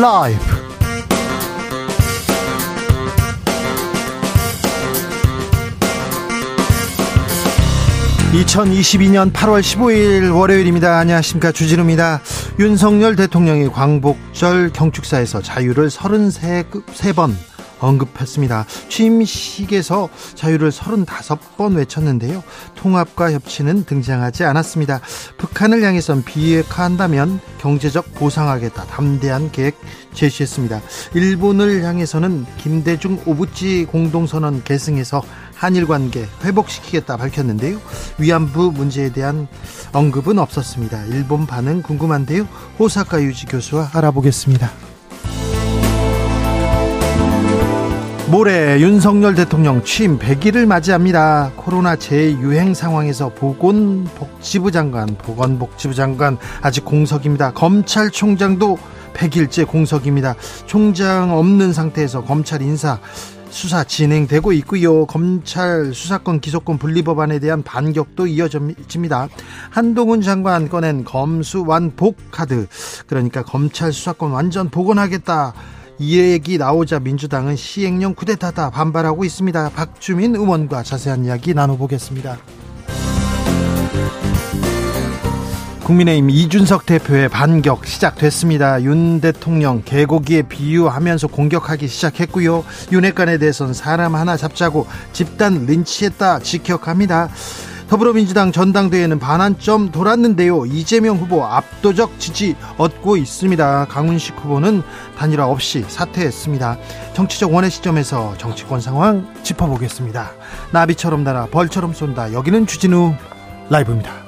라이브 2022년 8월 15일 월요일입니다. 안녕하십니까. 주진우입니다. 윤석열 대통령이 광복절 경축사에서 자유를 33번 언급했습니다. 취임식에서 자유를 35번 외쳤는데요. 통합과 협치는 등장하지 않았습니다. 북한을 향해선 비핵화한다면 경제적 보상하겠다. 담대한 계획 제시했습니다. 일본을 향해서는 김대중 오부치 공동선언 계승해서 한일 관계 회복시키겠다 밝혔는데요. 위안부 문제에 대한 언급은 없었습니다. 일본 반응 궁금한데요. 호사카 유지 교수와 알아보겠습니다. 모레 윤석열 대통령 취임 100일을 맞이합니다. 코로나 재유행 상황에서 보건복지부 장관, 보건복지부 장관 아직 공석입니다. 검찰총장도 100일째 공석입니다. 총장 없는 상태에서 검찰 인사 수사 진행되고 있고요. 검찰 수사권 기소권 분리 법안에 대한 반격도 이어집니다. 한동훈 장관 꺼낸 검수완복 카드 그러니까 검찰 수사권 완전 복원하겠다. 이 얘기 나오자 민주당은 시행령 쿠데타다 반발하고 있습니다. 박주민 의원과 자세한 이야기 나눠보겠습니다. 국민의힘 이준석 대표의 반격 시작됐습니다. 윤 대통령 개고기에 비유하면서 공격하기 시작했고요. 윤핵관에 대해서는 사람 하나 잡자고 집단 린치했다 직격합니다. 더불어민주당 전당대회는 반환점 돌았는데요. 이재명 후보 압도적 지지 얻고 있습니다. 강훈식 후보는 단일화 없이 사퇴했습니다. 정치적 원의 시점에서 정치권 상황 짚어보겠습니다. 나비처럼 날아 벌처럼 쏜다. 여기는 주진우 라이브입니다.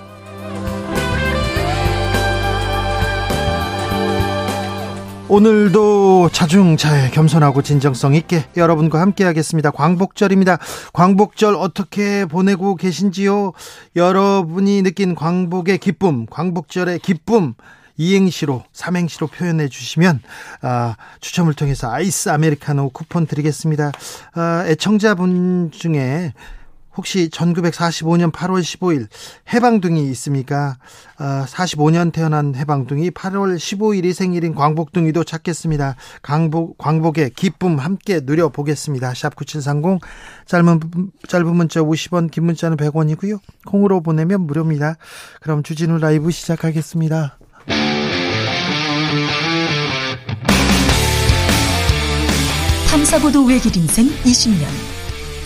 오늘도 자중차에 겸손하고 진정성 있게 여러분과 함께 하겠습니다. 광복절입니다. 광복절 어떻게 보내고 계신지요? 여러분이 느낀 광복의 기쁨, 광복절의 기쁨, 이행시로 삼행시로 표현해 주시면 아, 추첨을 통해서 아이스 아메리카노 쿠폰 드리겠습니다. 아, 애청자분 중에 혹시 1945년 8월 15일 해방둥이 있습니까? 어, 45년 태어난 해방둥이 8월 15일이 생일인 광복둥이도 찾겠습니다. 광복, 광복의 기쁨 함께 누려보겠습니다. 샵 9730 짧은, 짧은 문자 50원 긴 문자는 100원이고요. 콩으로 보내면 무료입니다. 그럼 주진우 라이브 시작하겠습니다. 탐사보도 외길 인생 20년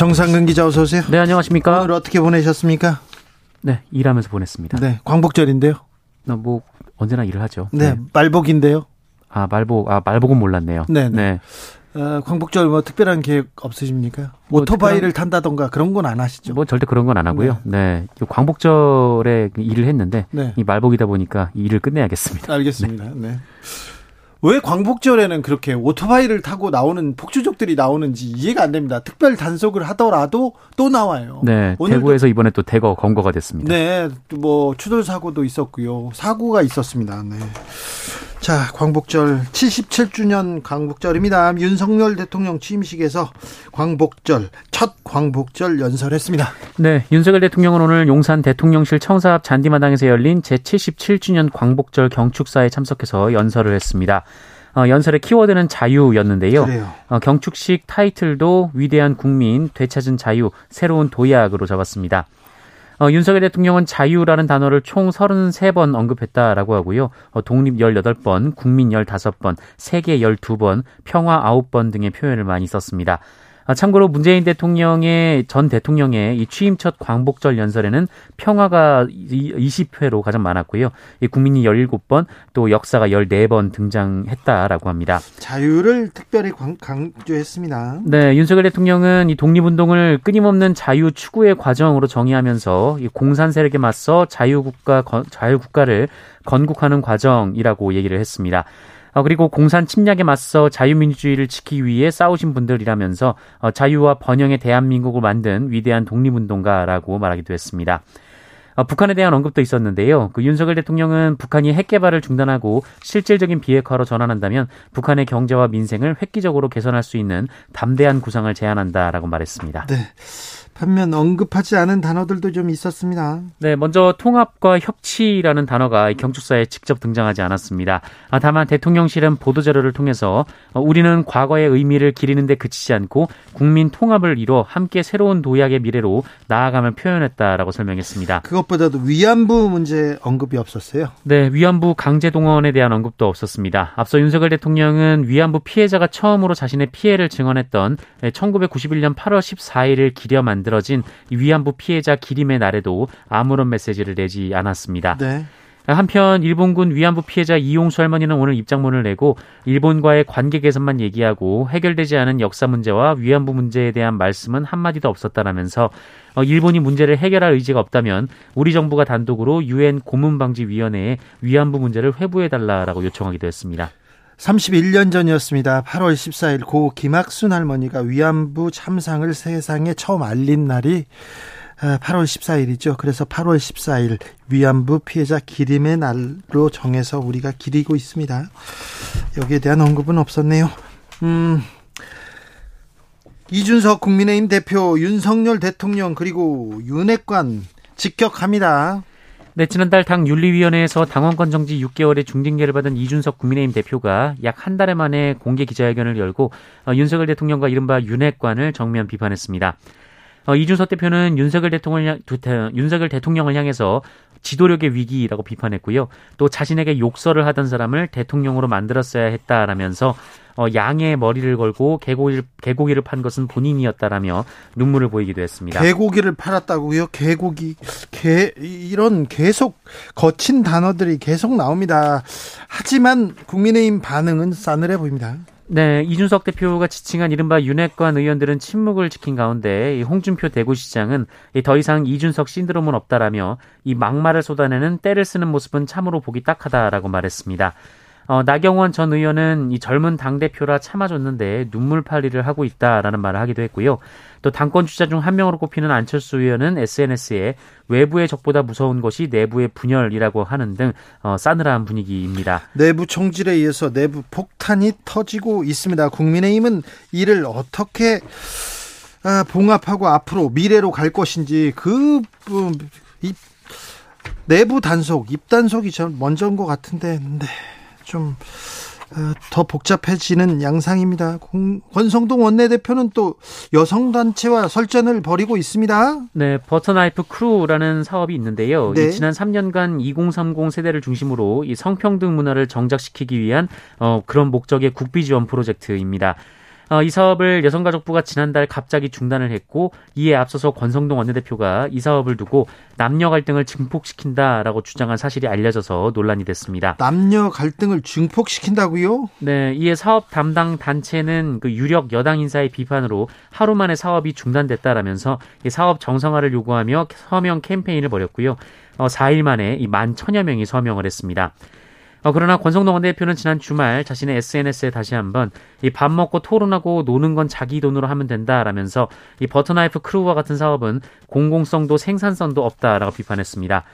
정상근 기자 어서 오세요. 네, 안녕하십니까? 오늘 어떻게 보내셨습니까? 네, 일하면서 보냈습니다. 네, 광복절인데요. 뭐 언제나 일을 하죠. 네, 네. 말복인데요. 아, 말복. 아, 말복은 몰랐네요. 네. 네. 네. 어, 광복절 뭐 특별한 계획 없으십니까? 뭐 오토바이를 특별한... 탄다던가 그런 건 안 하시죠? 뭐 절대 그런 건 안 하고요. 네. 네. 광복절에 일을 했는데 네. 이 말복이다 보니까 일을 끝내야겠습니다. 알겠습니다. 네. 네. 왜 광복절에는 그렇게 오토바이를 타고 나오는 폭주족들이 나오는지 이해가 안 됩니다. 특별 단속을 하더라도 또 나와요. 네. 대구에서 이번에 또 대거 검거가 됐습니다. 네. 뭐 추돌 사고도 있었고요. 사고가 있었습니다. 네. 자, 광복절 77주년 광복절입니다. 윤석열 대통령 취임식에서 광복절 첫 광복절 연설했습니다. 네, 윤석열 대통령은 오늘 용산 대통령실 청사 앞 잔디마당에서 열린 제77주년 광복절 경축사에 참석해서 연설을 했습니다. 어, 연설의 키워드는 자유였는데요. 어, 경축식 타이틀도 위대한 국민, 되찾은 자유, 새로운 도약으로 잡았습니다. 어, 윤석열 대통령은 자유라는 단어를 총 33번 언급했다라고 하고요. 어, 독립 18번, 국민 15번, 세계 12번, 평화 9번 등의 표현을 많이 썼습니다. 아, 참고로 문재인 대통령의 전 대통령의 이 취임 첫 광복절 연설에는 평화가 20회로 가장 많았고요. 이 국민이 17번 또 역사가 14번 등장했다라고 합니다. 자유를 특별히 강조했습니다. 네, 윤석열 대통령은 이 독립운동을 끊임없는 자유 추구의 과정으로 정의하면서 이 공산 세력에 맞서 자유국가 자유국가를 건국하는 과정이라고 얘기를 했습니다. 어, 그리고 공산 침략에 맞서 자유민주주의를 지키기 위해 싸우신 분들이라면서 어, 자유와 번영의 대한민국을 만든 위대한 독립운동가라고 말하기도 했습니다. 어, 북한에 대한 언급도 있었는데요. 그 윤석열 대통령은 북한이 핵 개발을 중단하고 실질적인 비핵화로 전환한다면 북한의 경제와 민생을 획기적으로 개선할 수 있는 담대한 구상을 제안한다라고 말했습니다. 네. 반면 언급하지 않은 단어들도 좀 있었습니다. 네, 먼저 통합과 협치라는 단어가 경축사에 직접 등장하지 않았습니다. 아, 다만 대통령실은 보도자료를 통해서 어, 우리는 과거의 의미를 기리는 데 그치지 않고 국민 통합을 이뤄 함께 새로운 도약의 미래로 나아감을 표현했다라고 설명했습니다. 그것보다도 위안부 문제 언급이 없었어요. 네, 위안부 강제 동원에 대한 언급도 없었습니다. 앞서 윤석열 대통령은 위안부 피해자가 처음으로 자신의 피해를 증언했던 1991년 8월 14일을 기려 만든 만들어진 위안부 피해자 기림의 날에도 아무런 메시지를 내지 않았습니다. 네. 한편 일본군 위안부 피해자 이용수 할머니는 오늘 입장문을 내고 일본과의 관계 개선만 얘기하고 해결되지 않은 역사 문제와 위안부 문제에 대한 말씀은 한마디도 없었다라면서 어, 일본이 문제를 해결할 의지가 없다면 우리 정부가 단독으로 유엔 고문방지위원회에 위안부 문제를 회부해달라라고 요청하기도 했습니다. 31년 전이었습니다. 8월 14일 고 김학순 할머니가 위안부 참상을 세상에 처음 알린 날이 8월 아, 14일이죠. 그래서 8월 14일 위안부 피해자 기림의 날로 정해서 우리가 기리고 있습니다. 여기에 대한 언급은 없었네요. 음, 이준석 국민의힘 대표 윤석열 대통령 그리고 윤핵관 직격합니다. 네, 지난달 당 윤리위원회에서 당원권 정지 6개월의 중징계를 받은 이준석 국민의힘 대표가 약 한달 만에 공개 기자회견을 열고 어, 윤석열 대통령과 이른바 윤핵관을 정면 비판했습니다. 어, 이준석 대표는 윤석열 대통령을, 윤석열 대통령을 향해서 지도력의 위기라고 비판했고요. 또 자신에게 욕설을 하던 사람을 대통령으로 만들었어야 했다라면서 어, 양의 머리를 걸고 개고기를, 개고기를 판 것은 본인이었다라며 눈물을 보이기도 했습니다. 개고기를 팔았다고요? 개고기, 개, 이런 계속 거친 단어들이 계속 나옵니다. 하지만 국민의힘 반응은 싸늘해 보입니다. 네, 이준석 대표가 지칭한 이른바 윤핵관 의원들은 침묵을 지킨 가운데 홍준표 대구시장은 더 이상 이준석 신드롬은 없다라며 이 막말을 쏟아내는 때를 쓰는 모습은 참으로 보기 딱하다라고 말했습니다. 어, 나경원 전 의원은 이 젊은 당대표라 참아줬는데 눈물팔이를 하고 있다라는 말을 하기도 했고요. 또 당권 주자 중 한 명으로 꼽히는 안철수 의원은 SNS에 외부의 적보다 무서운 것이 내부의 분열이라고 하는 등 어, 싸늘한 분위기입니다. 내부 총질에 의해서 내부 폭탄이 터지고 있습니다. 국민의힘은 이를 어떻게 아, 봉합하고 앞으로 미래로 갈 것인지 그 음, 이, 내부 단속, 입단속이 전 먼저인 것 같은데 네. 좀더 어, 복잡해지는 양상입니다. 권성동 원내대표는 또 여성단체와 설전을 벌이고 있습니다. 네, 버터나이프 크루라는 사업이 있는데요. 네. 지난 3년간 2030 세대를 중심으로 이 성평등 문화를 정착시키기 위한 어, 그런 목적의 국비 지원 프로젝트입니다. 어, 이 사업을 여성가족부가 지난달 갑자기 중단을 했고 이에 앞서서 권성동 원내대표가 이 사업을 두고 남녀 갈등을 증폭시킨다라고 주장한 사실이 알려져서 논란이 됐습니다. 남녀 갈등을 증폭시킨다고요? 네, 이에 사업 담당 단체는 그 유력 여당 인사의 비판으로 하루 만에 사업이 중단됐다라면서 이 사업 정상화를 요구하며 서명 캠페인을 벌였고요. 어, 4일 만에 이 만 천여 명이 서명을 했습니다. 어, 그러나 권성동 원내대표는 지난 주말 자신의 SNS에 다시 한번 이 밥 먹고 토론하고 노는 건 자기 돈으로 하면 된다라면서 이 버터나이프 크루와 같은 사업은 공공성도 생산성도 없다라고 비판했습니다.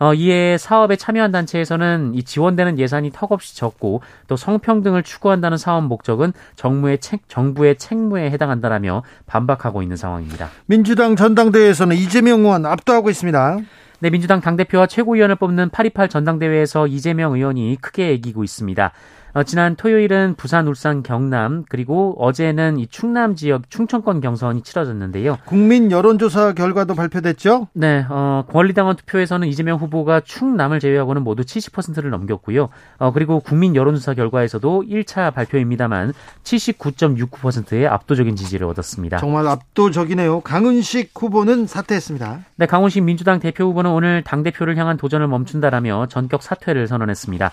어, 이에 사업에 참여한 단체에서는 이 지원되는 예산이 턱없이 적고 또 성평등을 추구한다는 사업 목적은 정부의 책, 정부의 책무에 해당한다라며 반박하고 있는 상황입니다. 민주당 전당대회에서는 이재명 의원 압도하고 있습니다. 네, 민주당 당대표와 최고위원을 뽑는 828 전당대회에서 이재명 의원이 크게 이기고 있습니다. 어, 지난 토요일은 부산, 울산, 경남 그리고 어제는 이 충남 지역 충청권 경선이 치러졌는데요. 국민 여론조사 결과도 발표됐죠? 네, 어, 권리당원 투표에서는 이재명 후보가 충남을 제외하고는 모두 70%를 넘겼고요. 어, 그리고 국민 여론조사 결과에서도 1차 발표입니다만 79.69%의 압도적인 지지를 얻었습니다. 정말 압도적이네요. 강은식 후보는 사퇴했습니다. 네, 강원식 민주당 대표 후보는 오늘 당 대표를 향한 도전을 멈춘다라며 전격 사퇴를 선언했습니다.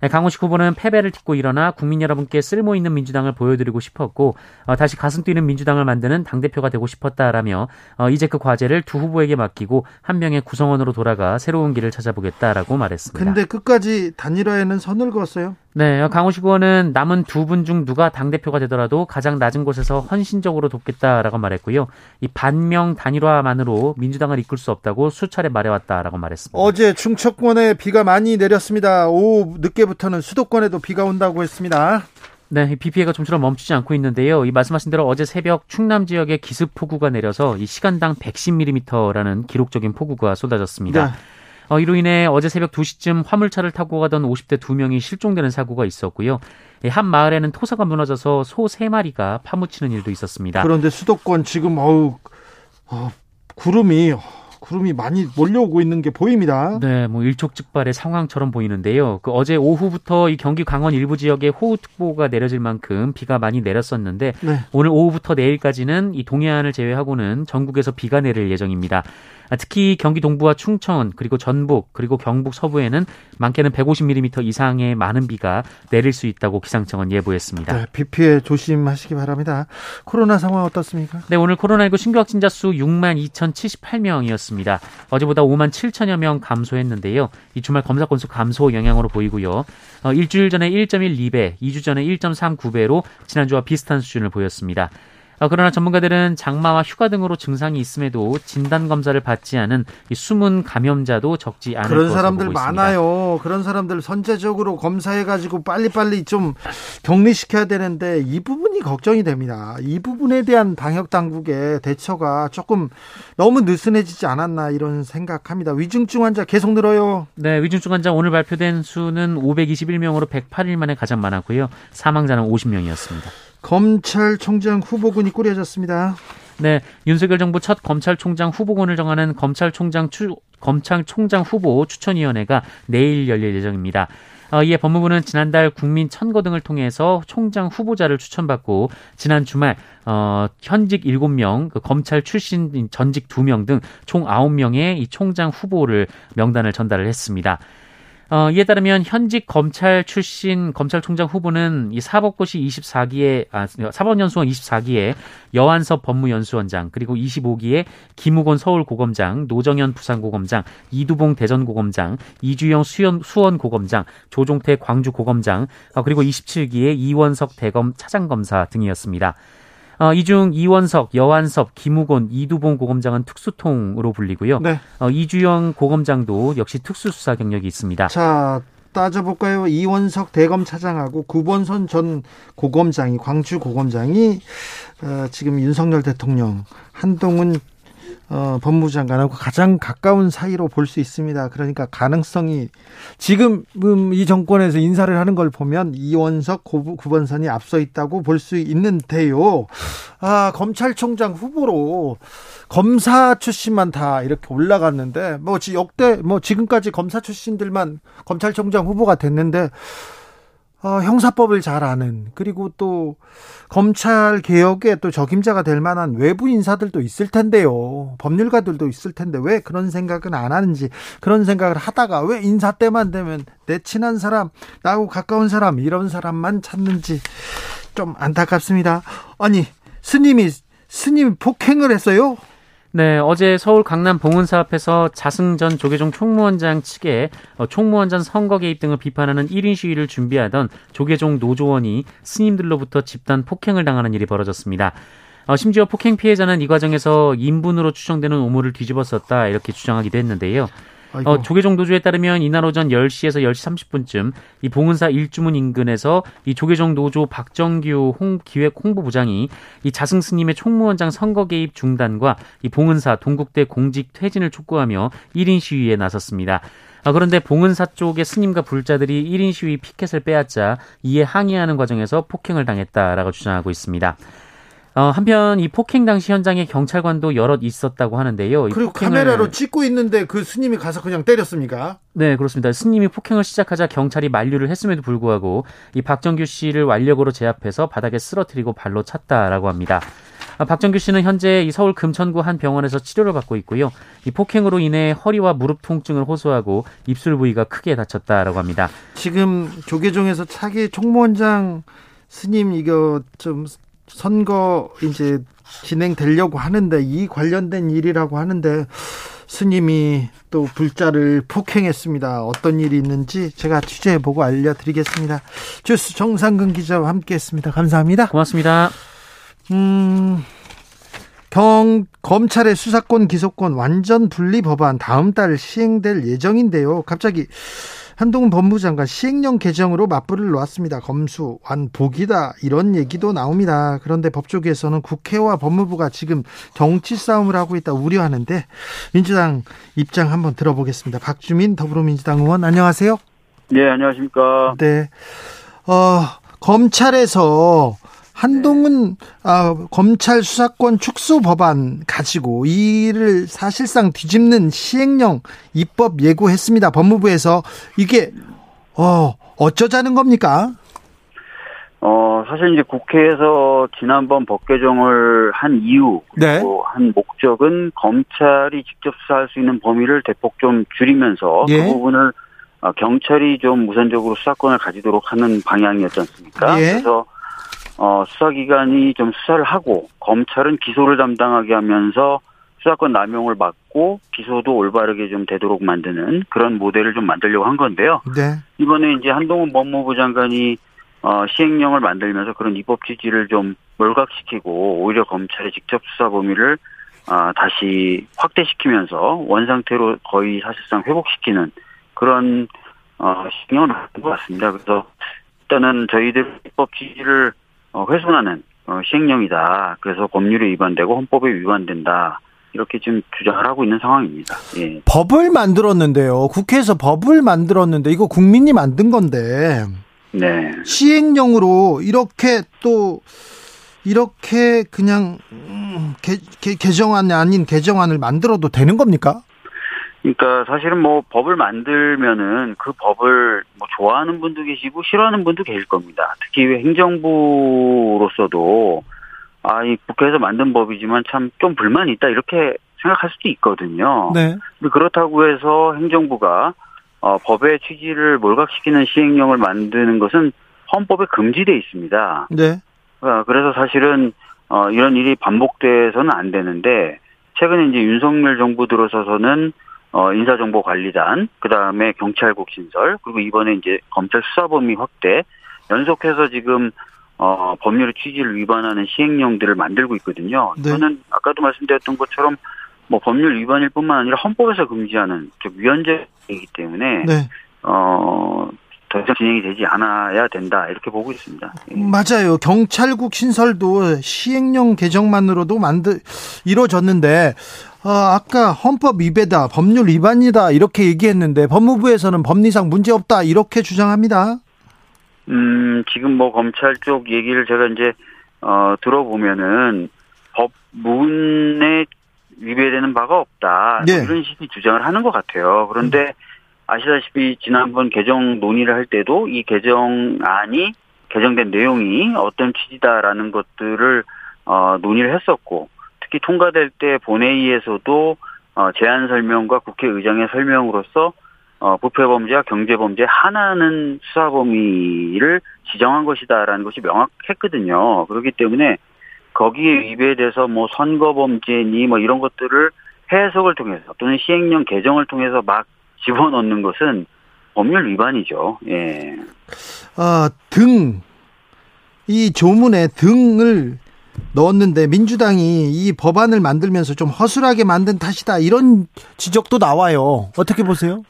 네, 강호식 후보는 패배를 딛고 일어나 국민 여러분께 쓸모 있는 민주당을 보여드리고 싶었고 어, 다시 가슴 뛰는 민주당을 만드는 당 대표가 되고 싶었다라며 어, 이제 그 과제를 두 후보에게 맡기고 한 명의 구성원으로 돌아가 새로운 길을 찾아보겠다라고 말했습니다. 근데 끝까지 단일화에는 선을 그었어요? 네, 강호식 의원은 남은 두 분 중 누가 당대표가 되더라도 가장 낮은 곳에서 헌신적으로 돕겠다라고 말했고요. 이 반명 단일화만으로 민주당을 이끌 수 없다고 수차례 말해왔다라고 말했습니다. 어제 충청권에 비가 많이 내렸습니다. 오후 늦게부터는 수도권에도 비가 온다고 했습니다. 네, 비 피해가 좀처럼 멈추지 않고 있는데요. 이 말씀하신 대로 어제 새벽 충남 지역에 기습 폭우가 내려서 이 시간당 110mm라는 기록적인 폭우가 쏟아졌습니다. 네. 어, 이로 인해 어제 새벽 2시쯤 화물차를 타고 가던 50대 2명이 실종되는 사고가 있었고요. 예, 한 마을에는 토사가 무너져서 소 3마리가 파묻히는 일도 있었습니다. 그런데 수도권 지금 어우 어, 구름이 구름이 많이 몰려오고 있는 게 보입니다. 네, 뭐 일촉즉발의 상황처럼 보이는데요. 그 어제 오후부터 이 경기 강원 일부 지역에 호우특보가 내려질 만큼 비가 많이 내렸었는데 네. 오늘 오후부터 내일까지는 이 동해안을 제외하고는 전국에서 비가 내릴 예정입니다. 아, 특히 경기 동부와 충청 그리고 전북 그리고 경북 서부에는 많게는 150mm 이상의 많은 비가 내릴 수 있다고 기상청은 예보했습니다. 네, 비 피해 조심하시기 바랍니다. 코로나 상황 어떻습니까? 네, 오늘 코로나19 신규 확진자 수 6만 2,078명이었습니다. 어제보다 5만 7천여 명 감소했는데요. 이 주말 검사 건수 감소 영향으로 보이고요. 어, 일주일 전에 1.12배, 2주 전에 1.39배로 지난주와 비슷한 수준을 보였습니다. 어, 그러나 전문가들은 장마와 휴가 등으로 증상이 있음에도 진단 검사를 받지 않은 숨은 감염자도 적지 않을 그런 사람들 많아요. 그런 사람들 선제적으로 검사해 가지고 빨리빨리 좀 격리시켜야 되는데 이 부분이 걱정이 됩니다. 이 부분에 대한 방역 당국의 대처가 조금 너무 느슨해지지 않았나 이런 생각합니다. 위중증 환자 계속 늘어요. 네, 위중증 환자 오늘 발표된 수는 521명으로 108일 만에 가장 많았고요. 사망자는 50명이었습니다. 검찰총장 후보군이 꾸려졌습니다. 네, 윤석열 정부 첫 검찰총장 후보군을 정하는 검찰총장 추, 검찰총장 후보 추천위원회가 내일 열릴 예정입니다. 어, 이에 법무부는 지난달 국민 천거 등을 통해서 총장 후보자를 추천받고 지난 주말 어, 현직 7명, 그 검찰 출신 전직 2명 등 총 9명의 이 총장 후보를 명단을 전달을 했습니다. 어, 이에 따르면 현직 검찰 출신 검찰총장 후보는 이 사법고시 24기에 아, 사법연수원 24기에 여한섭 법무연수원장 그리고 25기에 김우곤 서울고검장, 노정현 부산고검장, 이두봉 대전고검장, 이주영 수원, 수원고검장, 조종태 광주고검장 어, 그리고 27기에 이원석 대검 차장검사 등이었습니다. 어, 이중 이원석, 여한섭, 김우곤, 이두봉 고검장은 특수통으로 불리고요. 네. 어, 이주영 고검장도 역시 특수수사 경력이 있습니다. 자, 따져볼까요? 이원석 대검 차장하고 구본선 전 고검장이 광주 고검장이 어, 지금 윤석열 대통령 한동훈 어, 법무장관하고 가장 가까운 사이로 볼 수 있습니다. 그러니까 가능성이 지금 음, 이 정권에서 인사를 하는 걸 보면 이원석 구본선이 앞서 있다고 볼 수 있는데요. 아, 검찰총장 후보로 검사 출신만 다 이렇게 올라갔는데 뭐 역대 뭐 지금까지 검사 출신들만 검찰총장 후보가 됐는데 어, 형사법을 잘 아는 그리고 또 검찰 개혁에 또 적임자가 될 만한 외부 인사들도 있을 텐데요. 법률가들도 있을 텐데 왜 그런 생각은 안 하는지 그런 생각을 하다가 왜 인사 때만 되면 내 친한 사람 나하고 가까운 사람 이런 사람만 찾는지 좀 안타깝습니다. 아니 스님이 스님 폭행을 했어요? 네, 어제 서울 강남 봉은사 앞에서 자승전 조계종 총무원장 측에 어, 총무원장 선거 개입 등을 비판하는 1인 시위를 준비하던 조계종 노조원이 스님들로부터 집단 폭행을 당하는 일이 벌어졌습니다. 어, 심지어 폭행 피해자는 이 과정에서 인분으로 추정되는 우물을 뒤집었었다 이렇게 주장하기도 했는데요. 어, 조계종 노조에 따르면 이날 오전 10시에서 10시 30분쯤 이 봉은사 일주문 인근에서 이 조계종 노조 박정규 홍, 기획 홍보부장이 이 자승 스님의 총무원장 선거 개입 중단과 이 봉은사 동국대 공직 퇴진을 촉구하며 1인 시위에 나섰습니다. 아, 그런데 봉은사 쪽의 스님과 불자들이 1인 시위 피켓을 빼앗자 이에 항의하는 과정에서 폭행을 당했다라고 주장하고 있습니다. 어, 한편 이 폭행 당시 현장에 경찰관도 여럿 있었다고 하는데요. 그리고 폭행을... 카메라로 찍고 있는데 그 스님이 가서 그냥 때렸습니까? 네, 그렇습니다. 스님이 폭행을 시작하자 경찰이 만류를 했음에도 불구하고 이 박정규 씨를 완력으로 제압해서 바닥에 쓰러뜨리고 발로 찼다라고 합니다. 아, 박정규 씨는 현재 이 서울 금천구 한 병원에서 치료를 받고 있고요. 이 폭행으로 인해 허리와 무릎 통증을 호소하고 입술 부위가 크게 다쳤다라고 합니다. 지금 조계종에서 차기 총무원장 스님 이거 좀 선거 이제 진행되려고 하는데 이 관련된 일이라고 하는데 스님이 또 불자를 폭행했습니다. 어떤 일이 있는지 제가 취재해 보고 알려드리겠습니다. 주스 정상근 기자와 함께했습니다. 감사합니다. 고맙습니다. 음, 경 검찰의 수사권 기소권 완전 분리 법안 다음 달 시행될 예정인데요. 갑자기 한동훈 법무장관 시행령 개정으로 맞불을 놓았습니다. 검수 완복이다 이런 얘기도 나옵니다. 그런데 법조계에서는 국회와 법무부가 지금 정치 싸움을 하고 있다 우려하는데 민주당 입장 한번 들어보겠습니다. 박주민 더불어민주당 의원 안녕하세요. 네 안녕하십니까. 네. 어, 검찰에서 한동훈 아, 검찰 수사권 축소 법안 가지고 이를 사실상 뒤집는 시행령 입법 예고했습니다. 법무부에서 이게 어 어쩌자는 겁니까? 어 사실 이제 국회에서 지난번 법 개정을 한 이유 네. 그리고 네. 한 목적은 검찰이 직접 수사할 수 있는 범위를 대폭 좀 줄이면서 그 예. 그 부분을 어, 경찰이 좀 우선적으로 수사권을 가지도록 하는 방향이었지 않습니까? 예. 그래서 어, 수사기관이 좀 수사를 하고 검찰은 기소를 담당하게 하면서 수사권 남용을 막고 기소도 올바르게 좀 되도록 만드는 그런 모델을 좀 만들려고 한 건데요. 네. 이번에 이제 한동훈 법무부 장관이 어, 시행령을 만들면서 그런 입법 취지를 좀 몰각시키고 오히려 검찰의 직접 수사 범위를 어, 다시 확대시키면서 원상태로 거의 사실상 회복시키는 그런 어, 시행령을 만든 것 같습니다. 그래서 일단은 저희들 입법 취지를 어, 훼손하는 어, 시행령이다. 그래서 법률에 위반되고 헌법에 위반된다. 이렇게 지금 주장을 하고 있는 상황입니다. 예. 법을 만들었는데요. 국회에서 법을 만들었는데 이거 국민이 만든 건데. 네. 시행령으로 이렇게 또 이렇게 그냥 음, 개, 개, 개정안이 아닌 개정안을 만들어도 되는 겁니까? 그러니까 사실은 뭐 법을 만들면은 그 법을 뭐 좋아하는 분도 계시고 싫어하는 분도 계실 겁니다. 특히 행정부로서도 아, 이 국회에서 만든 법이지만 참 좀 불만이 있다 이렇게 생각할 수도 있거든요. 네. 근데 그렇다고 해서 행정부가 어, 법의 취지를 몰각시키는 시행령을 만드는 것은 헌법에 금지돼 있습니다. 네. 어, 그래서 사실은 어, 이런 일이 반복돼서는 안 되는데 최근에 이제 윤석열 정부 들어서서는 어, 인사정보관리단, 그 다음에 경찰국 신설, 그리고 이번에 이제 검찰 수사 범위 확대, 연속해서 지금, 어, 법률의 취지를 위반하는 시행령들을 만들고 있거든요. 네. 저는 아까도 말씀드렸던 것처럼 뭐 법률 위반일 뿐만 아니라 헌법에서 금지하는 즉 위헌죄이기 때문에, 네. 어, 더 이상 진행이 되지 않아야 된다 이렇게 보고 있습니다. 예. 맞아요. 경찰국 신설도 시행령 개정만으로도 만들 이루어졌는데 어, 아까 헌법 위배다, 법률 위반이다 이렇게 얘기했는데 법무부에서는 법리상 문제 없다 이렇게 주장합니다. 음, 지금 뭐 검찰 쪽 얘기를 제가 이제 어, 들어보면은 법문에 위배되는 바가 없다 네. 이런 식의 주장을 하는 것 같아요. 그런데 아시다시피 지난번 개정 논의를 할 때도 이 개정안이 개정된 내용이 어떤 취지다라는 것들을 어, 논의를 했었고 특히 통과될 때 본회의에서도 어, 제안 설명과 국회의장의 설명으로서 어, 부패범죄와 경제범죄 하나는 수사 범위를 지정한 것이다라는 것이 명확했거든요. 그렇기 때문에 거기에 위배돼서 뭐 선거범죄니 뭐 이런 것들을 해석을 통해서 또는 시행령 개정을 통해서 막 집어넣는 것은 법률 위반이죠. 예. 아, 등. 이 조문에 등을 넣었는데 민주당이 이 법안을 만들면서 좀 허술하게 만든 탓이다 이런 지적도 나와요. 어떻게 보세요?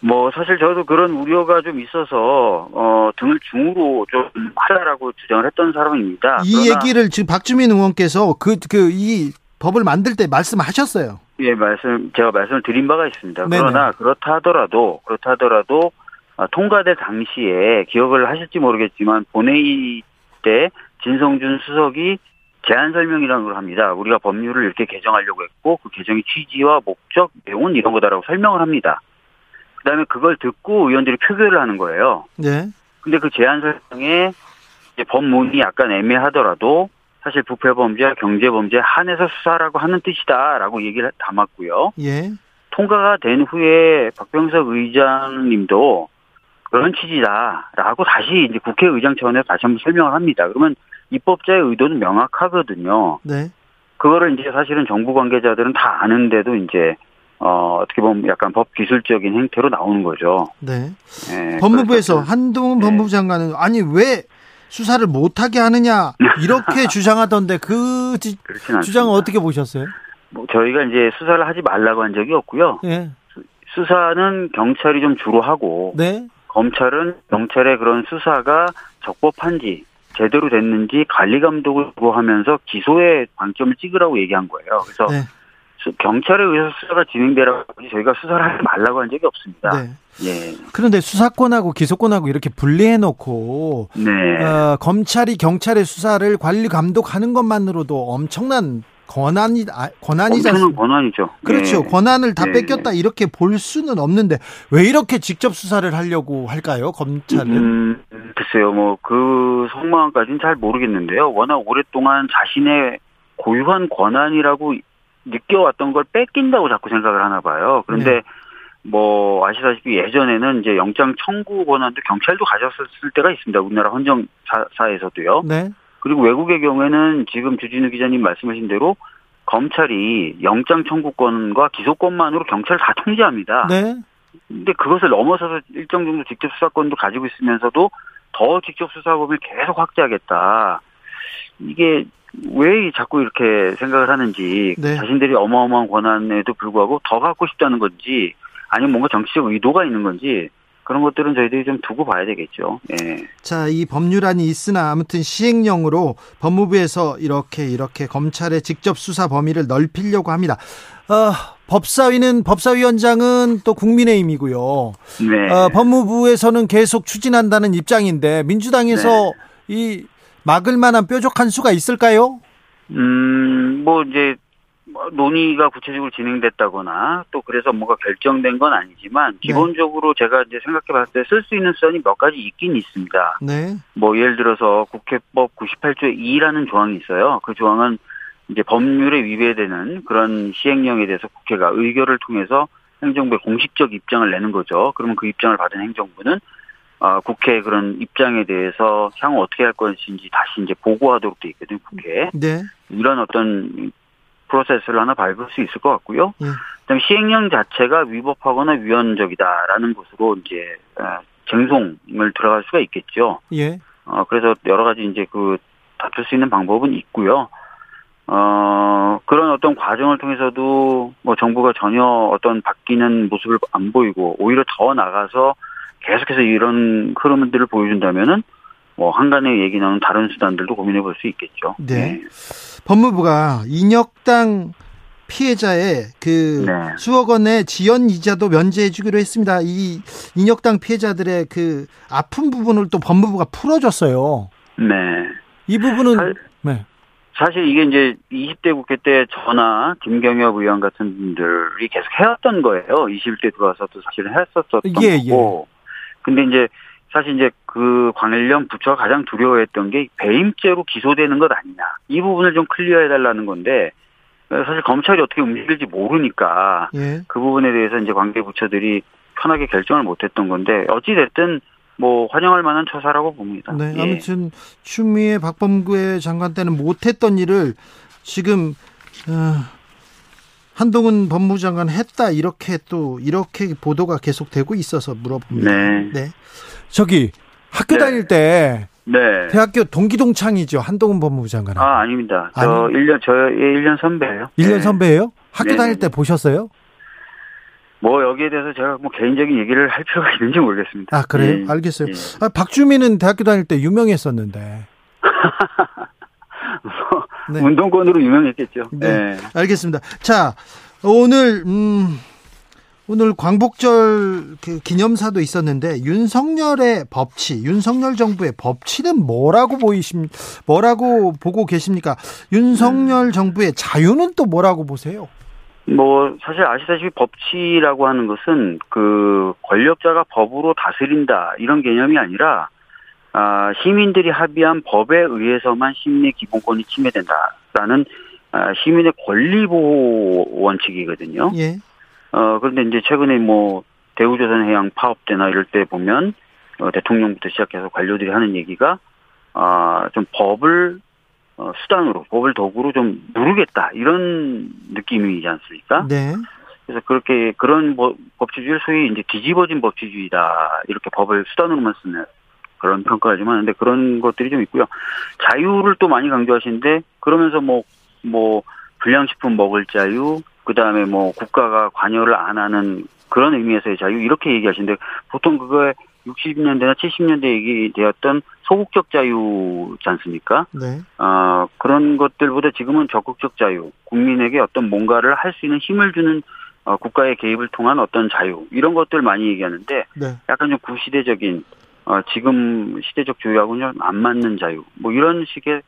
뭐 사실 저도 그런 우려가 좀 있어서 어 등을 중으로 좀 하라라고 주장을 했던 사람입니다. 이 얘기를 지금 박주민 의원께서 그 그 이 법을 만들 때 말씀하셨어요. 예, 말씀, 제가 말씀을 드린 바가 있습니다. 네네. 그러나 그렇다 하더라도, 그렇다 하더라도, 아, 통과될 당시에 기억을 하실지 모르겠지만 본회의 때 진성준 수석이 제안 설명이라는 걸 합니다. 우리가 법률을 이렇게 개정하려고 했고 그 개정의 취지와 목적, 내용은 이런 거다라고 설명을 합니다. 그다음에 그걸 듣고 의원들이 표결을 하는 거예요. 네. 근데 그 제안 설명에 법문이 약간 애매하더라도 사실 부패 범죄와 경제 범죄 한해서 수사라고 하는 뜻이다라고 얘기를 담았고요. 예. 통과가 된 후에 박병석 의장님도 그런 취지다라고 다시 이제 국회의장 차원에서 다시 한번 설명을 합니다. 그러면 입법자의 의도는 명확하거든요. 네. 그거를 이제 사실은 정부 관계자들은 다 아는데도 이제 어, 어떻게 보면 약간 법 기술적인 행태로 나오는 거죠. 네. 네 법무부에서 한동훈 네. 법무부 장관은 아니 왜 수사를 못하게 하느냐 이렇게 주장하던데 그 지, 주장은 어떻게 보셨어요? 뭐 저희가 이제 수사를 하지 말라고 한 적이 없고요. 네. 수사는 경찰이 좀 주로 하고 네. 검찰은 경찰의 그런 수사가 적법한지 제대로 됐는지 관리 감독을 하면서 기소에 방점을 찍으라고 얘기한 거예요. 그래서 네. 경찰에 의해서 수사가 진행되라고 저희가 수사를 하지 말라고 한 적이 없습니다. 네. 예. 그런데 수사권하고 기소권하고 이렇게 분리해 놓고 네. 어, 검찰이 경찰의 수사를 관리 감독하는 것만으로도 엄청난 권한이 아, 않습니까? 권한이죠. 그렇죠. 네. 권한을 다 네. 뺏겼다 이렇게 볼 수는 없는데 왜 이렇게 직접 수사를 하려고 할까요? 검찰은? 음, 글쎄요. 뭐 그 속마음까지는 잘 모르겠는데요. 워낙 오랫동안 자신의 고유한 권한이라고 느껴왔던 걸 뺏긴다고 자꾸 생각을 하나 봐요. 그런데 네. 뭐 아시다시피 예전에는 이제 영장 청구 권한도 경찰도 가졌을 때가 있습니다. 우리나라 헌정사에서도요. 네. 그리고 외국의 경우에는 지금 주진우 기자님 말씀하신 대로 검찰이 영장 청구권과 기소권만으로 경찰을 다 통제합니다. 네. 근데 그것을 넘어서서 일정 정도 직접 수사권도 가지고 있으면서도 더 직접 수사 범위를 계속 확대하겠다. 이게 왜 자꾸 이렇게 생각을 하는지 네. 자신들이 어마어마한 권한에도 불구하고 더 갖고 싶다는 건지 아니면 뭔가 정치적 의도가 있는 건지 그런 것들은 저희들이 좀 두고 봐야 되겠죠. 예. 자, 이 법률안이 있으나 아무튼 시행령으로 법무부에서 이렇게 이렇게 검찰의 직접 수사 범위를 넓히려고 합니다. 어, 법사위는 법사위원장은 또 국민의힘이고요. 네. 어, 법무부에서는 계속 추진한다는 입장인데 민주당에서 네. 이 막을 만한 뾰족한 수가 있을까요? 음, 뭐 이제 뭐 논의가 구체적으로 진행됐다거나 또 그래서 뭐가 결정된 건 아니지만 네. 기본적으로 네. 제가 이제 생각해 봤을 때 쓸 수 있는 수단이 몇 가지 있긴 있습니다. 네. 뭐 예를 들어서 국회법 98조의 2라는 조항이 있어요. 그 조항은 이제 법률에 위배되는 그런 시행령에 대해서 국회가 의결을 통해서 행정부의 공식적 입장을 내는 거죠. 그러면 그 입장을 받은 행정부는 어, 국회 그런 입장에 대해서 향후 어떻게 할 것인지 다시 이제 보고하도록 돼 있거든요, 국회에. 네. 이런 어떤 프로세스를 하나 밟을 수 있을 것 같고요. 예. 그다음 시행령 자체가 위법하거나 위헌적이다라는 것으로 이제 어, 쟁송을 들어갈 수가 있겠죠. 예. 어 그래서 여러 가지 이제 그 다툴 수 있는 방법은 있고요. 어 그런 어떤 과정을 통해서도 뭐 정부가 전혀 어떤 바뀌는 모습을 안 보이고 오히려 더 나가서 계속해서 이런 흐름들을 보여준다면은 뭐 한간에 얘기 나오는 다른 수단들도 고민해 볼 수 있겠죠. 네. 네. 법무부가 인혁당 피해자의 그 네. 수억 원의 지연 이자도 면제해 주기로 했습니다. 이 인혁당 피해자들의 그 아픈 부분을 또 법무부가 풀어줬어요. 네. 이 부분은 사, 네. 사실 이게 이제 20대 국회 때 저나 김경엽 의원 같은 분들이 계속 해왔던 거예요. 21대 들어와서도 사실은 했었었던 예, 예. 거고. 예. 근데 이제 사실 이제 그 관련 부처가 가장 두려워했던 게 배임죄로 기소되는 것 아니냐. 이 부분을 좀 클리어해 달라는 건데 사실 검찰이 어떻게 움직일지 모르니까 예. 그 부분에 대해서 이제 관계 부처들이 편하게 결정을 못 했던 건데 어찌 됐든 뭐 환영할 만한 처사라고 봅니다. 네, 예. 아무튼 추미애 박범계 장관 때는 못했던 일을 지금 어, 한동훈 법무장관 했다 이렇게 또 이렇게 보도가 계속되고 있어서 물어봅니다. 네. 네. 저기 학교 네. 다닐 때 네. 대학교 동기 동창이죠. 한동훈 법무부 장관. 아, 아닙니다. 저 아니. 1년 저의 1년 선배예요. 1년 네. 선배예요? 학교 네. 다닐 때 보셨어요? 뭐 여기에 대해서 제가 뭐 개인적인 얘기를 할 필요가 있는지 모르겠습니다. 아, 그래요? 예. 알겠어요. 예. 아, 박주민은 대학교 다닐 때 유명했었는데. 뭐 네. 운동권으로 유명했겠죠. 네. 네. 알겠습니다. 자, 오늘 음 오늘 광복절 그 기념사도 있었는데 윤석열의 법치, 윤석열 정부의 법치는 뭐라고 보이십 뭐라고 보고 계십니까? 윤석열 정부의 자유는 또 뭐라고 보세요? 뭐 사실 아시다시피 법치라고 하는 것은 그 권력자가 법으로 다스린다 이런 개념이 아니라 아, 시민들이 합의한 법에 의해서만 시민의 기본권이 침해된다라는 아, 시민의 권리 보호 원칙이거든요. 예. 어, 그런데 이제 최근에 뭐 대우조선 해양 파업 때나 이럴 때 보면 어, 대통령부터 시작해서 관료들이 하는 얘기가 아, 좀 법을 어, 수단으로, 법을 도구로 좀 누르겠다 이런 느낌이지 않습니까? 네. 그래서 그렇게 그런 뭐, 법치주의를 소위 이제 뒤집어진 법치주의다 이렇게 법을 수단으로만 쓰는 그런 평가가 좀 하는데 그런 것들이 좀 있고요. 자유를 또 많이 강조하시는데 그러면서 뭐뭐 뭐 불량식품 먹을 자유, 그 다음에 뭐 국가가 관여를 안 하는 그런 의미에서의 자유 이렇게 얘기하시는데 보통 그거에 60년대나 70년대 얘기되었던 소극적 자유지 않습니까? 네. 어, 그런 것들보다 지금은 적극적 자유, 국민에게 어떤 뭔가를 할 수 있는 힘을 주는 어, 국가의 개입을 통한 어떤 자유 이런 것들 많이 얘기하는데 네. 약간 좀 구시대적인 어, 지금 시대적 조유하고는 안 맞는 자유 뭐 이런 식의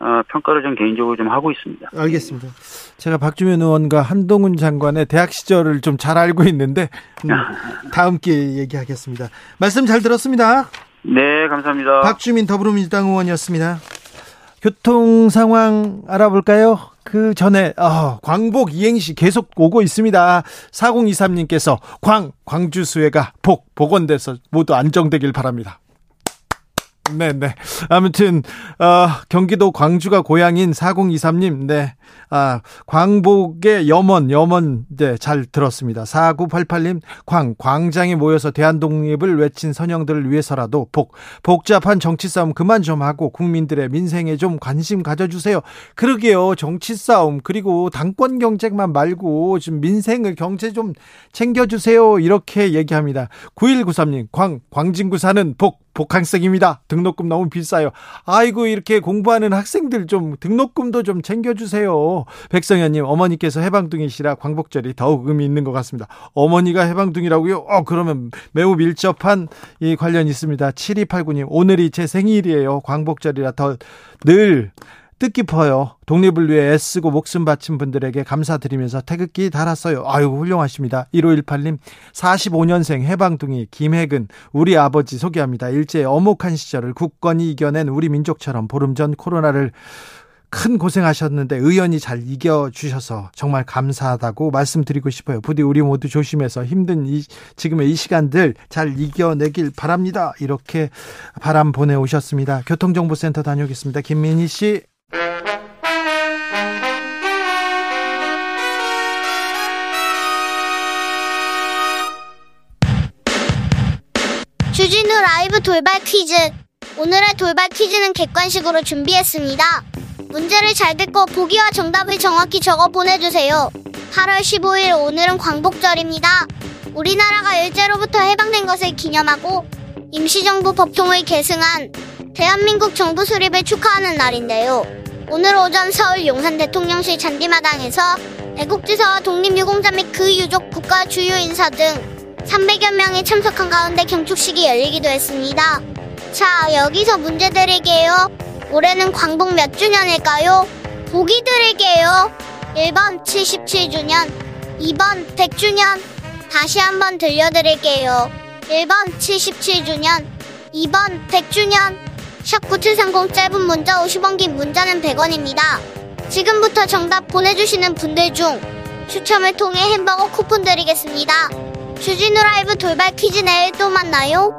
어, 평가를 좀 개인적으로 좀 하고 있습니다. 알겠습니다. 제가 박주면 의원과 한동훈 장관의 대학 시절을 좀 잘 알고 있는데 음, 다음 기회에 얘기하겠습니다. 말씀 잘 들었습니다. 네, 감사합니다. 박주민 더불어민주당 의원이었습니다. 교통 상황 알아볼까요? 그 전에 어, 광복 이행시 계속 오고 있습니다. 4023님께서 광 광주 수해가 복 복원돼서 모두 안정되길 바랍니다. 네, 네. 아무튼 어, 경기도 광주가 고향인 4023님, 네. 아, 광복의 염원, 염원, 네, 잘 들었습니다. 4988님, 광, 광장에 모여서 대한독립을 외친 선영들을 위해서라도 복, 복잡한 정치 싸움 그만 좀 하고 국민들의 민생에 좀 관심 가져주세요. 그러게요. 정치 싸움, 그리고 당권 경쟁만 말고 좀 민생을 경제 좀 챙겨주세요. 이렇게 얘기합니다. 9193님, 광, 광진구 사는 복, 복학생입니다. 등록금 너무 비싸요. 아이고, 이렇게 공부하는 학생들 좀 등록금도 좀 챙겨주세요. 백성현님 어머니께서 해방둥이시라 광복절이 더욱 의미 있는 것 같습니다. 어머니가 해방둥이라고요? 어 그러면 매우 밀접한 이 관련이 있습니다. 7289님 오늘이 제 생일이에요. 광복절이라 더 늘 뜻깊어요. 독립을 위해 애쓰고 목숨 바친 분들에게 감사드리면서 태극기 달았어요. 아유, 훌륭하십니다. 1518님, 45년생 해방둥이 김혜근, 우리 아버지 소개합니다. 일제 어목한 시절을 굳건히 이겨낸 우리 민족처럼 보름 전 코로나를 큰 고생하셨는데 의원이 잘 이겨주셔서 정말 감사하다고 말씀드리고 싶어요. 부디 우리 모두 조심해서 힘든 이, 지금의 이 시간들 잘 이겨내길 바랍니다. 이렇게 바람 보내오셨습니다. 교통정보센터 다녀오겠습니다. 김민희 씨. 주진우 라이브 돌발 퀴즈. 오늘의 돌발 퀴즈는 객관식으로 준비했습니다. 문제를 잘 듣고 보기와 정답을 정확히 적어 보내주세요. 8월 15일 오늘은 광복절입니다. 우리나라가 일제로부터 해방된 것을 기념하고 임시정부 법통을 계승한 대한민국 정부 수립을 축하하는 날인데요. 오늘 오전 서울 용산 대통령실 잔디마당에서 애국지사와 독립유공자 및 그 유족 국가 주요 인사 등 300여 명이 참석한 가운데 경축식이 열리기도 했습니다. 자, 여기서 문제 드릴게요. 올해는 광복 몇 주년일까요? 보기 드릴게요. 1번 77주년, 2번 100주년. 다시 한번 들려드릴게요. 1번 77주년, 2번 100주년. 샵9730 짧은 문자 50원 긴 문자는 100원입니다. 지금부터 정답 보내주시는 분들 중 추첨을 통해 햄버거 쿠폰 드리겠습니다. 주진우 라이브 돌발 퀴즈 내일 또 만나요.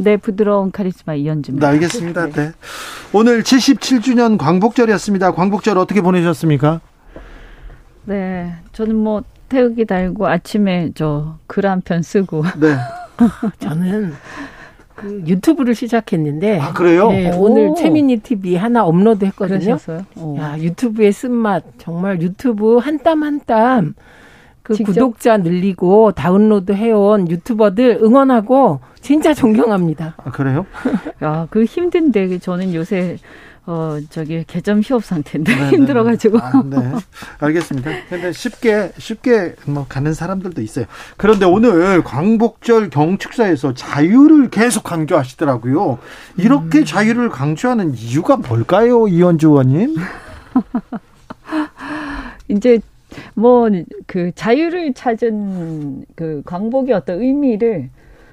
네, 부드러운 카리스마 이현주입니다. 네, 알겠습니다. 네. 네. 오늘 77주년 광복절이었습니다. 광복절 어떻게 보내셨습니까? 네, 저는 뭐 태극기 달고 아침에 저 글 한 편 쓰고. 네. 저는 그 유튜브를 시작했는데 아 그래요? 네, 오늘 최민희 TV 하나 업로드 했거든요. 야 유튜브의 쓴맛 정말 유튜브 한 땀 한땀 그 구독자 늘리고 다운로드 해온 유튜버들 응원하고 진짜 존경합니다. 아, 그래요? 야, 그 힘든데 저는 요새 어 저기 개점 휴업 상태인데 네네. 네, 힘들어가지고. 네. 아, 네, 알겠습니다. 근데 쉽게 쉽게 뭐 가는 사람들도 있어요. 그런데 오늘 광복절 경축사에서 자유를 계속 강조하시더라고요. 이렇게 음. 자유를 강조하는 이유가 뭘까요, 이현주 의원님? 이제 뭐 그 자유를 찾은 그 광복의 어떤 의미를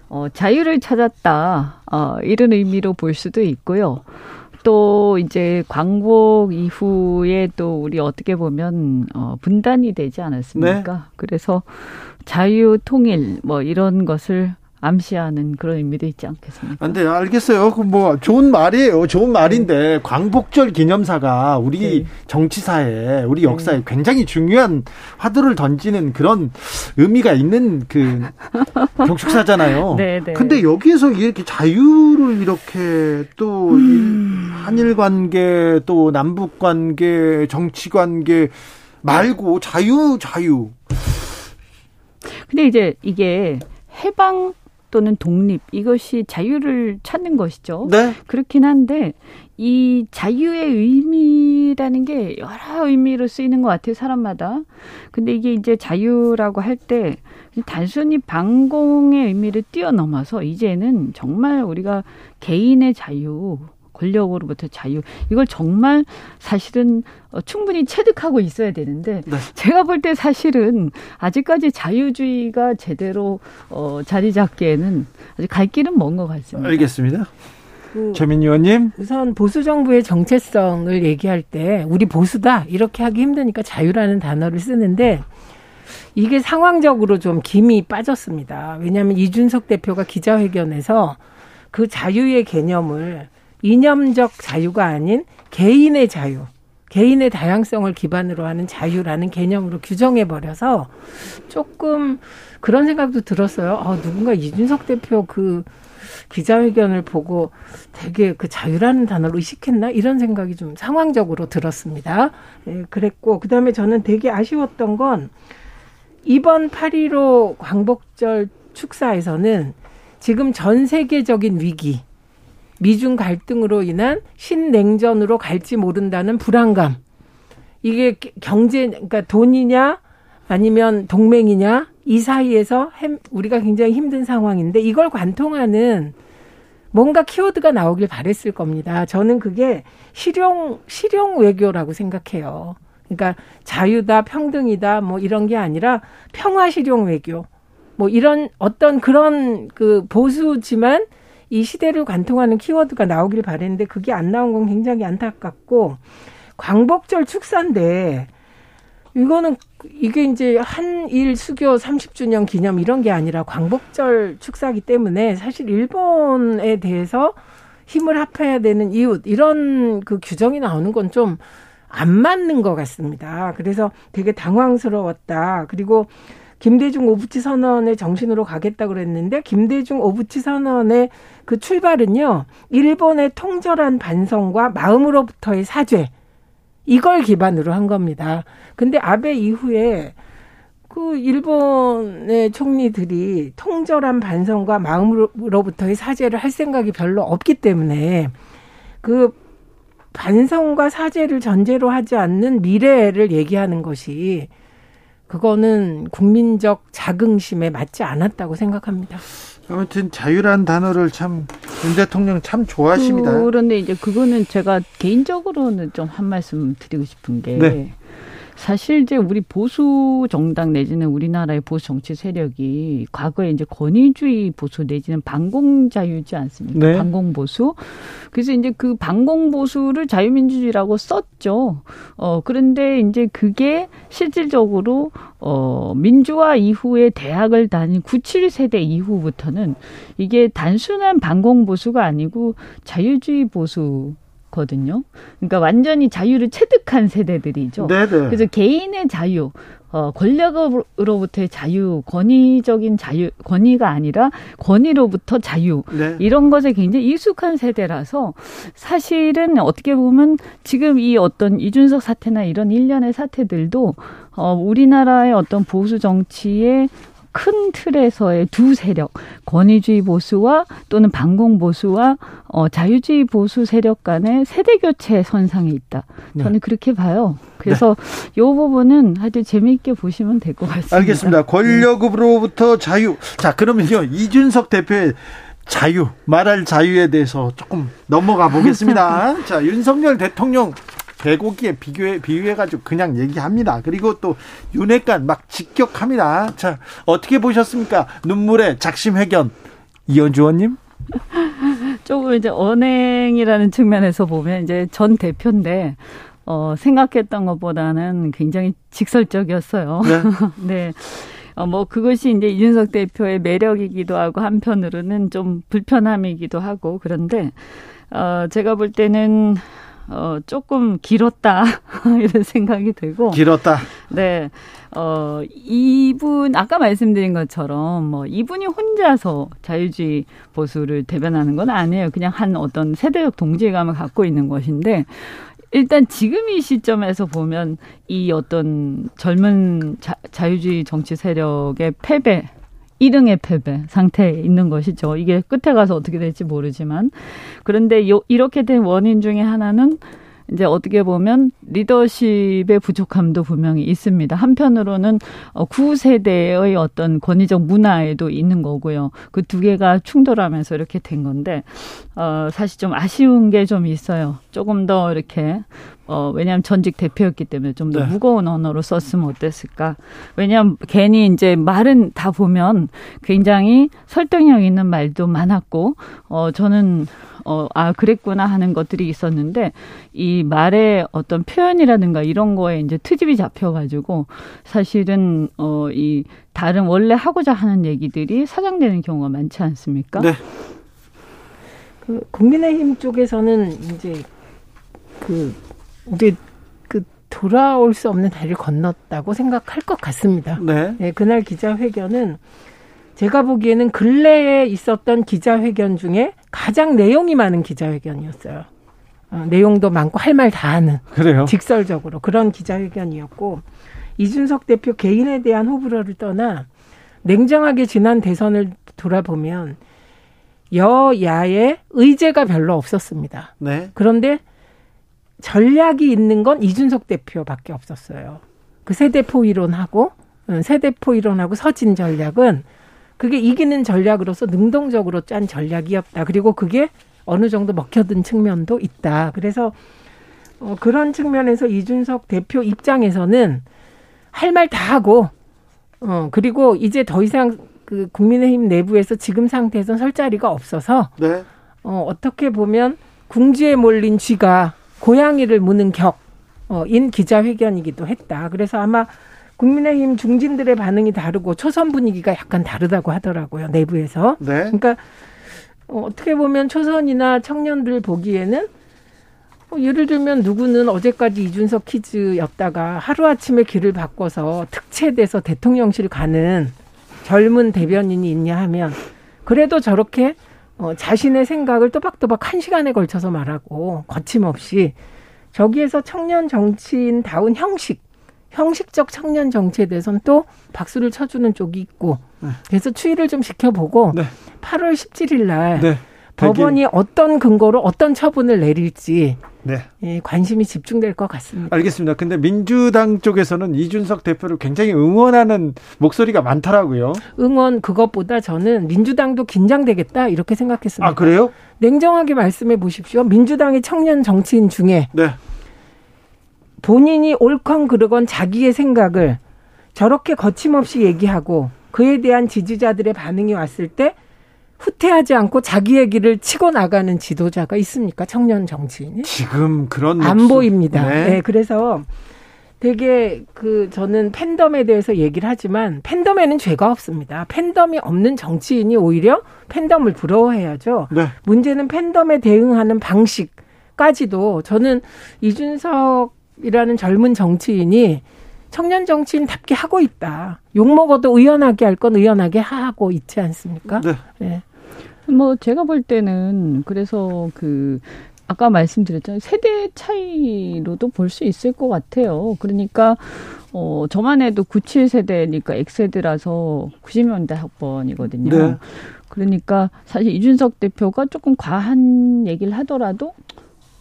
어, 자유를 찾았다 어, 이런 의미로 볼 수도 있고요. 또 이제 광복 이후에 또 우리 어떻게 보면 어 분단이 되지 않았습니까? 네. 그래서 자유 통일 뭐 이런 것을 암시하는 그런 의미도 있지 않겠습니까? 안 돼, 알겠어요. 그 뭐 좋은 말이에요. 좋은 말인데 네. 광복절 기념사가 우리 네. 정치사에, 우리 네. 역사에 네. 굉장히 중요한 화두를 던지는 그런 의미가 있는 그 경축사잖아요. 네, 네. 근데 여기에서 이렇게 자유를 이렇게 또 음. 한일 관계, 또 남북 관계, 정치 관계 말고 자유, 자유. 근데 이제 이게 해방 또는 독립 이것이 자유를 찾는 것이죠. 네. 그렇긴 한데 이 자유의 의미라는 게 여러 의미로 쓰이는 것 같아요 사람마다. 근데 이게 이제 자유라고 할 때 단순히 방공의 의미를 뛰어넘어서 이제는 정말 우리가 개인의 자유 권력으로부터 자유 이걸 정말 사실은 어, 충분히 체득하고 있어야 되는데 네. 제가 볼 때 사실은 아직까지 자유주의가 제대로 어, 자리 잡기에는 아직 갈 길은 먼 것 같습니다. 알겠습니다. 그 최민 의원님. 우선 보수 정부의 정체성을 얘기할 때 우리 보수다 이렇게 하기 힘드니까 자유라는 단어를 쓰는데 이게 상황적으로 좀 김이 빠졌습니다. 왜냐하면 이준석 대표가 기자회견에서 그 자유의 개념을 이념적 자유가 아닌 개인의 자유, 개인의 다양성을 기반으로 하는 자유라는 개념으로 규정해 버려서 조금 그런 생각도 들었어요. 아, 누군가 이준석 대표 그 기자회견을 보고 되게 그 자유라는 단어를 의식했나 이런 생각이 좀 상황적으로 들었습니다. 예, 그랬고 그다음에 저는 되게 아쉬웠던 건 이번 8.15 광복절 축사에서는 지금 전 세계적인 위기 미중 갈등으로 인한 신냉전으로 갈지 모른다는 불안감. 이게 경제, 그러니까 돈이냐 아니면 동맹이냐 이 사이에서 우리가 굉장히 힘든 상황인데 이걸 관통하는 뭔가 키워드가 나오길 바랬을 겁니다. 저는 그게 실용, 실용 외교라고 생각해요. 그러니까 자유다, 평등이다, 뭐 이런 게 아니라 평화 실용 외교. 뭐 이런 어떤 그런 그 보수지만 이 시대를 관통하는 키워드가 나오길 바랬는데 그게 안 나온 건 굉장히 안타깝고 광복절 축사인데 이거는 이게 이제 한일 수교 30주년 기념 이런 게 아니라 광복절 축사기 때문에 사실 일본에 대해서 힘을 합해야 되는 이웃 이런 그 규정이 나오는 건 좀 안 맞는 것 같습니다. 그래서 되게 당황스러웠다. 그리고 김대중 오부치 선언의 정신으로 가겠다 그랬는데 김대중 오부치 선언의 그 출발은요. 일본의 통절한 반성과 마음으로부터의 사죄 이걸 기반으로 한 겁니다. 근데 아베 이후에 그 일본의 총리들이 통절한 반성과 마음으로부터의 사죄를 할 생각이 별로 없기 때문에 그 반성과 사죄를 전제로 하지 않는 미래를 얘기하는 것이 그거는 국민적 자긍심에 맞지 않았다고 생각합니다. 아무튼 자유란 단어를 참 윤 대통령 참 좋아하십니다. 그런데 이제 그거는 제가 개인적으로는 좀 한 말씀 드리고 싶은 게 네. 사실 이제 우리 보수 정당 내지는 우리나라의 보수 정치 세력이 과거에 이제 권위주의 보수 내지는 반공자유지 않습니까? 네. 반공보수. 그래서 이제 그 반공보수를 자유민주주의라고 썼죠. 어, 그런데 이제 그게 실질적으로 어, 민주화 이후에 대학을 다닌 97 세대 이후부터는 이게 단순한 반공보수가 아니고 자유주의 보수 거든요. 그러니까 완전히 자유를 체득한 세대들이죠. 네네. 그래서 개인의 자유, 어, 권력으로부터의 자유, 권위적인 자유, 권위가 아니라 권위로부터 자유, 네. 이런 것에 굉장히 익숙한 세대라서 사실은 어떻게 보면 지금 이 어떤 이준석 사태나 이런 일련의 사태들도 어, 우리나라의 어떤 보수 정치의 큰 틀에서의 두 세력, 권위주의 보수와 또는 반공 보수와 어, 자유주의 보수 세력 간의 세대 교체 선상에 있다. 네. 저는 네. 그렇게 봐요. 그래서 네. 이 부분은 하여튼 재미있게 보시면 될 것 같습니다. 알겠습니다. 권력으로부터 자유. 자, 그러면요. 이준석 대표의 자유, 말할 자유에 대해서 조금 넘어가 보겠습니다. 자, 윤석열 대통령 개고기에 비교해 비유해가지고 그냥 얘기합니다. 그리고 또 윤핵관 막 직격합니다. 자 어떻게 보셨습니까? 눈물의 작심 회견 이현주 의원님. 조금 이제 언행이라는 측면에서 보면 이제 전 대표인데 어, 생각했던 것보다는 굉장히 직설적이었어요. 네. 네. 어, 뭐, 그것이 이제 이준석 대표의 매력이기도 하고, 한편으로는 좀 불편함이기도 하고, 그런데, 어, 제가 볼 때는, 어, 조금 길었다. 이런 생각이 들고. 길었다. 네. 어, 이분, 아까 말씀드린 것처럼, 뭐, 이분이 혼자서 자유주의 보수를 대변하는 건 아니에요. 그냥 한 어떤 세대적 동질감을 갖고 있는 것인데, 일단 지금 이 시점에서 보면 이 어떤 젊은 자, 자유주의 정치 세력의 패배, 1등의 패배 상태에 있는 것이죠. 이게 끝에 가서 어떻게 될지 모르지만. 그런데 요, 이렇게 된 원인 중에 하나는 이제 어떻게 보면 리더십의 부족함도 분명히 있습니다. 한편으로는 어, 구세대의 어떤 권위적 문화에도 있는 거고요. 그 두 개가 충돌하면서 이렇게 된 건데 어 사실 좀 아쉬운 게 좀 있어요. 조금 더 이렇게 어, 왜냐하면 전직 대표였기 때문에 좀더 네. 무거운 언어로 썼으면 어땠을까. 왜냐하면 괜히 이제 말은 다 보면 굉장히 설득력 있는 말도 많았고, 어, 저는, 어, 아, 그랬구나 하는 것들이 있었는데, 이 말의 어떤 표현이라든가 이런 거에 이제 트집이 잡혀가지고, 사실은, 어, 이 다른 원래 하고자 하는 얘기들이 사장되는 경우가 많지 않습니까? 네. 그 국민의힘 쪽에서는 이제 그 이제 그 돌아올 수 없는 다리를 건넜다고 생각할 것 같습니다. 네. 네 그날 기자회견은 제가 보기에는 근래에 있었던 기자회견 중에 가장 내용이 많은 기자회견이었어요. 어, 내용도 많고 할 말 다 하는. 그래요. 직설적으로 그런 기자회견이었고 이준석 대표 개인에 대한 호불호를 떠나 냉정하게 지난 대선을 돌아보면 여야의 의제가 별로 없었습니다. 네. 그런데 전략이 있는 건 이준석 대표밖에 없었어요. 그 세대포 이론하고 어, 세대포 이론하고 서진 전략은 그게 이기는 전략으로서 능동적으로 짠 전략이었다. 그리고 그게 어느 정도 먹혀든 측면도 있다. 그래서 어, 그런 측면에서 이준석 대표 입장에서는 할 말 다 하고 어 그리고 이제 더 이상 그 국민의힘 내부에서 지금 상태에서는 설 자리가 없어서 네. 어 어떻게 보면 궁지에 몰린 쥐가 고양이를 무는 격인 기자회견이기도 했다. 그래서 아마 국민의힘 중진들의 반응이 다르고 초선 분위기가 약간 다르다고 하더라고요 내부에서. 네. 그러니까 어, 어떻게 보면 초선이나 청년들 보기에는 어, 예를 들면 누구는 어제까지 이준석 퀴즈였다가 하루아침에 길을 바꿔서 특채돼서 대통령실 가는 젊은 대변인이 있냐 하면 그래도 저렇게 어, 자신의 생각을 또박또박 한 시간에 걸쳐서 말하고 거침없이 저기에서 청년 정치인 다운 형식, 형식적 청년 정치에 대해서는 또 박수를 쳐주는 쪽이 있고 네. 그래서 추이를 좀 지켜보고 네. 8월 17일 날 네. 법원이 어떤 근거로 어떤 처분을 내릴지 네. 예, 관심이 집중될 것 같습니다. 알겠습니다. 근데 민주당 쪽에서는 이준석 대표를 굉장히 응원하는 목소리가 많더라고요. 응원 그것보다 저는 민주당도 긴장되겠다 이렇게 생각했습니다. 아 그래요? 냉정하게 말씀해 보십시오. 민주당의 청년 정치인 중에 네. 본인이 옳건 그르건 자기의 생각을 저렇게 거침없이 얘기하고 그에 대한 지지자들의 반응이 왔을 때 후퇴하지 않고 자기 얘기를 치고 나가는 지도자가 있습니까? 청년 정치인이? 지금 그런 안 목소... 보입니다. 네. 네. 그래서 되게 그 저는 팬덤에 대해서 얘기를 하지만 팬덤에는 죄가 없습니다. 팬덤이 없는 정치인이 오히려 팬덤을 부러워해야죠. 네. 문제는 팬덤에 대응하는 방식까지도 저는 이준석 이라는 젊은 정치인이 청년 정치인답게 하고 있다. 욕 먹어도 의연하게 할 건 의연하게 하고 있지 않습니까? 네. 네. 뭐 제가 볼 때는 그래서 그 아까 말씀드렸잖아요. 세대 차이로도 볼 수 있을 것 같아요. 그러니까 어 저만 해도 97 세대니까 X세대라서 90년대 학번이거든요. 네. 그러니까 사실 이준석 대표가 조금 과한 얘기를 하더라도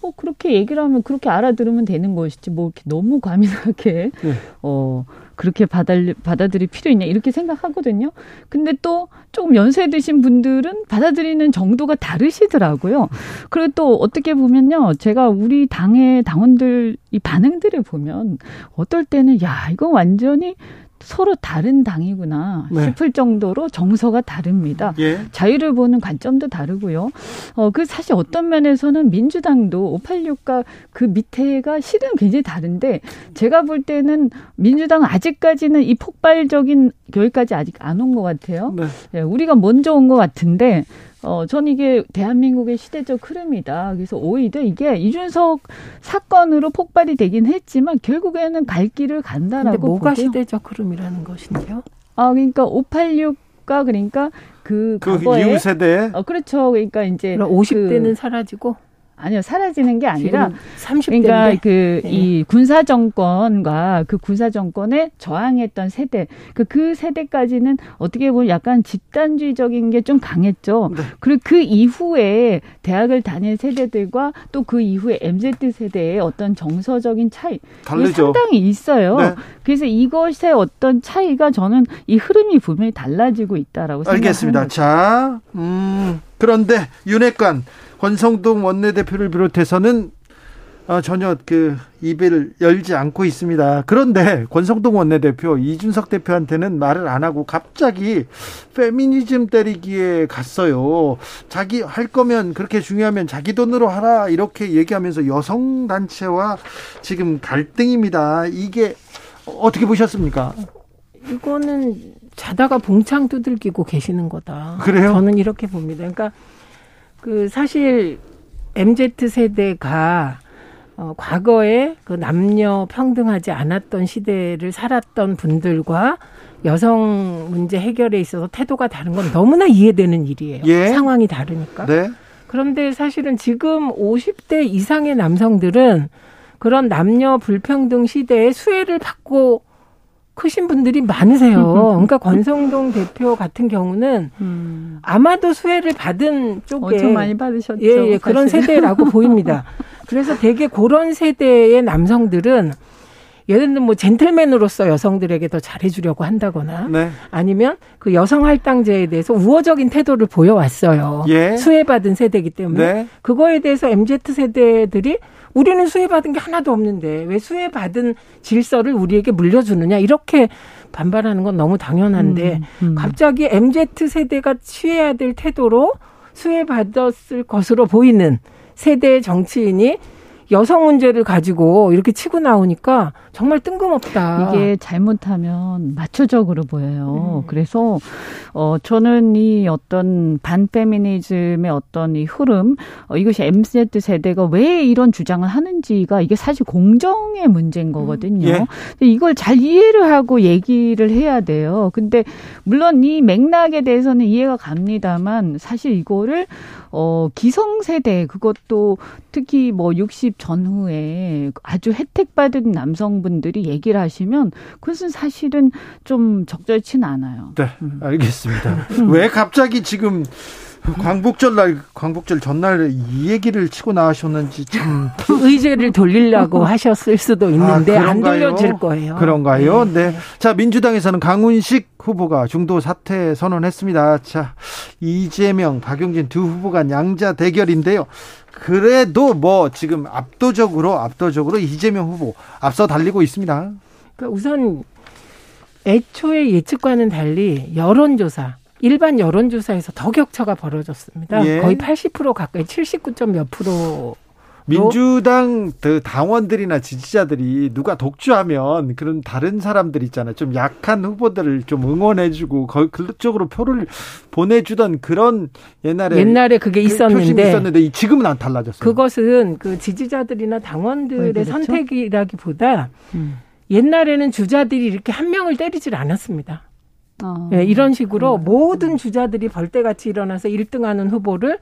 뭐 그렇게 얘기를 하면 그렇게 알아들으면 되는 것이지 뭐 이렇게 너무 과민하게 네. 어 그렇게 받아 받아들일 필요 있냐 이렇게 생각하거든요. 근데 또 조금 연세 드신 분들은 받아들이는 정도가 다르시더라고요. 그리고 또 어떻게 보면요. 제가 우리 당의 당원들 이 반응들을 보면 어떨 때는 야, 이거 완전히 서로 다른 당이구나 네. 싶을 정도로 정서가 다릅니다. 예. 자유를 보는 관점도 다르고요. 어, 그 사실 어떤 면에서는 민주당도 586과 그 밑에가 실은 굉장히 다른데 제가 볼 때는 민주당은 아직까지는 이 폭발적인 여기까지 아직 안 온 것 같아요. 네. 예, 우리가 먼저 온 것 같은데 어, 전 이게 대한민국의 시대적 흐름이다. 그래서 오히려 이게 이준석 사건으로 폭발이 되긴 했지만 결국에는 갈 길을 간다라고 근데 뭐가 보고요. 시대적 흐름이라는 것인데요? 아, 그러니까 586가 그러니까 그, 그 과거에 이후 세대 어 그렇죠. 그러니까 이제 50대는 그, 사라지고 아니요 사라지는 게 아니라 30대인데. 그러니까 그이 네. 군사 정권과 그 군사 정권에 저항했던 세대 그, 그 세대까지는 어떻게 보면 약간 집단주의적인 게 좀 강했죠. 네. 그리고 그 이후에 대학을 다닌 세대들과 또 그 이후에 MZ 세대의 어떤 정서적인 차이 다르죠. 상당히 있어요. 네. 그래서 이것의 어떤 차이가 저는 이 흐름이 분명히 달라지고 있다라고 생각합니다. 알겠습니다. 자, 음, 그런데 윤핵관 권성동 원내대표를 비롯해서는 어, 전혀 그 입을 열지 않고 있습니다. 그런데 권성동 원내대표 이준석 대표한테는 말을 안 하고 갑자기 페미니즘 때리기에 갔어요. 자기 할 거면 그렇게 중요하면 자기 돈으로 하라 이렇게 얘기하면서 여성 단체와 지금 갈등입니다. 이게 어떻게 보셨습니까? 이거는 자다가 봉창 두들기고 계시는 거다. 그래요? 저는 이렇게 봅니다. 그러니까 그 사실 MZ 세대가 어, 과거에 그 남녀 평등하지 않았던 시대를 살았던 분들과 여성 문제 해결에 있어서 태도가 다른 건 너무나 이해되는 일이에요. 예. 상황이 다르니까. 네. 그런데 사실은 지금 50대 이상의 남성들은 그런 남녀 불평등 시대에 수혜를 받고 크신 분들이 많으세요. 그러니까 권성동 대표 같은 경우는 음. 아마도 수혜를 받은 쪽에 엄청 많이 받으셨죠. 예, 예 그런 세대라고 보입니다. 그래서 되게 그런 세대의 남성들은 예를 들면 뭐 젠틀맨으로서 여성들에게 더 잘해주려고 한다거나 네. 아니면 그 여성 할당제에 대해서 우호적인 태도를 보여왔어요. 예. 수혜받은 세대이기 때문에 네. 그거에 대해서 mz 세대들이 우리는 수혜받은 게 하나도 없는데 왜 수혜받은 질서를 우리에게 물려주느냐 이렇게 반발하는 건 너무 당연한데 음, 음. 갑자기 MZ 세대가 취해야 될 태도로 수혜받았을 것으로 보이는 세대의 정치인이 여성 문제를 가지고 이렇게 치고 나오니까 정말 뜬금없다. 이게 잘못하면 마초적으로 보여요. 음. 그래서 어 저는 이 어떤 반페미니즘의 어떤 이 흐름 어, 이것이 MZ 세대가 왜 이런 주장을 하는지가 이게 사실 공정의 문제인 거거든요. 음. 예. 이걸 잘 이해를 하고 얘기를 해야 돼요. 근데 물론 이 맥락에 대해서는 이해가 갑니다만 사실 이거를 어 기성 세대 그것도 특히 뭐 60 전후에 아주 혜택 받은 남성분 들이 얘기를 하시면 그것은 사실은 좀 적절치 는 않아요. 네, 음. 알겠습니다. 왜 갑자기 지금 광복절 날 광복절 전날 이 얘기를 치고 나오셨는지 참 의제를 돌리려고 하셨을 수도 있는데 아, 안 돌려질 거예요. 그런가요? 네. 네. 자 민주당에서는 강훈식 후보가 중도 사퇴 선언했습니다. 자 이재명, 박용진 두 후보가 양자 대결인데요. 그래도 뭐 지금 압도적으로 압도적으로 이재명 후보 앞서 달리고 있습니다. 그러니까 우선 애초에 예측과는 달리 여론조사 일반 여론조사에서 더 격차가 벌어졌습니다. 예. 거의 80% 가까이 79점 몇 프로 민주당 그 당원들이나 지지자들이 누가 독주하면 그런 다른 사람들 있잖아요. 좀 약한 후보들을 좀 응원해주고 그쪽으로 표를 보내주던 그런 옛날에 옛날에 그게 그 있었는데 있었는데 지금은 안 달라졌어요. 그것은 그 지지자들이나 당원들의 그렇죠? 선택이라기보다 음. 옛날에는 주자들이 이렇게 한 명을 때리질 않았습니다. 어. 네, 이런 식으로 음. 모든 주자들이 벌떼같이 일어나서 1등하는 후보를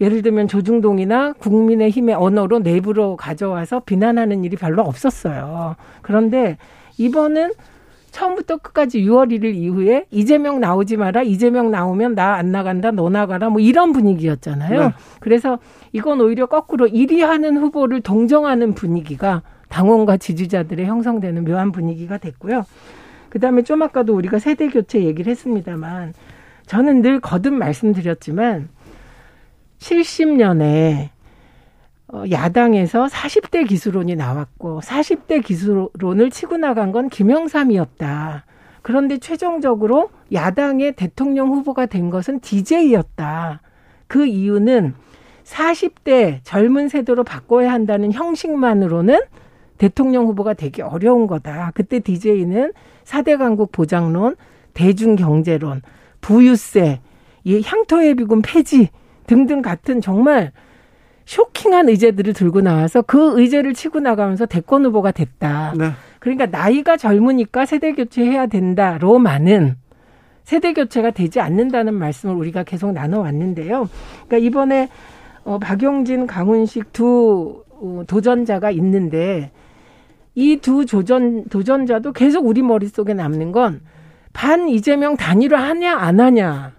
예를 들면 조중동이나 국민의힘의 언어로 내부로 가져와서 비난하는 일이 별로 없었어요. 그런데 이번은 처음부터 끝까지 6월 1일 이후에 이재명 나오지 마라. 이재명 나오면 나 안 나간다. 너 나가라. 뭐 이런 분위기였잖아요. 네. 그래서 이건 오히려 거꾸로 1위 하는 후보를 동정하는 분위기가 당원과 지지자들의 형성되는 묘한 분위기가 됐고요. 그다음에 좀 아까도 우리가 세대 교체 얘기를 했습니다만 저는 늘 거듭 말씀드렸지만 70년에 어, 야당에서 40대 기수론이 나왔고 40대 기수론을 치고 나간 건 김영삼이었다. 그런데 최종적으로 야당의 대통령 후보가 된 것은 DJ였다. 그 이유는 40대 젊은 세대로 바꿔야 한다는 형식만으로는 대통령 후보가 되기 어려운 거다. 그때 DJ는 4대 강국 보장론, 대중경제론, 부유세, 이 향토예비군 폐지 등등 같은 정말 쇼킹한 의제들을 들고 나와서 그 의제를 치고 나가면서 대권 후보가 됐다. 네. 그러니까 나이가 젊으니까 세대 교체해야 된다로만은 세대 교체가 되지 않는다는 말씀을 우리가 계속 나눠왔는데요. 그러니까 이번에 어, 박용진, 강훈식 두 어, 도전자가 있는데 이두 조전 도전자도 계속 우리 머릿속에 남는 건 반 이재명 단일화 하냐 안 하냐.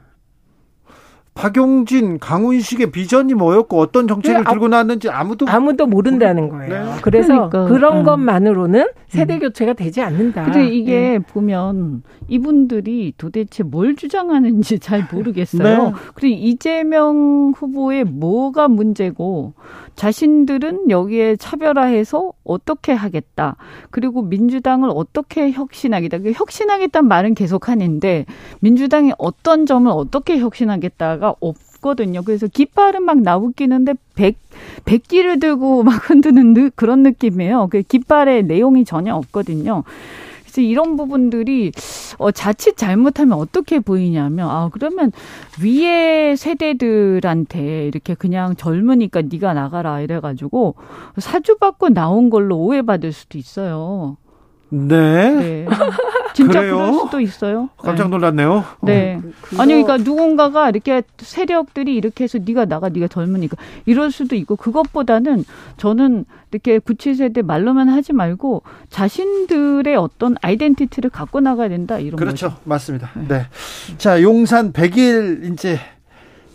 박용진, 강훈식의 비전이 뭐였고 어떤 정책을 네, 들고 나왔는지 아무도 아무도 모른다는 거예요. 네. 그래서 그러니까. 그런 음. 것만으로는 세대 음. 교체가 되지 않는다. 근데 이게 네. 보면 이분들이 도대체 뭘 주장하는지 잘 모르겠어요. 네. 그리고 이재명 후보의 뭐가 문제고 자신들은 여기에 차별화해서 어떻게 하겠다. 그리고 민주당을 어떻게 혁신하겠다. 그 혁신하겠다는 말은 계속 하는데 민주당이 어떤 점을 어떻게 혁신하겠다 가 없거든요. 그래서 깃발은 막 나웃기는데 백, 백기를 들고 막 흔드는 그런 느낌이에요. 그 깃발의 내용이 전혀 없거든요. 그래서 이런 부분들이 어, 자칫 잘못하면 어떻게 보이냐면 아 그러면 위에 세대들한테 이렇게 그냥 젊으니까 네가 나가라 이래가지고 사주받고 나온 걸로 오해받을 수도 있어요. 네. 네. 진짜 그래요? 그럴 수도 있어요. 깜짝 놀랐네요. 네. 어. 그, 아니 그러니까 누군가가 이렇게 세력들이 이렇게 해서 네가 나가 네가 젊으니까 이럴 수도 있고 그것보다는 저는 이렇게 97세대 말로만 하지 말고 자신들의 어떤 아이덴티티를 갖고 나가야 된다 이런 그렇죠. 거죠. 맞습니다. 네. 네. 자, 용산 100일 이제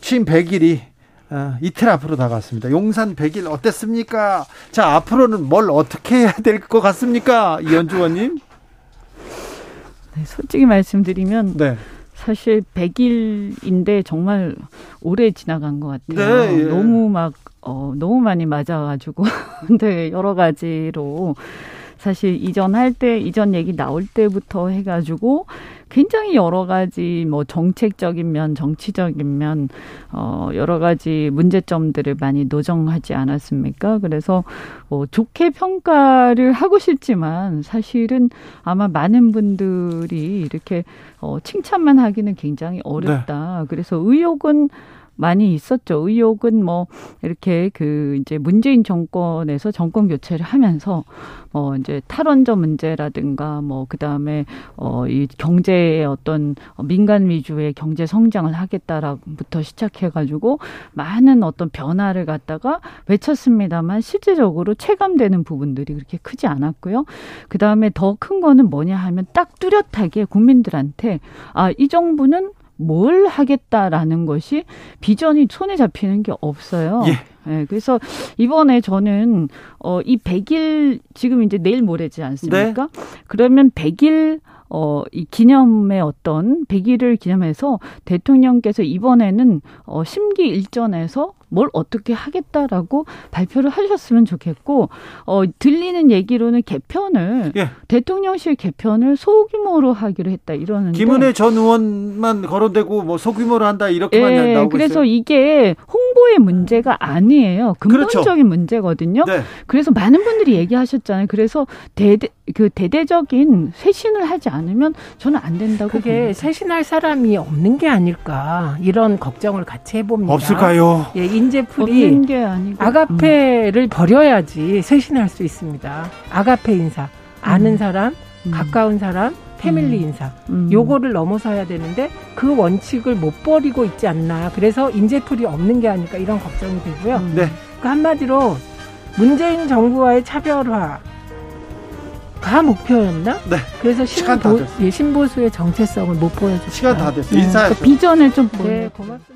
취임 100일이 어, 이틀 앞으로 다가왔습니다. 용산 100일 어땠습니까? 자, 앞으로는 뭘 어떻게 해야 될 것 같습니까? 이현주 의원님? 네, 솔직히 말씀드리면 네. 사실 100일인데 정말 오래 지나간 것 같아요. 네, 예. 너무 막, 어, 너무 많이 맞아가지고. 근데 여러 가지로 사실 이전 할 때, 이전 얘기 나올 때부터 해가지고 굉장히 여러 가지 뭐 정책적인 면, 정치적인 면, 어, 여러 가지 문제점들을 많이 노정하지 않았습니까? 그래서 뭐 좋게 평가를 하고 싶지만 사실은 아마 많은 분들이 이렇게 어, 칭찬만 하기는 굉장히 어렵다. 네. 그래서 의혹은 많이 있었죠. 의혹은 뭐 이렇게 그 이제 문재인 정권에서 정권 교체를 하면서 뭐 이제 탈원전 문제라든가 뭐 그다음에 어이 경제의 어떤 민간 위주의 경제 성장을 하겠다라부터 시작해 가지고 많은 어떤 변화를 갖다가 외쳤습니다만 실제적으로 체감되는 부분들이 그렇게 크지 않았고요. 그다음에 더 큰 거는 뭐냐 하면 딱 뚜렷하게 국민들한테 아, 이 정부는 뭘 하겠다라는 것이 비전이 손에 잡히는 게 없어요. 예. 네, 그래서 이번에 저는 어 이 100일 지금 이제 내일 모레지 않습니까? 네. 그러면 100일 어, 이 기념의 어떤 100일을 기념해서 대통령께서 이번에는 어, 심기 일전에서 뭘 어떻게 하겠다라고 발표를 하셨으면 좋겠고 어 들리는 얘기로는 개편을 예. 대통령실 개편을 소규모로 하기로 했다 이러는데 김은혜 전 의원만 거론되고 뭐 소규모로 한다 이렇게만 예, 나오고 그래서 있어요. 이게 홍보의 문제가 아니에요. 근본적인 그렇죠. 문제거든요. 네. 그래서 많은 분들이 얘기하셨잖아요. 그래서 대대 그 대대적인 쇄신을 하지 않으면 저는 안 된다고 그게 봅니다. 쇄신할 사람이 없는 게 아닐까 이런 걱정을 같이 해봅니다. 없을까요? 예, 인재풀이 아가페를 음. 버려야지 쇄신할 수 있습니다. 아가페 인사 아는 음. 사람, 음. 가까운 사람, 패밀리 음. 인사 음. 요거를 넘어서야 되는데 그 원칙을 못 버리고 있지 않나. 그래서 인재풀이 없는 게 아닐까 이런 걱정이 되고요. 네. 그 한마디로 문재인 정부와의 차별화 가 목표였나? 네. 그래서 신보, 예, 신보수의 정체성을 못 보여줬다. 시간 다 됐어요. 인사 네. 그 비전을 좀 보여. 네, 고맙습니다.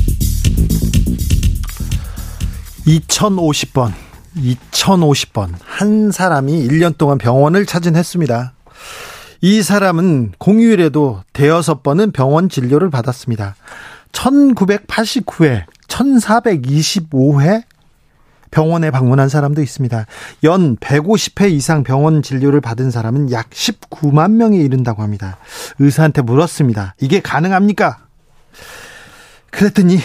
2050번 2050번 한 사람이 1년 동안 병원을 찾은 했습니다. 이 사람은 공휴일에도 대여섯 번은 병원 진료를 받았습니다. 1989회, 1425회 병원에 방문한 사람도 있습니다. 연 150회 이상 병원 진료를 받은 사람은 약 19만 명에 이른다고 합니다. 의사한테 물었습니다. 이게 가능합니까? 그랬더니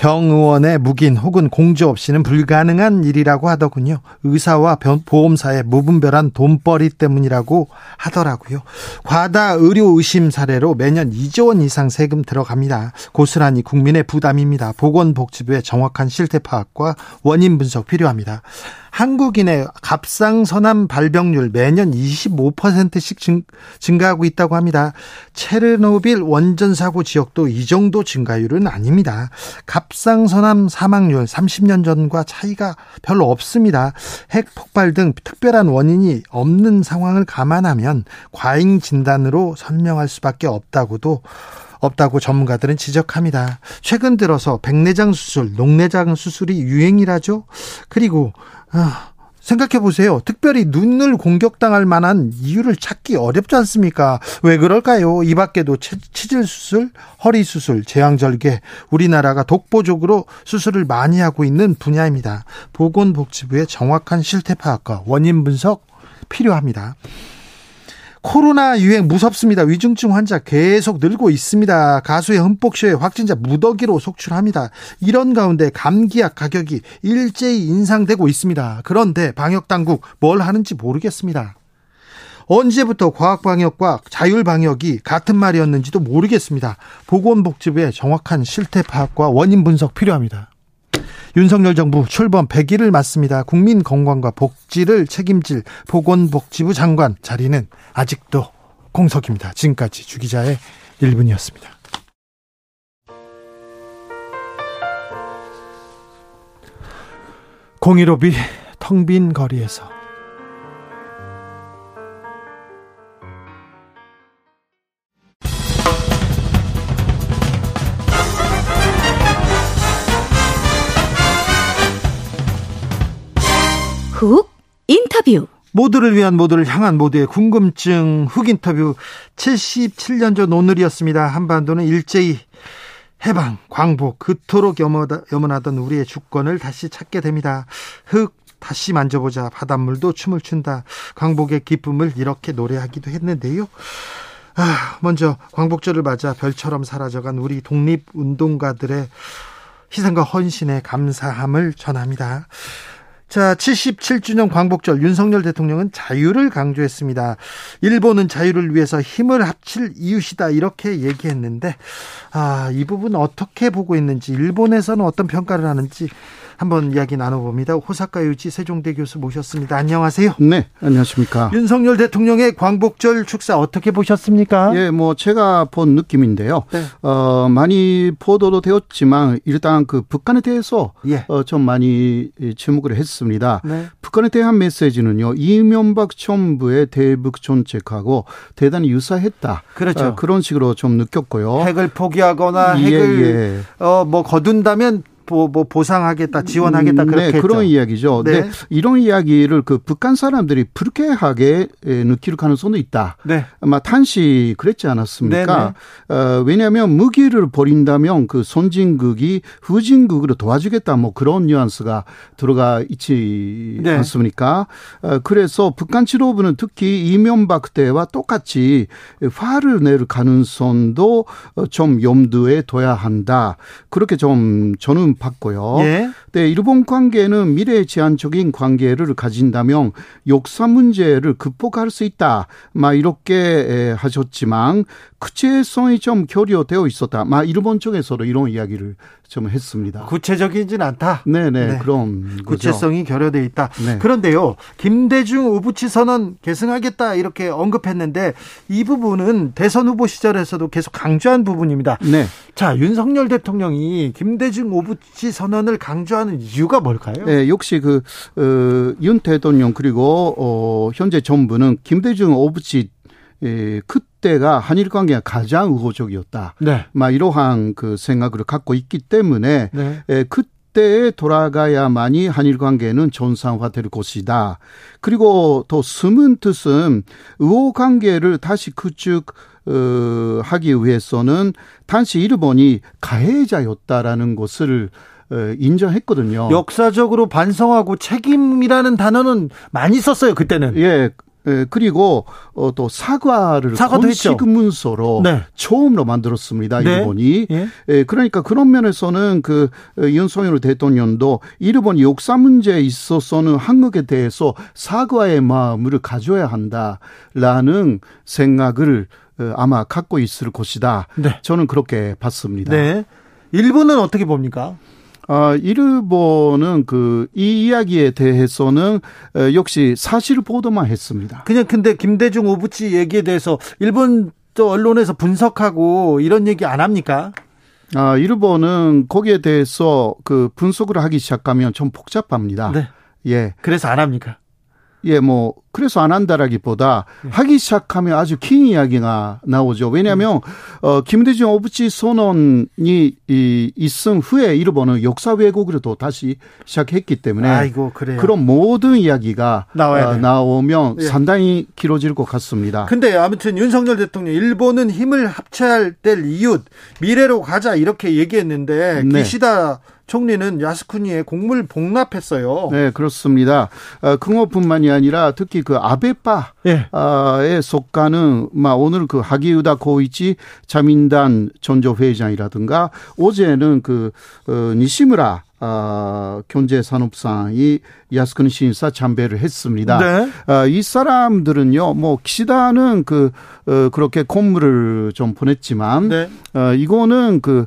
병 의원의 묵인 혹은 공조 없이는 불가능한 일이라고 하더군요. 의사와 보험사의 무분별한 돈벌이 때문이라고 하더라고요. 과다 의료 의심 사례로 매년 2조 원 이상 세금 들어갑니다. 고스란히 국민의 부담입니다. 보건복지부의 정확한 실태 파악과 원인 분석 필요합니다. 한국인의 갑상선암 발병률 매년 25%씩 증, 증가하고 있다고 합니다. 체르노빌 원전 사고 지역도 이 정도 증가율은 아닙니다. 갑상선암 사망률 30년 전과 차이가 별로 없습니다. 핵 폭발 등 특별한 원인이 없는 상황을 감안하면 과잉 진단으로 설명할 수밖에 없다고도 없다고 전문가들은 지적합니다. 최근 들어서 백내장 수술, 녹내장 수술이 유행이라죠. 그리고 아, 생각해 보세요. 특별히 눈을 공격당할 만한 이유를 찾기 어렵지 않습니까? 왜 그럴까요? 이 밖에도 치질 수술, 허리 수술, 제왕절개, 우리나라가 독보적으로 수술을 많이 하고 있는 분야입니다. 보건복지부의 정확한 실태 파악과 원인 분석 필요합니다. 코로나 유행 무섭습니다. 위중증 환자 계속 늘고 있습니다. 가수의 흠뻑 쇼에 확진자 무더기로 속출합니다. 이런 가운데 감기약 가격이 일제히 인상되고 있습니다. 그런데 방역 당국 뭘 하는지 모르겠습니다. 언제부터 과학 방역과 자율 방역이 같은 말이었는지도 모르겠습니다. 보건복지부의 정확한 실태 파악과 원인 분석 필요합니다. 윤석열 정부 출범 100일을 맞습니다. 국민 건강과 복지를 책임질 보건복지부 장관 자리는 아직도 공석입니다. 지금까지 주기자의 1분이었습니다. 공일오비 텅 빈 거리에서 훅 인터뷰 모두를 위한 모두를 향한 모두의 궁금증 훅 인터뷰 77년 전 오늘이었습니다. 한반도는 일제히 해방, 광복, 그토록 염원하던 우리의 주권을 다시 찾게 됩니다. 흙 다시 만져보자. 바닷물도 춤을 춘다. 광복의 기쁨을 이렇게 노래하기도 했는데요. 아, 먼저 광복절을 맞아 별처럼 사라져간 우리 독립운동가들의 희생과 헌신에 감사함을 전합니다. 자, 77주년 광복절 윤석열 대통령은 자유를 강조했습니다. 일본은 자유를 위해서 힘을 합칠 이웃이다 이렇게 얘기했는데 아, 이 부분 어떻게 보고 있는지 일본에서는 어떤 평가를 하는지 한번 이야기 나눠봅니다. 호사카 유지 세종대 교수 모셨습니다. 안녕하세요. 네, 안녕하십니까. 윤석열 대통령의 광복절 축사 어떻게 보셨습니까? 예, 뭐 제가 본 느낌인데요. 네. 어, 많이 보도도 되었지만 일단 그 북한에 대해서 예. 어, 좀 많이 주목을 했습니다. 네. 북한에 대한 메시지는요. 이명박 정부의 대북 정책하고 대단히 유사했다. 그렇죠. 어, 그런 식으로 좀 느꼈고요. 핵을 포기하거나 예, 핵을 예, 어, 뭐 거둔다면 뭐, 뭐 보상하겠다, 지원하겠다 그렇게 네, 그런 이야기죠. 네. 네. 이런 이야기를 그 북한 사람들이 불쾌하게 느낄 가능성도 있다. 네. 아마 탄시 그랬지 않았습니까? 네, 네. 어, 왜냐하면 무기를 버린다면 그 선진국이 후진국으로 도와주겠다 뭐 그런 뉘앙스가 들어가 있지 네. 않습니까? 어, 그래서 북한 지도부는 특히 이명박 때와 똑같이 화를 낼 가능성도 좀 염두에 둬야 한다. 그렇게 좀 저는 받고요. 예. 네, 일본 관계는 미래 제한적인 관계를 가진다면 역사 문제를 극복할 수 있다. 막 이렇게 하셨지만 구체성이 좀 결여되어 있었다. 막 일본 쪽에서도 이런 이야기를 좀 했습니다. 구체적이진 않다. 네네 네. 그럼 구체성이 결여돼 있다. 네. 그런데요, 김대중 오부치 선언 계승하겠다 이렇게 언급했는데 이 부분은 대선 후보 시절에서도 계속 강조한 부분입니다. 네. 자 윤석열 대통령이 김대중 오부치 선언을 강조하는 이유가 뭘까요? 네, 역시 그윤 어, 대통령 그리고 어, 현재 정부는 김대중 오부치 예, 그때가 한일 관계가 가장 우호적이었다. 네. 막 이러한 그 생각을 갖고 있기 때문에 네. 예, 그 때에 돌아가야만이 한일 관계는 정상화될 것이다. 그리고 더 숨은 뜻은 우호 관계를 다시 구축 어, 하기 위해서는 당시 일본이 가해자였다라는 것을 어, 인정했거든요. 역사적으로 반성하고 책임이라는 단어는 많이 썼어요 그때는. 예, 예, 그리고 어, 또 사과를 공식 문서로 네. 처음으로 만들었습니다. 네. 일본이. 예. 예, 그러니까 그런 면에서는 그 어, 윤석열 대통령도 일본이 역사 문제에 있어서는 한국에 대해서 사과의 마음을 가져야 한다라는 생각을 어, 아마 갖고 있을 것이다. 네. 저는 그렇게 봤습니다. 네. 일본은 어떻게 봅니까? 아, 일본은 그 이 이야기에 대해서는 어, 역시 사실 보도만 했습니다. 그냥 근데 김대중 오부치 얘기에 대해서 일본 또 언론에서 분석하고 이런 얘기 안 합니까? 아, 일본은 거기에 대해서 그 분석을 하기 시작하면 좀 복잡합니다. 네. 예. 그래서 안 합니까? 예, 뭐 그래서 안 한다라기보다 네. 하기 시작하면 아주 긴 이야기가 나오죠. 왜냐하면 음. 어 김대중 오부치 선언이 이 있은 후에 일본은 역사 왜곡으로도 다시 시작했기 때문에 아이고. 그런 모든 이야기가 어, 나오면 예. 상당히 길어질 것 같습니다. 근데 아무튼 윤석열 대통령 일본은 힘을 합쳐야 될 이웃 미래로 가자 이렇게 얘기했는데 네. 기시다 총리는 야스쿠니에 공물 복납했어요. 네, 그렇습니다. 어, 긍호뿐만이 아니라 특히 그 아베파에 예. 속가는 막 오늘 그 하기우다 고이치 자민단 전조 회장이라든가 어제는 그 어, 니시무라 아, 경제산업상이 야스쿠니 신사 참배를 했습니다. 네. 아, 이 사람들은요, 뭐, 기시다는 그, 어, 그렇게 콧물을 좀 보냈지만, 네. 어, 이거는 그,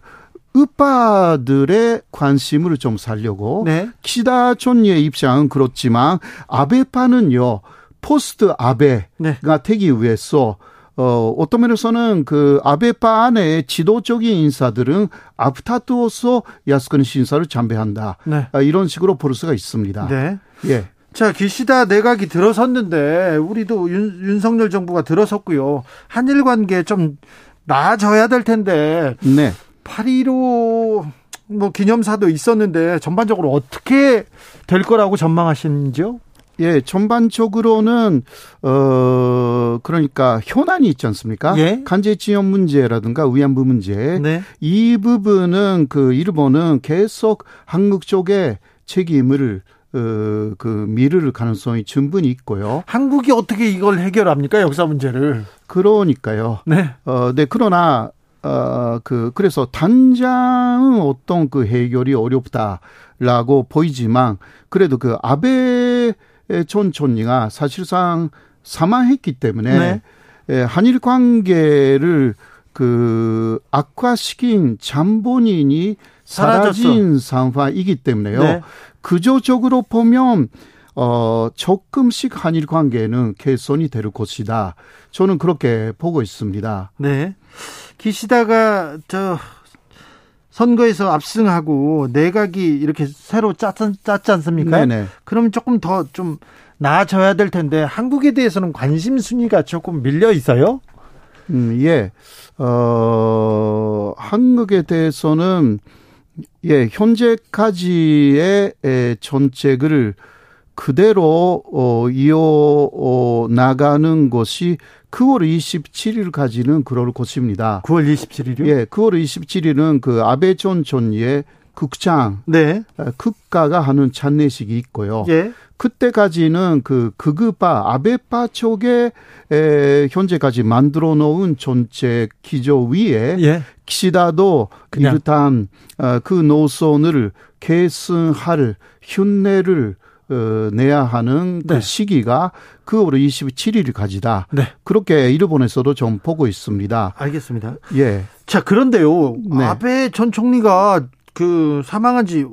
우파들의 관심을 좀 살려고 네. 키다 촌리의 입장은 그렇지만 아베파는요 포스트 아베가 네. 되기 위해서 어, 어떤 면에서는 그 아베파 안에 지도적인 인사들은 아프타투어서 야스쿠니 신사를 참배한다. 네. 아, 이런 식으로 볼 수가 있습니다. 네. 예. 자, 기시다 내각이 들어섰는데 우리도 윤, 윤석열 정부가 들어섰고요. 한일 관계 좀 나아져야 될 텐데. 네. 8.15 뭐 기념사도 있었는데 전반적으로 어떻게 될 거라고 전망하시는지요? 예, 전반적으로는 어 그러니까 현안이 있지 않습니까? 예? 간제지원 문제라든가 위안부 문제 네. 이 부분은 그 일본은 계속 한국 쪽에 책임을 어, 그 미룰 가능성이 충분히 있고요. 한국이 어떻게 이걸 해결합니까? 역사 문제를. 그러니까요. 네. 어, 네. 그러나 어, 그, 그래서 단장은 어떤 그 해결이 어렵다라고 보이지만, 그래도 그 아베 전 총리가 사실상 사망했기 때문에, 네. 예, 한일 관계를 그 악화시킨 잠본인이 사라진 상황이기 때문에요. 네. 구조적으로 보면 어 조금씩 한일 관계는 개선이 될 것이다. 저는 그렇게 보고 있습니다. 네. 기시다가 저 선거에서 압승하고 내각이 이렇게 새로 짰, 짰지 않습니까? 네네. 그럼 조금 더 좀 나아져야 될 텐데 한국에 대해서는 관심 순위가 조금 밀려 있어요? 음, 예. 어, 한국에 대해서는 예, 현재까지의 에, 정책을 그대로 어, 이어 어, 나가는 것이 9월 27일까지는 그럴 것입니다. 9월 27일이요? 예, 9월 27일은 그 아베 전 총리의 국장, 네. 국가가 하는 찬례식이 있고요. 예. 그때까지는 그 극우파 아베파 쪽에 에, 현재까지 만들어 놓은 전체 기조 위에 예. 기시다도 그냥. 이르한 어, 그 노선을 계승할 흉내를 어, 내야 하는 그 네. 시기가 9월 27일까지다. 네. 그렇게 일본에서도 좀 보고 있습니다. 알겠습니다. 예. 자, 그런데요. 네. 아베 전 총리가 그 사망한 지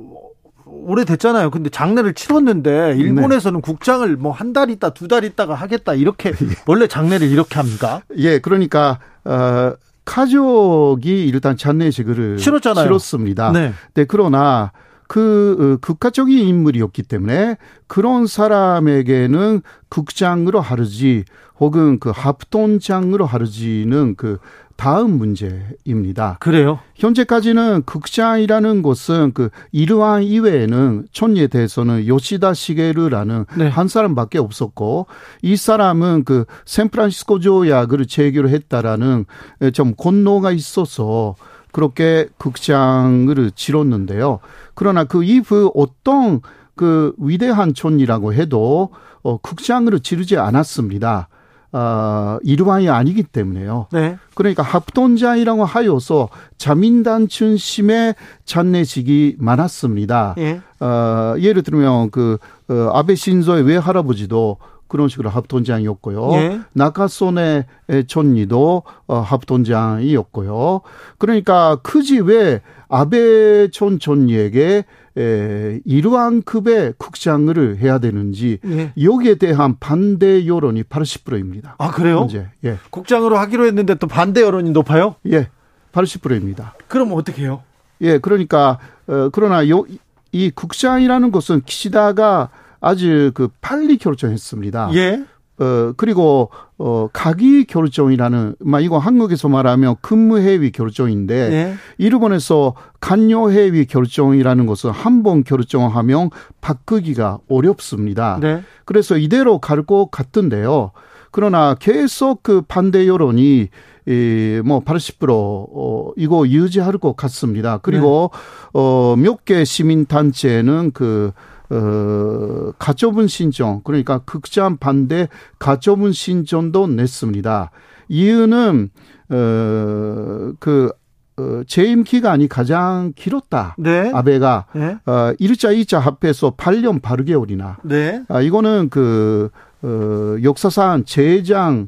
오래됐잖아요. 근데 장례를 치렀는데 일본에서는 네. 국장을 뭐 한 달 있다 두 달 있다가 하겠다 이렇게 예. 원래 장례를 이렇게 합니까? 예, 그러니까 어 가족이 일단 장례식을 치렀잖아요. 치렀습니다. 네. 네, 그러나 그 어, 국가적인 인물이었기 때문에 그런 사람에게는 국장으로 하르지 혹은 그 합동장으로 하르지는 그 다음 문제입니다. 그래요? 현재까지는 극장이라는 것은 그 이르한 이외에는 촌리에 대해서는 요시다 시게르라는 네. 한 사람밖에 없었고 이 사람은 그 샌프란시스코 조약을 체결 했다라는 좀 권노가 있어서 그렇게 극장을 치렀는데요. 그러나 그 이후 어떤 그 위대한 촌이라고 해도 어, 극장으로 지르지 않았습니다. 어, 이루만이 아니기 때문에요. 네. 그러니까 합동자이라고 하여서 자민단 춘심의 잔내식이 많았습니다. 예. 어, 예를 들면 그 어, 아베 신조의 외할아버지도 그런 식으로 합동장이었고요. 예. 나카소네 촌리도 어, 합동장이었고요. 그러니까 크지 왜 아베 촌 촌리에게 에, 이러한 급의 국장을 해야 되는지 예. 여기에 대한 반대 여론이 80%입니다. 아 그래요? 현재. 예. 국장으로 하기로 했는데 또 반대 여론이 높아요? 예, 80%입니다. 그럼 어떻게 해요? 예, 그러니까 어, 그러나 요, 이 국장이라는 것은 기시다가 아주 그 빨리 결정했습니다. 예. 어, 그리고, 어, 가기 결정이라는, 막 이거 한국에서 말하면 근무해위 결정인데, 네. 일본에서 간요해위 결정이라는 것은 한 번 결정하면 바꾸기가 어렵습니다. 네. 그래서 이대로 갈 것 같은데요. 그러나 계속 그 반대 여론이 이, 뭐, 80%, 어, 이거 유지할 것 같습니다. 그리고, 네. 어, 몇 개 시민 단체는 그, 어, 가처분 신청 그러니까 극장 반대 가처분 신청도 냈습니다. 이유는 어그 어, 재임 기간이 가장 길었다. 네. 아베가 네. 어 1자 2자 합해서 8년 8개월이나. 네. 아 이거는 그 어, 역사상 제장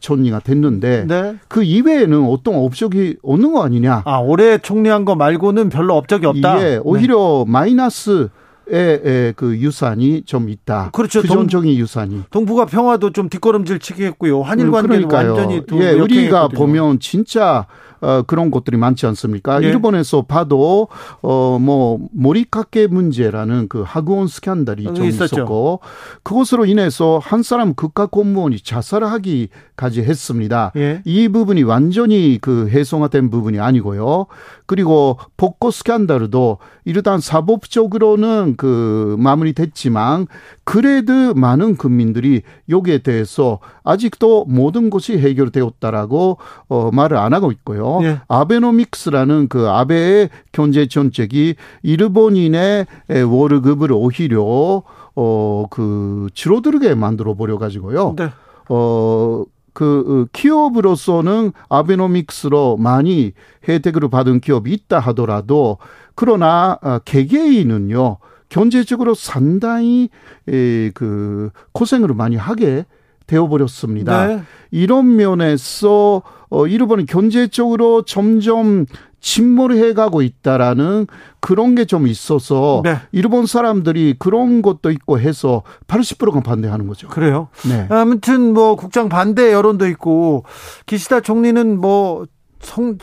총리가 됐는데 네. 그 이외에는 어떤 업적이 없는 거 아니냐? 아 올해 총리한 거 말고는 별로 업적이 없다. 예, 오히려 네. 마이너스 그 유산이 좀 있다. 그렇죠. 부정적인 유산이. 동북아 평화도 좀 뒷걸음질 치게 했고요. 한일 관계는 그러니까요. 완전히 예, 우리가 보면 진짜 어, 그런 것들이 많지 않습니까? 예. 일본에서 봐도 어뭐 모리카케 문제라는 그 학원 스캔들이 좀 있었죠. 있었고 그것으로 인해서 한 사람 국가 공무원이 자살하기 까지 했습니다. 예. 이 부분이 완전히 그 해소화된 부분이 아니고요. 그리고 복고 스캔들도 일단 사법적으로는 그 마무리됐지만 그래도 많은 국민들이 여기에 대해서 아직도 모든 것이 해결되었다라고 어 말을 안 하고 있고요. 예. 아베노믹스라는 그 아베의 경제 정책이 일본인의 월급을 오히려 어그 줄어들게 만들어 버려 가지고요. 네. 어 그 어, 기업으로서는 아베노믹스로 많이 혜택을 받은 기업이 있다 하더라도 그러나 어, 개개인은요 경제적으로 상당히 그 고생을 많이 하게 되어버렸습니다. 네. 이런 면에서 어, 일본은 경제적으로 점점 침몰해 가고 있다라는 그런 게 좀 있어서 네. 일본 사람들이 그런 것도 있고 해서 80%가 반대하는 거죠. 그래요? 네. 아무튼 뭐 국장 반대 여론도 있고 기시다 총리는 뭐 성,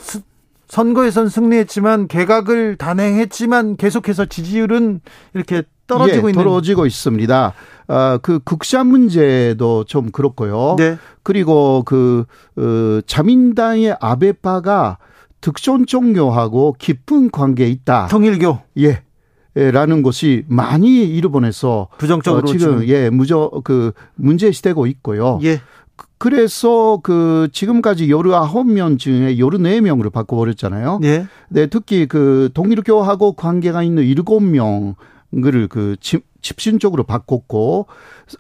선거에선 승리했지만 개각을 단행했지만 계속해서 지지율은 이렇게 떨어지고 예, 있는 떨어지고 있습니다. 아, 그 국사 문제도 좀 그렇고요. 네. 그리고 그 어, 자민당의 아베파가 특존 종교하고 깊은 관계에 있다. 통일교. 예. 라는 것이 많이 일본에서 부정적으로 어, 지금, 지금 예 무저 그 문제시되고 있고요. 예. 그래서 그 지금까지 열르 아홉 명 중에 열르 네 명으로 바꿔버렸잖아요. 예. 네, 특히 그 동일교하고 관계가 있는 일곱 명을 그 집신적으로 바꿨고,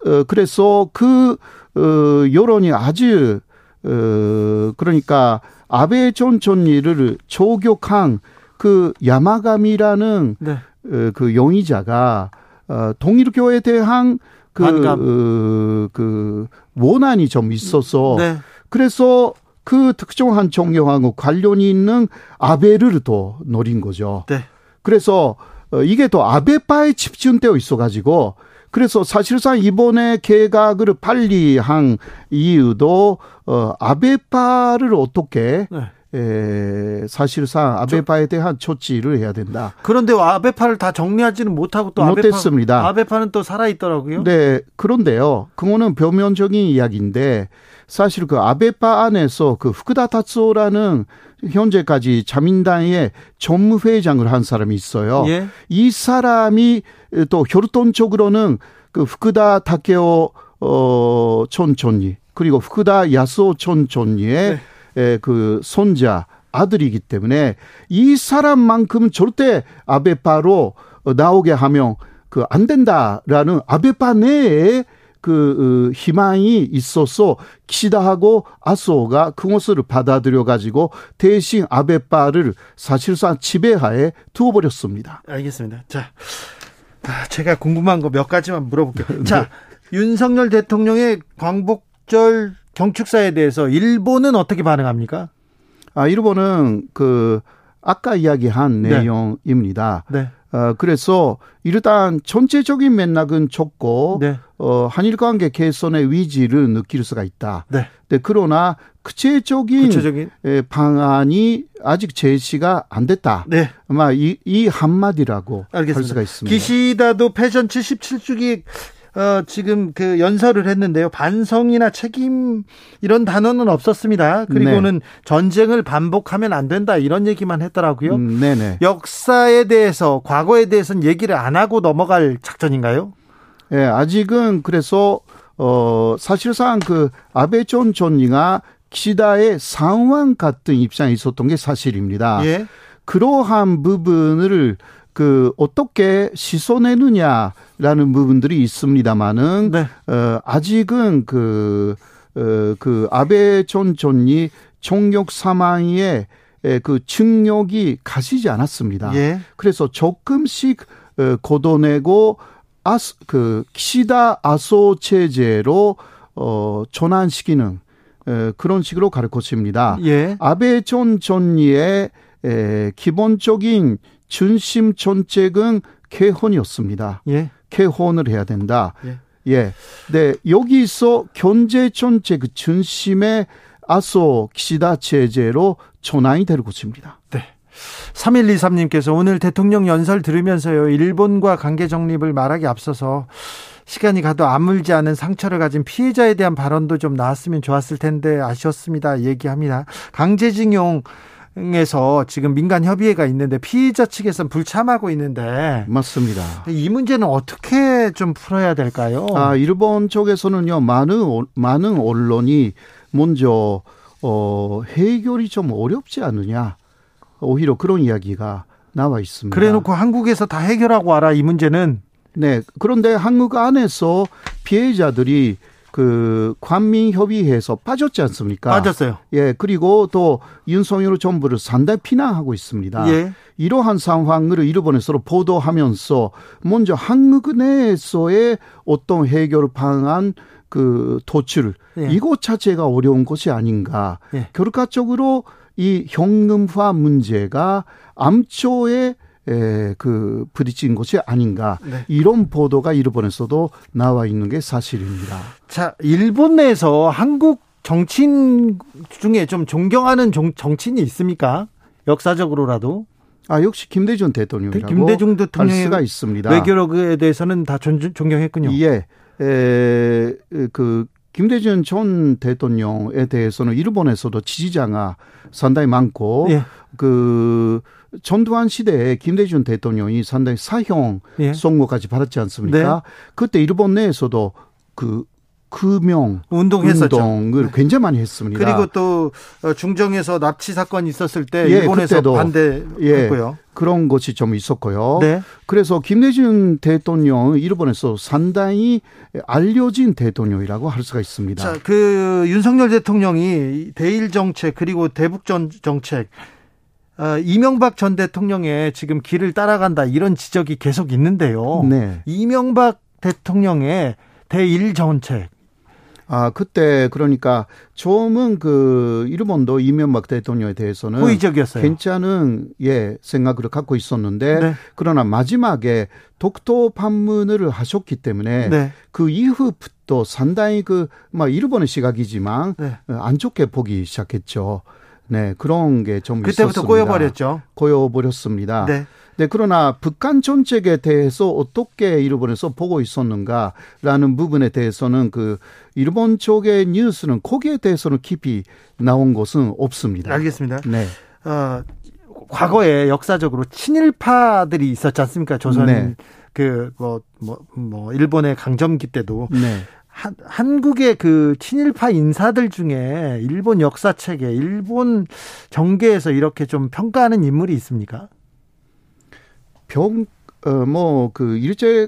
어, 그래서 그, 어, 여론이 아주, 어, 그러니까 아베 전 총리를 조격한 그 야마감이라는 네. 어, 그 용의자가 어, 동일교에 대한 그, 어, 그 원한이 좀 있어서 네. 그래서 그 특정한 종교하고 관련이 있는 아베를 더 노린 거죠. 네. 그래서 어, 이게 또 아베파에 집중되어 있어가지고 그래서 사실상 이번에 개각을 빨리 한 이유도 어 아베파를 어떻게 네. 에, 사실상 아베파에 대한 조치를 해야 된다. 그런데 아베파를 다 정리하지는 못하고 또 못했습니다. 아베파, 아베파는 또 살아 있더라고요. 네, 그런데요. 그거는 표면적인 이야기인데 사실 그 아베파 안에서 그 후쿠다 타츠오라는 현재까지 자민당의 전무회장을 한 사람이 있어요. 예? 이 사람이 또 혈통적으로는 그 후쿠다 타케오 어 촌촌이 그리고 후쿠다 야스오 촌촌이의 네. 그 손자 아들이기 때문에 이 사람만큼 절대 아베파로 나오게 하면 그 안 된다라는 아베파 내에 그 어, 희망이 있어서 키시다하고 아소가 그것을 받아들여 가지고 대신 아베파를 사실상 지배하에 두어 버렸습니다. 알겠습니다. 자, 아, 제가 궁금한 거 몇 가지만 물어볼게요. 네. 자, 윤석열 대통령의 광복절 경축사에 대해서 일본은 어떻게 반응합니까? 아, 일본은 그 아까 이야기한 네. 내용입니다. 네. 어, 그래서 일단 전체적인 맥락은 좋고 네. 어, 한일 관계 개선의 위지를 느낄 수가 있다. 네. 네 그러나 구체적인, 구체적인 방안이 아직 제시가 안 됐다. 네. 아마 이, 이 한마디라고 알겠습니다. 할 수가 있습니다. 기시다도 패션 77주기 어, 지금 그 연설을 했는데요. 반성이나 책임 이런 단어는 없었습니다. 그리고는 네. 전쟁을 반복하면 안 된다 이런 얘기만 했더라고요. 음, 네네. 역사에 대해서 과거에 대해서는 얘기를 안 하고 넘어갈 작전인가요? 예, 네, 아직은 그래서 어 사실상 그 아베 전 총리가 키시다의 상왕 같은 입장에 있었던 게 사실입니다. 예. 그러한 부분을 그 어떻게 씻어내느냐라는 부분들이 있습니다만은 네. 어 아직은 그 어, 그 아베 전 총리 총격 사망의 그 충격이 가시지 않았습니다. 예. 그래서 조금씩 어, 걷어내고 아스 그 키시다 아소 체제로 어 전환시키는 에, 그런 식으로 가르쳤습니다. 예. 아베 전 존리의 에, 기본적인 준심 정책은 개헌이었습니다. 예. 개헌을 해야 된다. 예. 예. 네, 여기서 경제 정책 그 준심의 아소 기시다 체제로 전환이 될 것입니다. 네. 3123님께서 오늘 대통령 연설 들으면서요, 일본과 관계 정립을 말하기 앞서서 시간이 가도 아물지 않은 상처를 가진 피해자에 대한 발언도 좀 나왔으면 좋았을 텐데 아쉬웠습니다. 얘기합니다. 강제징용 에서 지금 민간 협의회가 있는데 피의자 측에서는 불참하고 있는데 맞습니다. 이 문제는 어떻게 좀 풀어야 될까요? 아 일본 쪽에서는요 많은 많은 언론이 먼저 어 해결이 좀 어렵지 않느냐 오히려 그런 이야기가 나와 있습니다. 그래놓고 한국에서 다 해결하고 와라 이 문제는 네 그런데 한국 안에서 피해자들이 그 관민협의회에서 빠졌지 않습니까? 빠졌어요. 예, 그리고 또 윤석열 정부를 상당히 비난하고 있습니다. 예. 이러한 상황을 일본에서 보도하면서 먼저 한국 내에서의 어떤 해결 방안 그 도출 예. 이것 자체가 어려운 것이 아닌가. 예. 결과적으로 이 현금화 문제가 암초에 에, 그 부딪힌 것이 아닌가 네. 이런 보도가 일본에서도 나와 있는 게 사실입니다. 자, 일본 내에서 한국 정치인 중에 좀 존경하는 정, 정치인이 있습니까? 역사적으로라도. 아 역시 김대중 대통령이라고 김대중 대통령의 수가 있습니다. 외교력에 대해서는 다 존, 존경했군요. 예, 에, 그 김대중 전 대통령에 대해서는 일본에서도 지지자가 상당히 많고 예. 그 전두환 시대에 김대중 대통령이 상당히 사형 예. 선고까지 받았지 않습니까? 네. 그때 일본 내에서도 그 금영 운동했었죠. 운동을 네. 굉장히 많이 했습니다. 그리고 또 어, 중정에서 납치 사건이 있었을 때 예, 일본에서 반대했고요. 예, 그런 것이 좀 있었고요. 네. 그래서 김대중 대통령 일본에서 상당히 알려진 대통령이라고 할 수가 있습니다. 자, 그 윤석열 대통령이 대일 정책 그리고 대북 전 정책 어, 이명박 전 대통령의 지금 길을 따라간다 이런 지적이 계속 있는데요. 네. 이명박 대통령의 대일 정책 아, 그때 그러니까 좀은 그 일본도 이명박 대통령에 대해서는 호의적이었어요. 괜찮은 예, 생각을 갖고 있었는데 네. 그러나 마지막에 독도 방문을 하셨기 때문에 네. 그 이후부터 상당히 그막 일본의 시각이지만 네. 안 좋게 보기 시작했죠. 네, 그런 게좀 그때부터 있었습니다. 꼬여버렸죠. 꼬여버렸습니다. 네. 네, 그러나 북한 정책에 대해서 어떻게 일본에서 보고 있었는가라는 부분에 대해서는 그 일본 쪽의 뉴스는 거기에 대해서는 깊이 나온 것은 없습니다. 알겠습니다. 네. 어, 과거에 역사적으로 친일파들이 있었지 않습니까? 조선 네. 그뭐 뭐, 뭐 일본의 강점기 때도 네. 한, 한국의 그 친일파 인사들 중에 일본 역사책에 일본 정계에서 이렇게 좀 평가하는 인물이 있습니까? 병, 어, 뭐, 그, 일제.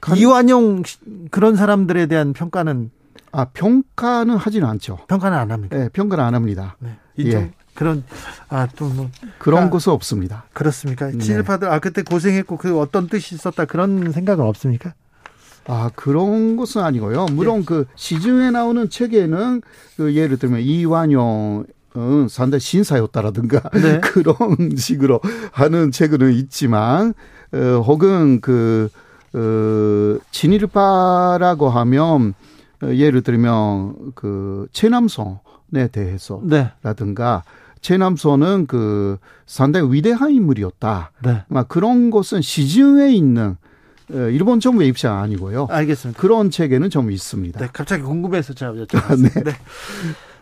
간... 이완용 그런 사람들에 대한 평가는. 아, 평가는 하지는 않죠. 평가는 안 합니다. 네, 평가는 안 합니다. 네. 예. 그런, 아, 또 뭐. 그런 아, 것은 없습니다. 그렇습니까? 네. 친일파들, 아, 그때 고생했고 그 어떤 뜻이 있었다 그런 생각은 없습니까? 아, 그런 것은 아니고요. 물론 네. 그 시중에 나오는 책에는 그 예를 들면 이완용 어, 상당히 신사였다라든가 네. 그런 식으로 하는 책은 있지만 어, 혹은 그 어, 진일파라고 하면 어, 예를 들면 그 최남선에 대해서라든가 네. 최남선은 그 상당히 위대한 인물이었다. 네. 막 그런 것은 시중에 있는 어, 일본 정부의 입장 아니고요. 알겠습니다. 그런 책에는 좀 있습니다. 네, 갑자기 궁금해서 제가 여쭤봤습니다. 네.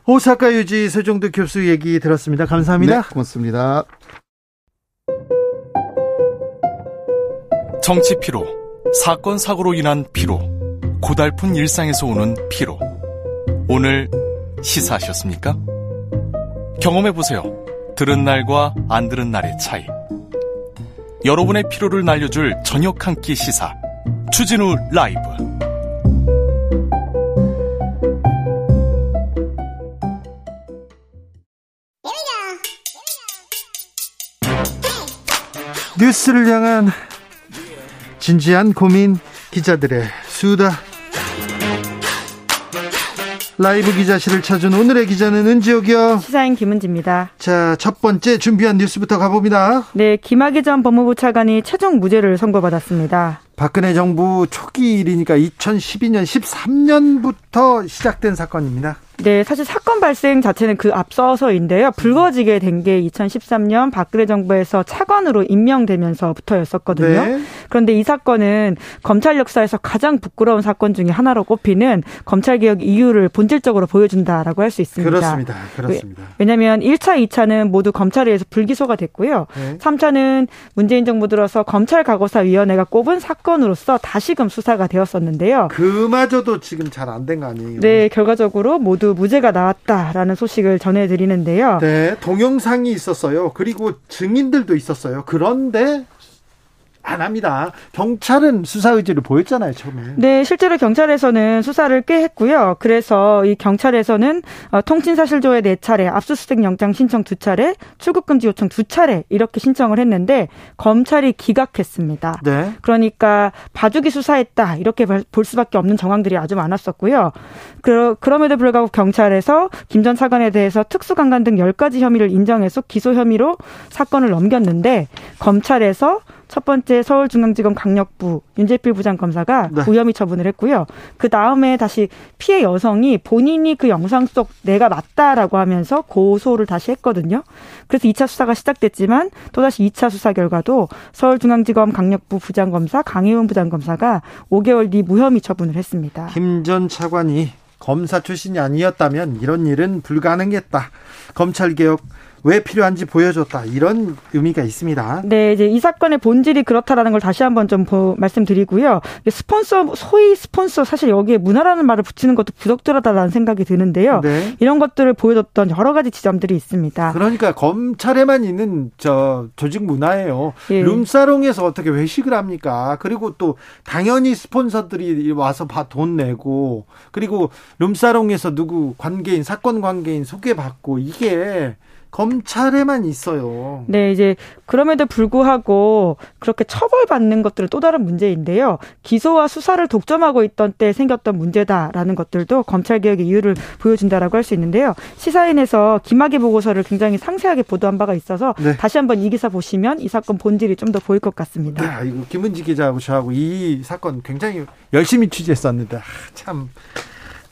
네. 오사카 유지 세종도 교수 얘기 들었습니다. 감사합니다. 네, 고맙습니다. 정치 피로, 사건 사고로 인한 피로, 고달픈 일상에서 오는 피로. 오늘 시사하셨습니까? 경험해 보세요. 들은 날과 안 들은 날의 차이. 여러분의 피로를 날려줄 저녁 한 끼 시사. 추진우 라이브. 뉴스를 향한 진지한 고민 기자들의 수다 라이브 기자실을 찾은 오늘의 기자는 은지옥이요. 시사인 김은지입니다. 자, 첫 번째 준비한 뉴스부터 가봅니다. 네, 김학의 전 법무부 차관이 최종 무죄를 선고받았습니다. 박근혜 정부 초기 일이니까 2012년, 13년부터 시작된 사건입니다. 네, 사실 사건 발생 자체는 그 앞서서인데요. 불거지게 된 게 2013년 박근혜 정부에서 차관으로 임명되면서부터였었거든요. 네. 그런데 이 사건은 검찰 역사에서 가장 부끄러운 사건 중에 하나로 꼽히는 검찰 개혁 이유를 본질적으로 보여준다라고 할 수 있습니다. 그렇습니다. 그렇습니다. 왜냐하면 1차, 2차는 모두 검찰에 의해서 불기소가 됐고요. 네. 3차는 문재인 정부 들어서 검찰 과거사 위원회가 꼽은 사건 으로서 다시금 수사가 되었었는데요. 그마저도 지금 잘 안 된 거 아니에요? 네, 결과적으로 모두 무죄가 나왔다라는 소식을 전해드리는데요. 네, 동영상이 있었어요. 그리고 증인들도 있었어요. 그런데 안 합니다. 경찰은 수사 의지를 보였잖아요, 처음에. 네, 실제로 경찰에서는 수사를 꽤 했고요. 그래서 이 경찰에서는 어, 통신사실조회 네 차례, 압수수색 영장 신청 두 차례, 출국금지 요청 두 차례 이렇게 신청을 했는데 검찰이 기각했습니다. 네. 그러니까 봐주기 수사했다 이렇게 볼 수밖에 없는 정황들이 아주 많았었고요. 그, 그럼에도 불구하고 경찰에서 김 전 차관에 대해서 특수강간 등 10가지 혐의를 인정해서 기소 혐의로 사건을 넘겼는데 검찰에서 첫 번째 서울중앙지검 강력부 윤재필 부장검사가 네. 무혐의 처분을 했고요. 그 다음에 다시 피해 여성이 본인이 그 영상 속 내가 맞다라고 하면서 고소를 다시 했거든요. 그래서 2차 수사가 시작됐지만 또다시 2차 수사 결과도 서울중앙지검 강력부 부장검사 강혜원 부장검사가 5개월 뒤 무혐의 처분을 했습니다. 김 전 차관이 검사 출신이 아니었다면 이런 일은 불가능했다. 검찰 개혁 왜 필요한지 보여줬다 이런 의미가 있습니다. 네, 이제 이 사건의 본질이 그렇다라는 걸 다시 한번 좀 말씀드리고요. 스폰서 소위 스폰서 사실 여기에 문화라는 말을 붙이는 것도 부적절하다라는 생각이 드는데요. 네. 이런 것들을 보여줬던 여러 가지 지점들이 있습니다. 그러니까 검찰에만 있는 저 조직 문화예요. 예. 룸사롱에서 어떻게 회식을 합니까? 그리고 또 당연히 스폰서들이 와서 돈 내고 그리고 룸사롱에서 누구 관계인 사건 관계인 소개받고 이게 검찰에만 있어요. 네, 이제 그럼에도 불구하고 그렇게 처벌받는 것들은 또 다른 문제인데요. 기소와 수사를 독점하고 있던 때 생겼던 문제다라는 것들도 검찰 개혁의 이유를 보여준다라고 할 수 있는데요. 시사인에서 김학의 보고서를 굉장히 상세하게 보도한 바가 있어서 네. 다시 한번 이 기사 보시면 이 사건 본질이 좀 더 보일 것 같습니다. 네, 아이고 김은지 기자하고 저하고 이 사건 굉장히 열심히 취재했었는데 아, 참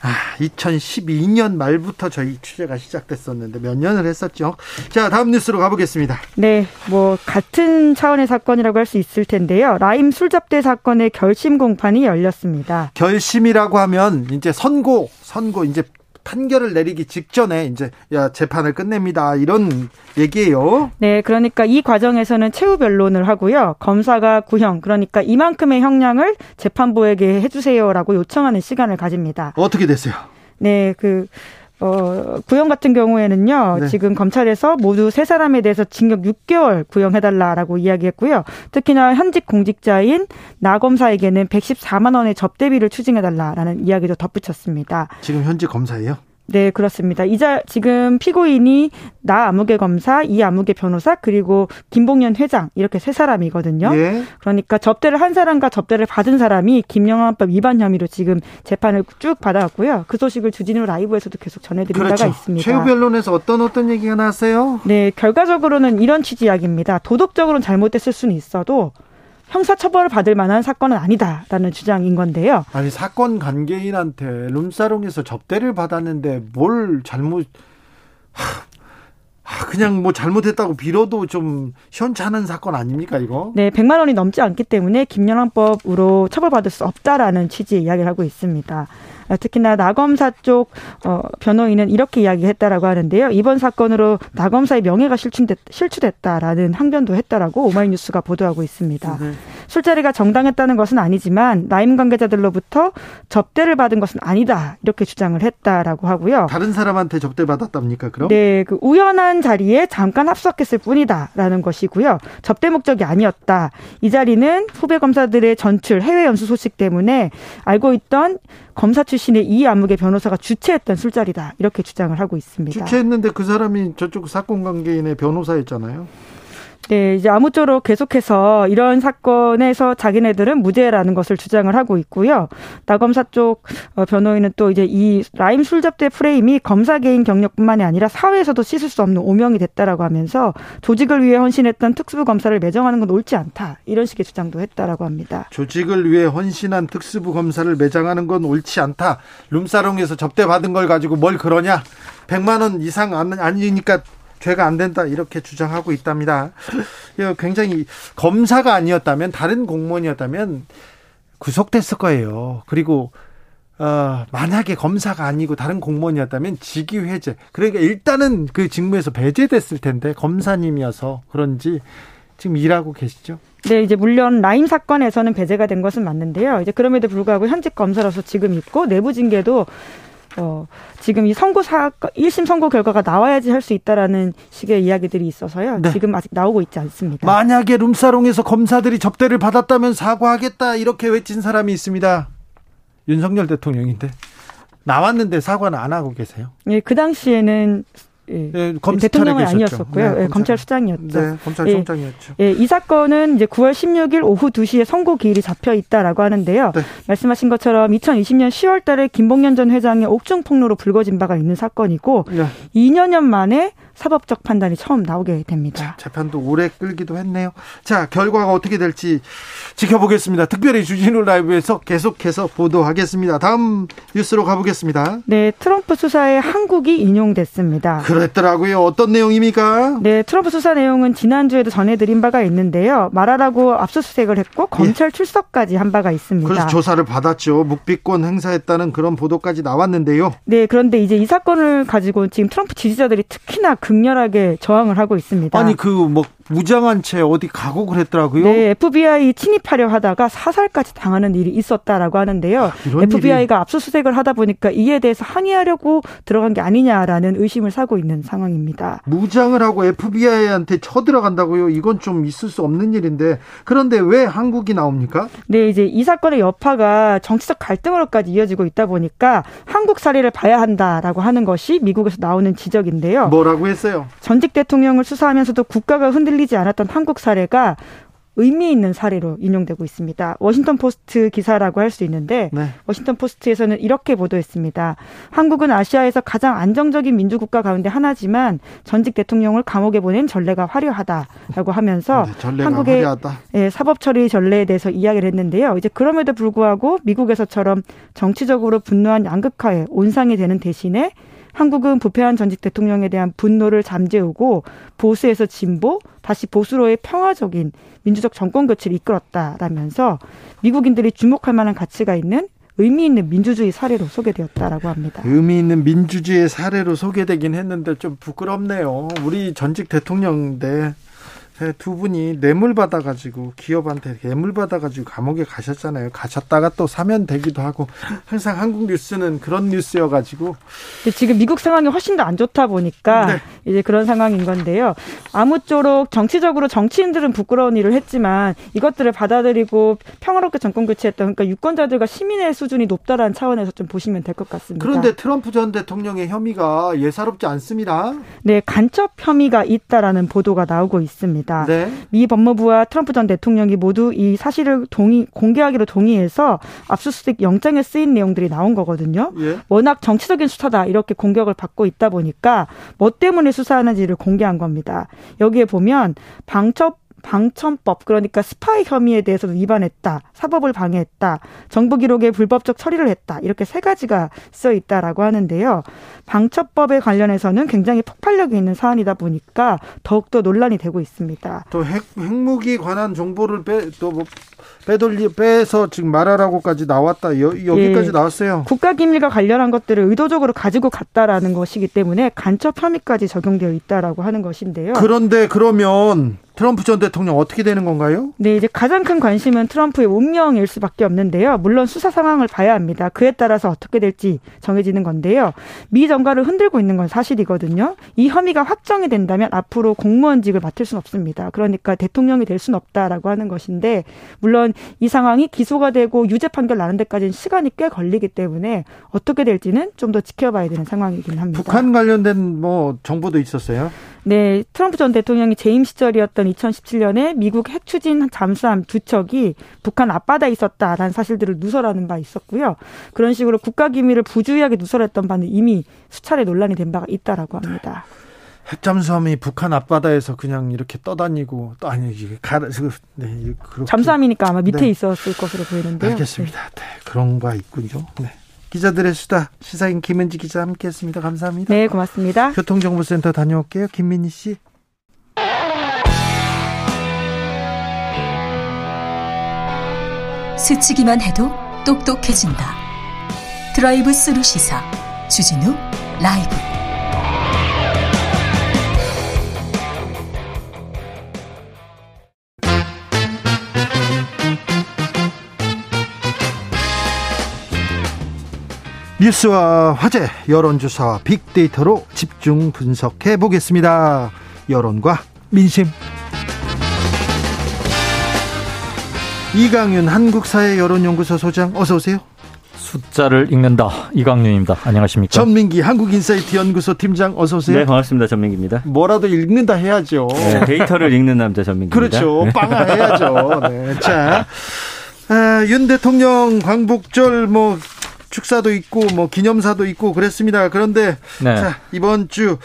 아, 2012년 말부터 저희 취재가 시작됐었는데 몇 년을 했었죠. 자, 다음 뉴스로 가보겠습니다. 네, 뭐 같은 차원의 사건이라고 할 수 있을 텐데요. 라임 술잡대 사건의 결심 공판이 열렸습니다. 결심이라고 하면 이제 선고, 선고 이제 판결을 내리기 직전에 이제 야 재판을 끝냅니다 이런 얘기예요. 네, 그러니까 이 과정에서는 최후 변론을 하고요. 검사가 구형 그러니까 이만큼의 형량을 재판부에게 해주세요라고 요청하는 시간을 가집니다. 어떻게 됐어요? 네, 그 어, 구형 같은 경우에는요, 네. 지금 검찰에서 모두 세 사람에 대해서 징역 6개월 구형해달라라고 이야기했고요. 특히나 현직 공직자인 나 검사에게는 114만 원의 접대비를 추징해달라라는 이야기도 덧붙였습니다. 지금 현직 검사예요? 네, 그렇습니다. 이자 지금 피고인이 나 아무개 검사, 이 아무개 변호사, 그리고 김봉현 회장 이렇게 세 사람이거든요. 예. 그러니까 접대를 한 사람과 접대를 받은 사람이 김영환법 위반 혐의로 지금 재판을 쭉 받아왔고요. 그 소식을 주진우 라이브에서도 계속 전해드린 그렇죠. 바가 있습니다. 최후 변론에서 어떤 어떤 얘기가 나왔어요? 네, 결과적으로는 이런 취지 이야기입니다. 도덕적으로는 잘못됐을 수는 있어도 형사처벌을 받을 만한 사건은 아니다라는 주장인 건데요. 아니 사건 관계인한테 룸사롱에서 접대를 받았는데 뭘 잘못 하, 그냥 뭐 잘못했다고 빌어도 좀 시원찮은 사건 아닙니까 이거? 네, 100만 원이 넘지 않기 때문에 김연왕법으로 처벌받을 수 없다라는 취지의 이야기를 하고 있습니다. 아, 특히나 나검사 쪽 어, 변호인은 이렇게 이야기했다라고 하는데요. 이번 사건으로 나검사의 명예가 실추됐, 실추됐다라는 항변도 했다라고 오마이뉴스가 보도하고 있습니다. 네. 술자리가 정당했다는 것은 아니지만 라임 관계자들로부터 접대를 받은 것은 아니다 이렇게 주장을 했다라고 하고요. 다른 사람한테 접대 받았답니까? 그럼? 네, 그 우연한 자리에 잠깐 합석했을 뿐이다라는 것이고요. 접대 목적이 아니었다. 이 자리는 후배 검사들의 전출 해외 연수 소식 때문에 알고 있던 검사 출신의 이 암흑의 변호사가 주최했던 술자리다 이렇게 주장을 하고 있습니다. 주최했는데 그 사람이 저쪽 사건 관계인의 변호사였잖아요. 네, 이제 아무쪼록 계속해서 이런 사건에서 자기네들은 무죄라는 것을 주장을 하고 있고요. 나검사 쪽 어, 변호인은 또 이제 이 라임 술접대 프레임이 검사 개인 경력뿐만이 아니라 사회에서도 씻을 수 없는 오명이 됐다라고 하면서 조직을 위해 헌신했던 특수부 검사를 매정하는 건 옳지 않다. 이런 식의 주장도 했다라고 합니다. 조직을 위해 헌신한 특수부 검사를 매장하는 건 옳지 않다. 룸사롱에서 접대받은 걸 가지고 뭘 그러냐? 100만 원 이상 아니니까 죄가 안 된다 이렇게 주장하고 있답니다. 굉장히 검사가 아니었다면 다른 공무원이었다면 구속됐을 거예요. 그리고 어, 만약에 검사가 아니고 다른 공무원이었다면 직위 해제. 그러니까 일단은 그 직무에서 배제됐을 텐데 검사님이어서 그런지 지금 일하고 계시죠? 네, 이제 물론 라임 사건에서는 배제가 된 것은 맞는데요. 이제 그럼에도 불구하고 현직 검사로서 지금 있고 내부 징계도 어, 지금 이 선고 사 1심 선고 결과가 나와야지 할 수 있다라는 식의 이야기들이 있어서요. 네. 지금 아직 나오고 있지 않습니다. 만약에 룸사롱에서 검사들이 접대를 받았다면 사과하겠다 이렇게 외친 사람이 있습니다. 윤석열 대통령인데 나왔는데 사과는 안 하고 계세요. 예, 그 당시에는 예. 예, 대통령은 아니었었고요. 네, 예, 검찰 수장이었죠. 네, 검찰총장이었죠. 예, 예, 이 사건은 이제 9월 16일 오후 2시에 선고 기일이 잡혀 있다라고 하는데요. 네. 말씀하신 것처럼 2020년 10월 달에 김봉년 전 회장의 옥중 폭로로 불거진 바가 있는 사건이고 네. 2년여 만에 사법적 판단이 처음 나오게 됩니다. 자, 재판도 오래 끌기도 했네요. 자, 결과가 어떻게 될지 지켜보겠습니다. 특별히 주진우 라이브에서 계속해서 보도하겠습니다. 다음 뉴스로 가보겠습니다. 네, 트럼프 수사에 한국이 인용됐습니다. 그랬더라고요. 어떤 내용입니까? 네, 트럼프 수사 내용은 지난주에도 전해드린 바가 있는데요. 말하라고 압수수색을 했고 검찰 예. 출석까지 한 바가 있습니다. 그래서 조사를 받았죠. 묵비권 행사했다는 그런 보도까지 나왔는데요. 네, 그런데 이제 이 사건을 가지고 지금 트럼프 지지자들이 특히나 극렬하게 저항을 하고 있습니다. 아니 그 뭐 무장한 채 어디 가고 그랬더라고요. 네, FBI 침입하려 하다가 사살까지 당하는 일이 있었다라고 하는데요. 아, FBI가 일이... 압수수색을 하다 보니까 이에 대해서 항의하려고 들어간 게 아니냐라는 의심을 사고 있는 상황입니다. 무장을 하고 FBI한테 쳐들어간다고요? 이건 좀 있을 수 없는 일인데 그런데 왜 한국이 나옵니까? 네, 이제 이 사건의 여파가 정치적 갈등으로까지 이어지고 있다 보니까 한국 사례를 봐야 한다라고 하는 것이 미국에서 나오는 지적인데요. 뭐라고 했어요? 전직 대통령을 수사하면서도 국가가 흔들 리지 않았던 한국 사례가 의미 있는 사례로 인용되고 있습니다. 워싱턴 포스트 기사라고 할 수 있는데 네. 워싱턴 포스트에서는 이렇게 보도했습니다. 한국은 아시아에서 가장 안정적인 민주국가 가운데 하나지만 전직 대통령을 감옥에 보낸 전례가 화려하다라고 하면서 네, 한국의 화려하다. 예, 사법 처리 전례에 대해서 이야기를 했는데요. 이제 그럼에도 불구하고 미국에서처럼 정치적으로 분노한 양극화의 온상이 되는 대신에 한국은 부패한 전직 대통령에 대한 분노를 잠재우고 보수에서 진보, 다시 보수로의 평화적인 민주적 정권 교체를 이끌었다라면서 미국인들이 주목할 만한 가치가 있는 의미 있는 민주주의 사례로 소개되었다라고 합니다. 의미 있는 민주주의 사례로 소개되긴 했는데 좀 부끄럽네요. 우리 전직 대통령인데 네, 두 분이 뇌물 받아가지고 기업한테 뇌물 받아가지고 감옥에 가셨잖아요. 가셨다가 또 사면 되기도 하고 항상 한국 뉴스는 그런 뉴스여가지고 지금 미국 상황이 훨씬 더 안 좋다 보니까 네. 이제 그런 상황인 건데요. 아무쪼록 정치적으로 정치인들은 부끄러운 일을 했지만 이것들을 받아들이고 평화롭게 정권 교체했던 그러니까 유권자들과 시민의 수준이 높다라는 차원에서 좀 보시면 될 것 같습니다. 그런데 트럼프 전 대통령의 혐의가 예사롭지 않습니다. 네, 간첩 혐의가 있다라는 보도가 나오고 있습니다. 있습니다. 네. 미 법무부와 트럼프 전 대통령이 모두 이 사실을 동의 공개하기로 동의해서 압수수색 영장에 쓰인 내용들이 나온 거거든요. 예. 워낙 정치적인 수사다 이렇게 공격을 받고 있다 보니까 뭐 때문에 수사하는지를 공개한 겁니다. 여기에 보면 방첩 방천법 그러니까 스파이 혐의에 대해서 위반했다. 사법을 방해했다. 정부 기록에 불법적 처리를 했다. 이렇게 세 가지가 써 있다라고 하는데요. 방첩법에 관련해서는 굉장히 폭발력이 있는 사안이다 보니까 더욱더 논란이 되고 있습니다. 또 핵, 핵무기 관한 정보를 빼, 또 뭐 빼돌리 빼서 지금 말하라고까지 나왔다. 여, 기까지 예. 나왔어요. 국가 기밀과 관련한 것들을 의도적으로 가지고 갔다라는 것이기 때문에 간첩 혐의까지 적용되어 있다라고 하는 것인데요. 그런데 그러면 트럼프 전 대통령 어떻게 되는 건가요? 네, 이제 가장 큰 관심은 트럼프의 운명일 수밖에 없는데요. 물론 수사 상황을 봐야 합니다. 그에 따라서 어떻게 될지 정해지는 건데요. 미 정가를 흔들고 있는 건 사실이거든요. 이 혐의가 확정이 된다면 앞으로 공무원직을 맡을 수는 없습니다. 그러니까 대통령이 될 수는 없다라고 하는 것인데 물론 이 상황이 기소가 되고 유죄 판결 나는 데까지는 시간이 꽤 걸리기 때문에 어떻게 될지는 좀 더 지켜봐야 되는 상황이긴 합니다. 북한 관련된 뭐 정보도 있었어요? 네, 트럼프 전 대통령이 재임 시절이었던 2017년에 미국 핵 추진 잠수함 두 척이 북한 앞바다에 있었다라는 사실들을 누설하는 바 있었고요. 그런 식으로 국가 기밀을 부주의하게 누설했던 바는 이미 수차례 논란이 된 바가 있다라고 합니다. 핵잠수함이 북한 앞바다에서 그냥 이렇게 떠다니고 또 아니 이게 가 네, 잠수함이니까 아마 밑에 네. 있었을 것으로 보이는데요. 알겠습니다. 네. 네, 그런 거 있군요. 네. 기자들의 수다 시사인 김은지 기자 함께했습니다. 감사합니다. 네, 고맙습니다. 교통정보센터 다녀올게요. 김민희 씨. 스치기만 해도 똑똑해진다. 드라이브 스루 시사 주진우 라이브. 뉴스와 화제, 여론조사와 빅데이터로 집중 분석해 보겠습니다. 여론과 민심. 이강윤 한국사회 여론연구소 소장 어서 오세요. 숫자를 읽는다 이강윤입니다. 안녕하십니까? 전민기 한국인사이트 연구소 팀장 어서 오세요. 네 반갑습니다. 전민기입니다. 뭐라도 읽는다 해야죠. 네, 데이터를 읽는 남자 전민기입니다. 그렇죠. 네. 빵아 해야죠. 네. 자, 아, 윤 대통령 광복절 뭐 축사도 있고 뭐 기념사도 있고 그랬습니다. 그런데 네. 자, 이번 주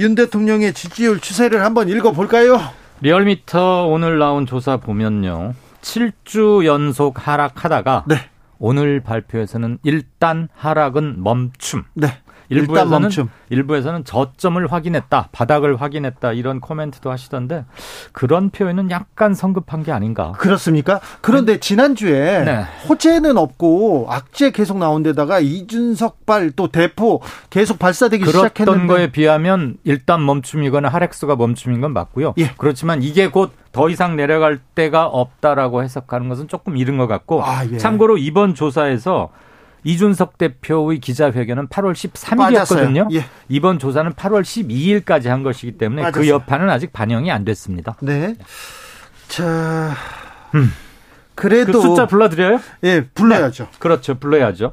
윤 대통령의 지지율 추세를 한번 읽어 볼까요? 리얼미터 오늘 나온 조사 보면요. 7주 연속 하락하다가 네. 오늘 발표에서는 일단 하락은 멈춤. 네. 일부에서는 일부에서는 저점을 확인했다, 바닥을 확인했다 이런 코멘트도 하시던데 그런 표현은 약간 성급한 게 아닌가? 그렇습니까? 그런데 네. 지난주에 네. 호재는 없고 악재 계속 나온 데다가 이준석발 또 대포 계속 발사되기 시작했는데 그랬던 거에 비하면 일단 멈춤이거나 하락수가 멈춤인 건 맞고요. 예. 그렇지만 이게 곧 더 이상 내려갈 때가 없다라고 해석하는 것은 조금 이른 것 같고 아, 예. 참고로 이번 조사에서 이준석 대표의 기자회견은 8월 13일이었거든요. 예. 이번 조사는 8월 12일까지 한 것이기 때문에 그 빠졌어요. 그 여파는 아직 반영이 안 됐습니다. 네. 자, 음. 그래도 그 숫자 불러드려요? 예, 불러야죠. 네. 그렇죠, 불러야죠.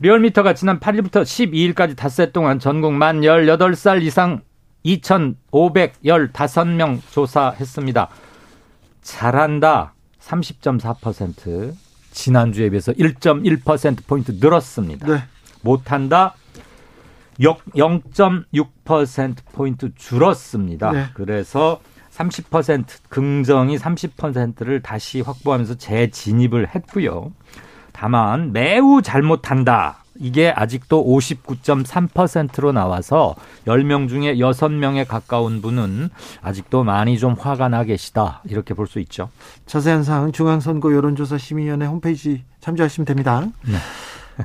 리얼미터가 지난 8일부터 12일까지 닷새 동안 전국 만 18살 이상 2,515명 조사했습니다. 잘한다 30.4%, 지난주에 비해서 1.1%포인트 늘었습니다. 네. 못한다 0.6%포인트 줄었습니다. 네. 그래서 30% 긍정이 30%를 다시 확보하면서 재진입을 했고요. 다만 매우 잘못한다. 이게 아직도 59.3%로 나와서 10명 중에 6명에 가까운 분은 아직도 많이 좀 화가 나 계시다. 이렇게 볼 수 있죠. 자세한 사항 중앙선거 여론조사 심의위원회 홈페이지 참조하시면 됩니다. 네.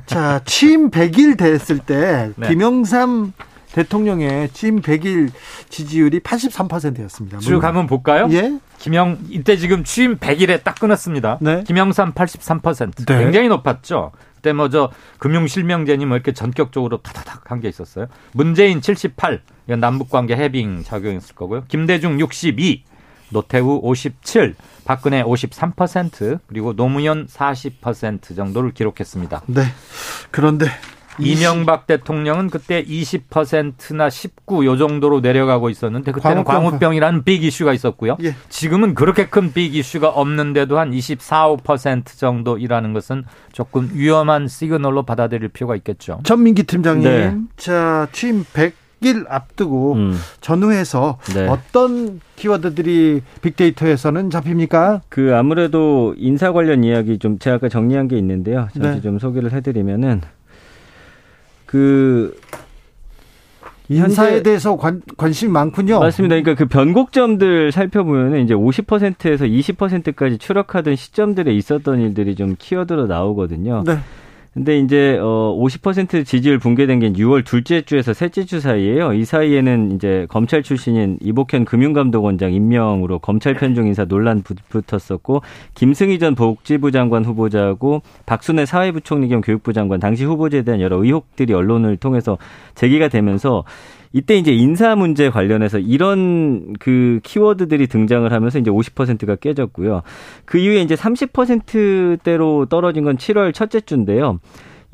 자, 취임 100일 됐을 때 네. 김영삼 대통령의 취임 100일 지지율이 83%였습니다. 쭉 한번 볼까요? 예. 김영 이때 지금 취임 100일에 딱 끊었습니다. 네. 김영삼 83%. 네. 굉장히 높았죠. 그때 뭐저 금융실명제니 뭐 이렇게 전격적으로 타다닥 한 게 있었어요. 문재인 78, 이건 남북관계 해빙 작용했을 거고요. 김대중 62, 노태우 57, 박근혜 53%, 그리고 노무현 40% 정도를 기록했습니다. 네. 그런데 이명박 대통령은 그때 20%나 19 요 정도로 내려가고 있었는데 그때는 광우병. 이라는빅 이슈가 있었고요. 예. 지금은 그렇게 큰 빅 이슈가 없는데도 한 24, 5% 정도이라는 것은 조금 위험한 시그널로 받아들일 필요가 있겠죠. 전민기 팀장님. 네. 자, 취임 100일 앞두고 음. 전후에서 네. 어떤 키워드들이 빅데이터에서는 잡힙니까? 그 아무래도 인사 관련 이야기 좀 제가 아까 정리한 게 있는데요. 잠시 네. 좀 소개를 해드리면은 그 인사에 대해서 관, 관심이 많군요. 맞습니다. 그러니까 그 변곡점들 살펴보면 이제 50%에서 20%까지 추락하던 시점들에 있었던 일들이 좀 키워드로 나오거든요. 네. 근데 이제 어50% 지지율 붕괴된 게 6월 둘째 주에서 셋째 주 사이에요. 이 사이에는 이제 검찰 출신인 이복현 금융감독원장 임명으로 검찰 편중 인사 논란 붙었었고 김승희 전 복지부 장관 후보자하고 박순애 사회부총리 겸 교육부 장관 당시 후보자에 대한 여러 의혹들이 언론을 통해서 제기가 되면서 이때 이제 인사 문제 관련해서 이런 그 키워드들이 등장을 하면서 이제 50%가 깨졌고요. 그 이후에 이제 30%대로 떨어진 건 7월 첫째 주인데요.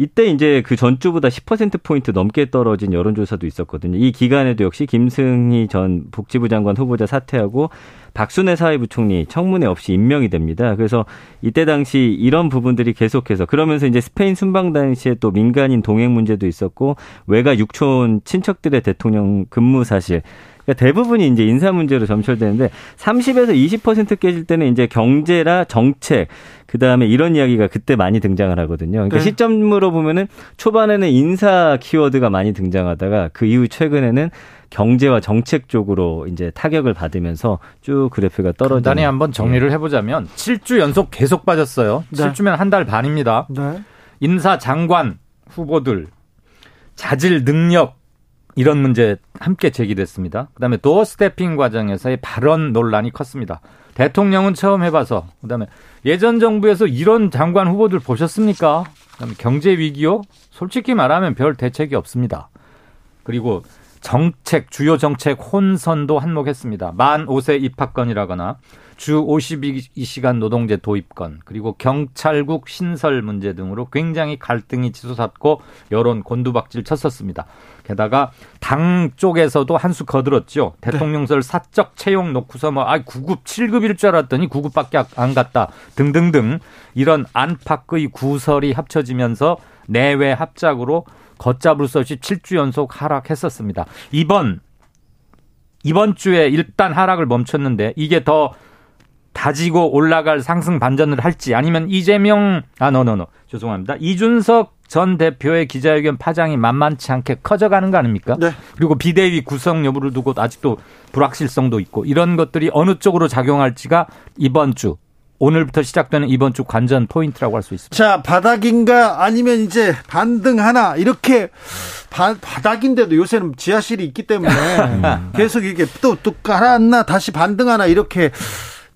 이때 이제 그 전주보다 10%포인트 넘게 떨어진 여론조사도 있었거든요. 이 기간에도 역시 김승희 전 복지부 장관 후보자 사퇴하고 박순애 사회부총리 청문회 없이 임명이 됩니다. 그래서 이때 당시 이런 부분들이 계속해서 그러면서 이제 스페인 순방 당시에 또 민간인 동행 문제도 있었고 외가 육촌 친척들의 대통령 근무 사실 그러니까 대부분이 이제 인사 문제로 점철되는데 30에서 20% 깨질 때는 이제 경제라 정책 그 다음에 이런 이야기가 그때 많이 등장을 하거든요. 그러니까 네. 시점으로 보면은 초반에는 인사 키워드가 많이 등장하다가 그 이후 최근에는 경제와 정책 쪽으로 이제 타격을 받으면서 쭉 그래프가 떨어지는. 간단히 한번 정리를 예. 해보자면 7주 연속 계속 빠졌어요. 네. 7주면 한 달 반입니다. 네. 인사 장관 후보들 자질 능력 이런 문제 함께 제기됐습니다. 그다음에 도어 스태핑 과정에서의 발언 논란이 컸습니다. 대통령은 처음 해봐서 그다음에 예전 정부에서 이런 장관 후보들 보셨습니까? 그다음에 경제 위기요? 솔직히 말하면 별 대책이 없습니다. 그리고 정책 주요 정책 혼선도 한몫했습니다. 만 5세 입학권이라거나 주 52시간 노동제 도입권 그리고 경찰국 신설 문제 등으로 굉장히 갈등이 치솟았고 여론 곤두박질 쳤었습니다. 게다가 당 쪽에서도 한 수 거들었죠. 네. 대통령설 사적 채용 놓고서 뭐, 아, 9급, 7급일 줄 알았더니 9급밖에 안 갔다. 등등등. 이런 안팎의 구설이 합쳐지면서 내외 합작으로 걷잡을 수 없이 7주 연속 하락했었습니다. 이번, 이번 주에 일단 하락을 멈췄는데 이게 더 다지고 올라갈 상승 반전을 할지 아니면 이재명 아 no no no 죄송합니다 이준석 전 대표의 기자회견 파장이 만만치 않게 커져가는 거 아닙니까? 네. 그리고 비대위 구성 여부를 두고 아직도 불확실성도 있고 이런 것들이 어느 쪽으로 작용할지가 이번 주 오늘부터 시작되는 이번 주 관전 포인트라고 할 수 있습니다. 자, 바닥인가 아니면 이제 반등 하나 이렇게 바, 바닥인데도 요새는 지하실이 있기 때문에 음. 계속 이게 또 또 가라앉나 다시 반등 하나 이렇게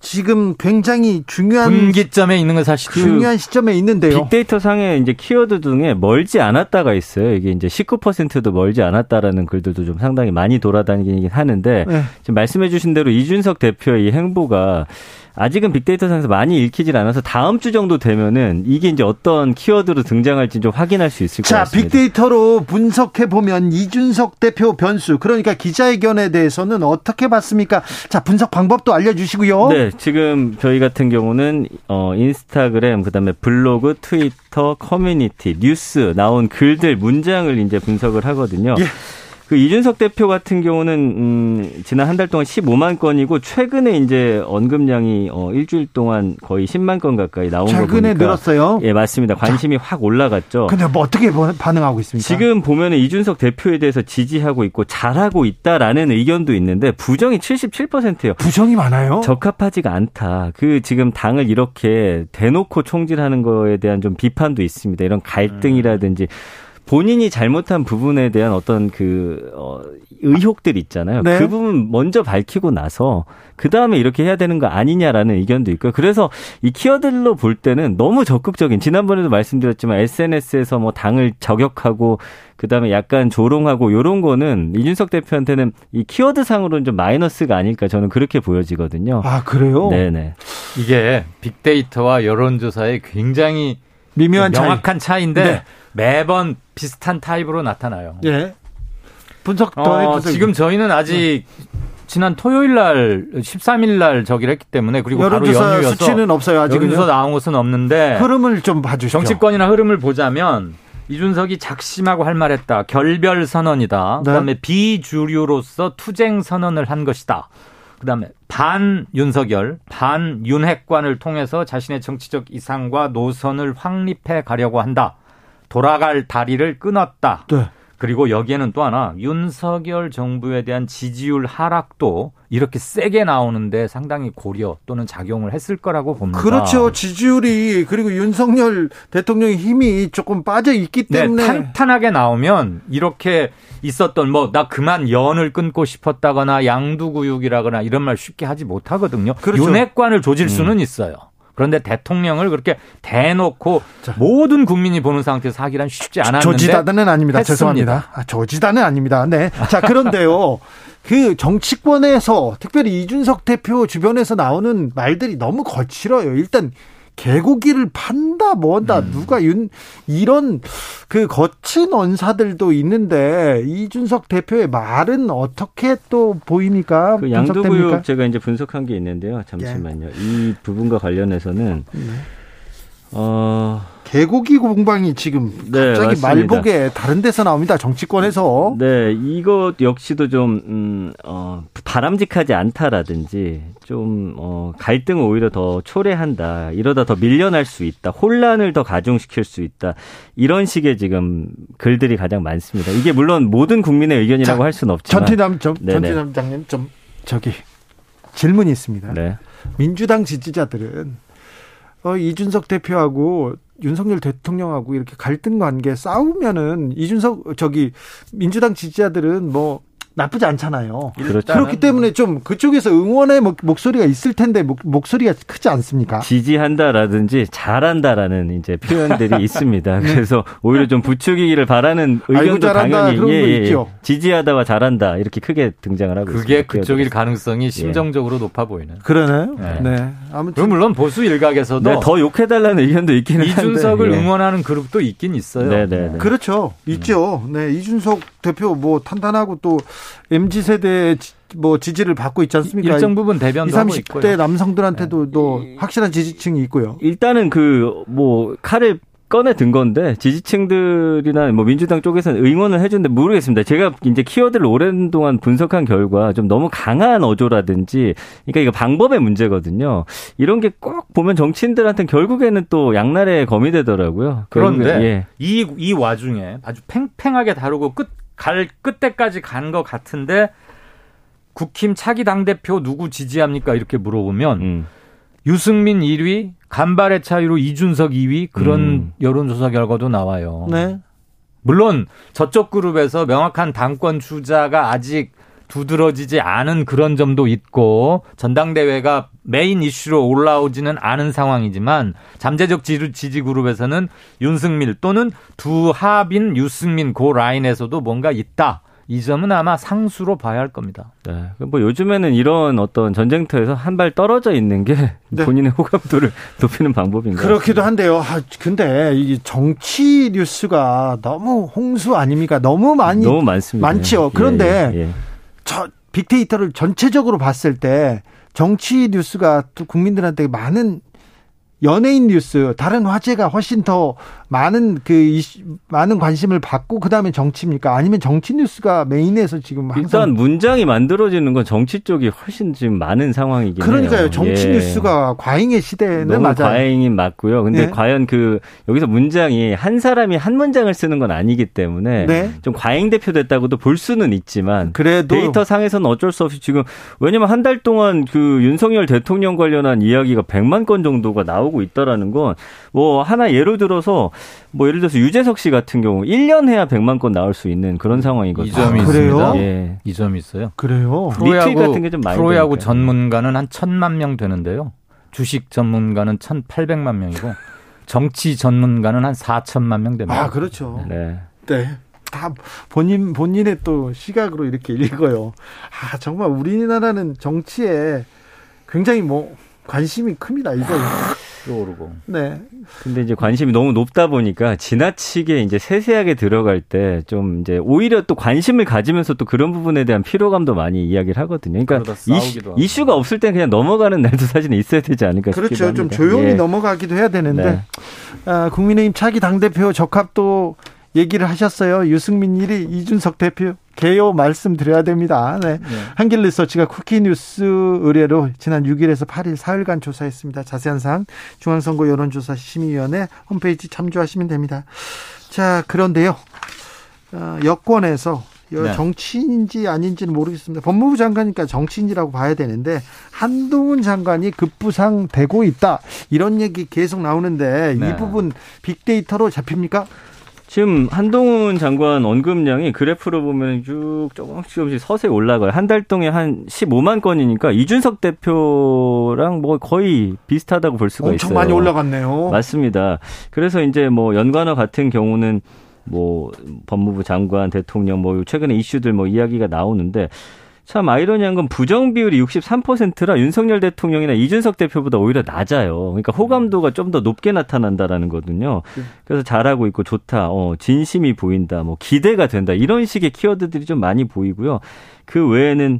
지금 굉장히 중요한 분기점에 있는 건 사실 중요한 시점에 있는데요. 빅데이터 상에 이제 키워드 중에 멀지 않았다가 있어요. 이게 이제 19%도 멀지 않았다라는 글들도 좀 상당히 많이 돌아다니긴 하는데 네. 지금 말씀해 주신 대로 이준석 대표의 이 행보가 아직은 빅데이터상에서 많이 읽히질 않아서 다음 주 정도 되면은 이게 이제 어떤 키워드로 등장할지 좀 확인할 수 있을 자, 것 같습니다. 자, 빅데이터로 분석해 보면 이준석 대표 변수 그러니까 기자회견에 대해서는 어떻게 봤습니까? 자, 분석 방법도 알려주시고요. 네, 지금 저희 같은 경우는 어 인스타그램 그다음에 블로그, 트위터, 커뮤니티, 뉴스 나온 글들 문장을 이제 분석을 하거든요. 예. 그 이준석 대표 같은 경우는 음 지난 한 달 동안 15만 건이고 최근에 이제 언급량이 어 일주일 동안 거의 10만 건 가까이 나온 거 보니까 최근에 늘었어요. 예, 맞습니다. 관심이 자, 확 올라갔죠. 근데 뭐 어떻게 반응하고 있습니까? 지금 보면은 이준석 대표에 대해서 지지하고 있고 잘하고 있다라는 의견도 있는데 부정이 77%예요. 부정이 많아요? 적합하지가 않다. 그 지금 당을 이렇게 대놓고 총질하는 거에 대한 좀 비판도 있습니다. 이런 갈등이라든지 음. 본인이 잘못한 부분에 대한 어떤 그, 어, 의혹들 있잖아요. 네. 그 부분 먼저 밝히고 나서 그 다음에 이렇게 해야 되는 거 아니냐라는 의견도 있고요. 그래서 이 키워드로 볼 때는 너무 적극적인 지난번에도 말씀드렸지만 SNS에서 뭐 당을 저격하고 그 다음에 약간 조롱하고 요런 거는 이준석 대표한테는 이 키워드 상으로는 좀 마이너스가 아닐까 저는 그렇게 보여지거든요. 아, 그래요? 네네. 이게 빅데이터와 여론조사의 굉장히 미묘한 명확한 차이. 인데 네. 매번 비슷한 타입으로 나타나요. 예. 분석 더 어, 해주세요. 지금 저희는 아직 네. 지난 토요일 날 13일 날 저기를 했기 때문에 그리고 바로 연휴여서 수치는 없어요. 아직은 여기서 나온 것은 없는데 흐름을 좀 봐주시죠. 정치권이나 흐름을 보자면 이준석이 작심하고 할 말했다. 결별 선언이다. 네. 그다음에 비주류로서 투쟁 선언을 한 것이다. 그다음에 반 윤석열, 반 윤핵관을 통해서 자신의 정치적 이상과 노선을 확립해 가려고 한다. 돌아갈 다리를 끊었다. 네. 그리고 여기에는 또 하나 윤석열 정부에 대한 지지율 하락도 이렇게 세게 나오는데 상당히 고려 또는 작용을 했을 거라고 봅니다. 그렇죠. 지지율이 그리고 윤석열 대통령의 힘이 조금 빠져 있기 네, 때문에 네, 탄탄하게 나오면 이렇게 있었던 뭐 나 그만 연을 끊고 싶었다거나 양두구육이라거나 이런 말 쉽게 하지 못하거든요. 그렇죠. 윤핵관을 조질 수는 음. 있어요. 그런데 대통령을 그렇게 대놓고 자. 모든 국민이 보는 상태에서 하기란 쉽지 않았는데 조지다는 아닙니다. 했습니다. 죄송합니다. 아, 조지다는 아닙니다. 네. 자 그런데요. 그 정치권에서 특별히 이준석 대표 주변에서 나오는 말들이 너무 거칠어요. 일단 개고기를 판다 뭐한다 음. 누가 윤 이런 그 거친 언사들도 있는데 이준석 대표의 말은 어떻게 또 보입니까? 그 양도구역 제가 이제 분석한 게 있는데요. 잠시만요. 예. 이 부분과 관련해서는 네. 어 개고기 공방이 지금 네, 갑자기 네, 말복에 다른 데서 나옵니다. 정치권에서. 네, 이것 역시도 좀 음, 어, 바람직하지 않다라든지 좀 어, 갈등을 오히려 더 초래한다. 이러다 더 밀려날 수 있다. 혼란을 더 가중시킬 수 있다. 이런 식의 지금 글들이 가장 많습니다. 이게 물론 모든 국민의 의견이라고 자, 할 수는 없지만. 전티남 전티남 장님 좀 저기 질문이 있습니다. 네. 민주당 지지자들은 어, 이준석 대표하고 윤석열 대통령하고 이렇게 갈등 관계 싸우면은 이준석 저기 민주당 지지자들은 뭐 나쁘지 않잖아요. 그렇죠. 그렇기 때문에 좀 그쪽에서 응원의 목 소리가 있을 텐데 목, 소리가 크지 않습니까? 지지한다라든지 잘한다라는 이제 표현들이 있습니다. 네. 그래서 오히려 좀 부추기기를 바라는 의견도 당연히 예, 예, 예. 지지하다와 잘한다 이렇게 크게 등장을 하고 그게 있습니다. 그쪽일 가능성이 예. 심정적으로 예. 높아 보이는. 그러나요? 네. 네. 아무튼 물론 보수 일각에서도 네, 더 욕해달라는 의견도 있기는 한데 이준석을 예. 응원하는 그룹도 있긴 있어요. 네, 네, 네. 그렇죠. 있죠. 네, 이준석 대표 뭐 탄탄하고 또 MZ 세대 뭐 지지를 받고 있지 않습니까? 일정 부분 대변도 20, 30대 남성들한테도 네. 또 확실한 지지층이 있고요. 일단은 그 뭐 칼을 꺼내 든 건데 지지층들이나 뭐 민주당 쪽에서는 응원을 해준데 모르겠습니다. 제가 이제 키워드를 오랜 동안 분석한 결과 좀 너무 강한 어조라든지 그러니까 이거 방법의 문제거든요. 이런 게 꼭 보면 정치인들한테는 결국에는 또 양날의 검이 되더라고요. 그런데 예. 이, 이 와중에 아주 팽팽하게 다루고 끝, 갈 끝때까지 간 것 같은데 국힘 차기 당 대표 누구 지지합니까? 이렇게 물어보면 음. 유승민 1위, 간발의 차이로 이준석 2위 그런 음. 여론조사 결과도 나와요. 네. 물론 저쪽 그룹에서 명확한 당권 주자가 아직 두드러지지 않은 그런 점도 있고 전당대회가 메인 이슈로 올라오지는 않은 상황이지만 잠재적 지지 그룹에서는 유승민 또는 두 합인 유승민 고 라인에서도 뭔가 있다. 이 점은 아마 상수로 봐야 할 겁니다. 네. 뭐 요즘에는 이런 어떤 전쟁터에서 한 발 떨어져 있는 게 네. 본인의 호감도를 높이는 방법인 가요 그렇기도 한데요. 아, 근데 이 정치 뉴스가 너무 홍수 아닙니까? 너무 많이 너무 많습니다. 많죠. 그런데 예, 예, 예. 저 빅데이터를 전체적으로 봤을 때 정치 뉴스가 또 국민들한테 많은 연예인 뉴스, 다른 화제가 훨씬 더 많은 그 이슈, 많은 관심을 받고 그다음에 정치입니까? 아니면 정치 뉴스가 메인에서 지금 일단 문장이 만들어지는 건 정치 쪽이 훨씬 지금 많은 상황이긴 그러니까요. 해요. 정치 예. 뉴스가 과잉의 시대는 맞아요. 과잉이 맞고요. 근데 네. 과연 그 여기서 문장이 한 사람이 한 문장을 쓰는 건 아니기 때문에 네. 좀 과잉 대표됐다고도 볼 수는 있지만 그래도 데이터 상에서는 어쩔 수 없이 지금 왜냐면 한 달 동안 그 윤석열 대통령 관련한 이야기가 100만 건 정도가 나오고 있다라는 건 뭐 하나 예로 들어서 뭐 예를 들어서 유재석 씨 같은 경우 1년 해야 100만 건 나올 수 있는 그런 상황이거든요. 이 점이 아, 있습니다. 예. 이 점이 있어요. 그래요. 프로야구 같은 게 좀 많이 프로야구 전문가는 한 1000만 명 되는데요. 주식 전문가는 1,800만 명이고 정치 전문가는 한 4천만 명 됩니다. 아, 그렇죠. 네. 네. 다 본인 본인의 또 시각으로 이렇게 읽어요. 아, 정말 우리나라는 정치에 굉장히 뭐 관심이 큽니다. 이거 오르고. 네. 근데 이제 관심이 너무 높다 보니까 지나치게 이제 세세하게 들어갈 때 좀 이제 오히려 또 관심을 가지면서 또 그런 부분에 대한 피로감도 많이 이야기를 하거든요. 그러니까 이슈, 이슈가 없을 때 그냥 넘어가는 날도 사실은 있어야 되지 않을까 그렇죠. 싶기도 좀 조용히 예. 넘어가기도 해야 되는데 네. 아, 국민의힘 차기 당대표 적합도 얘기를 하셨어요. 유승민 1위, 이준석 대표 개요 말씀드려야 됩니다. 네. 네. 한길리서치가 쿠키뉴스 의뢰로 지난 6일에서 8일 사흘간 조사했습니다. 자세한 사항 중앙선거 여론조사 심의위원회 홈페이지 참조하시면 됩니다. 자, 그런데요. 어, 여권에서 네. 정치인지 아닌지는 모르겠습니다. 법무부 장관이니까 정치인이라고 봐야 되는데 한동훈 장관이 급부상되고 있다. 이런 얘기 계속 나오는데 네. 이 부분 빅데이터로 잡힙니까? 지금 한동훈 장관 언급량이 그래프로 보면 쭉 조금씩 조금씩 서서히 올라가요. 한 달 동안 한 15만 건이니까 이준석 대표랑 뭐 거의 비슷하다고 볼 수가 엄청 있어요. 엄청 많이 올라갔네요. 맞습니다. 그래서 이제 뭐 연관어 같은 경우는 뭐 법무부 장관, 대통령 뭐 최근에 이슈들 뭐 이야기가 나오는데 참 아이러니한 건 부정 비율이 63%라 윤석열 대통령이나 이준석 대표보다 오히려 낮아요. 그러니까 호감도가 좀 더 높게 나타난다라는 거거든요. 그래서 잘하고 있고 좋다. 어, 진심이 보인다. 뭐 기대가 된다. 이런 식의 키워드들이 좀 많이 보이고요. 그 외에는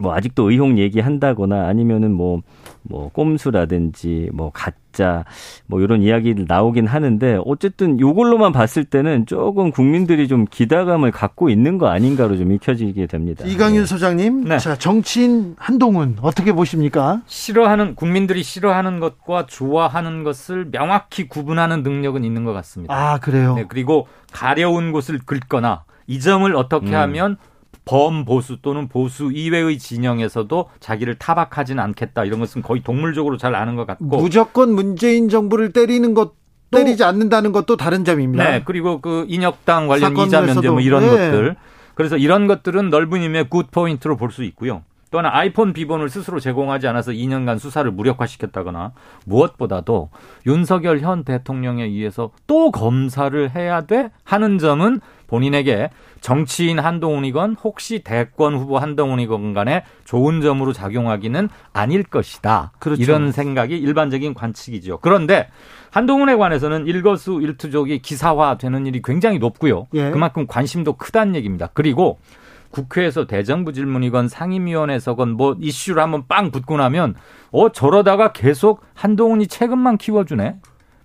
뭐 아직도 의혹 얘기한다거나 아니면은 뭐뭐 뭐 꼼수라든지 뭐 가짜 뭐 이런 이야기들 나오긴 하는데 어쨌든 요걸로만 봤을 때는 조금 국민들이 좀 기대감을 갖고 있는 거 아닌가로 좀 익혀지게 됩니다. 이강윤 네. 소장님, 네. 자 정치인 한동훈 어떻게 보십니까? 싫어하는 국민들이 싫어하는 것과 좋아하는 것을 명확히 구분하는 능력은 있는 것 같습니다. 아 그래요? 네, 그리고 가려운 곳을 긁거나 이 점을 어떻게 음. 하면 범보수 또는 보수 이외의 진영에서도 자기를 타박하지는 않겠다 이런 것은 거의 동물적으로 잘 아는 것 같고 무조건 문재인 정부를 때리는 것 때리지 않는다는 것도 다른 점입니다. 네, 그리고 그 인혁당 관련 이자 면제 뭐 이런 네. 것들. 그래서 이런 것들은 넓은 의미의 good point로 볼 수 있고요. 또는 아이폰 비번을 스스로 제공하지 않아서 2년간 수사를 무력화시켰다거나 무엇보다도 윤석열 현 대통령에 의해서 또 검사를 해야 돼 하는 점은 본인에게 정치인 한동훈이건 혹시 대권 후보 한동훈이건 간에 좋은 점으로 작용하기는 아닐 것이다. 그렇죠. 이런 생각이 일반적인 관측이죠. 그런데 한동훈에 관해서는 일거수 일투족이 기사화되는 일이 굉장히 높고요. 예. 그만큼 관심도 크다는 얘기입니다. 그리고 국회에서 대정부 질문이건 상임위원회에서건 뭐 이슈를 한번 빵 붙고 나면 어 저러다가 계속 한동훈이 최근만 키워주네.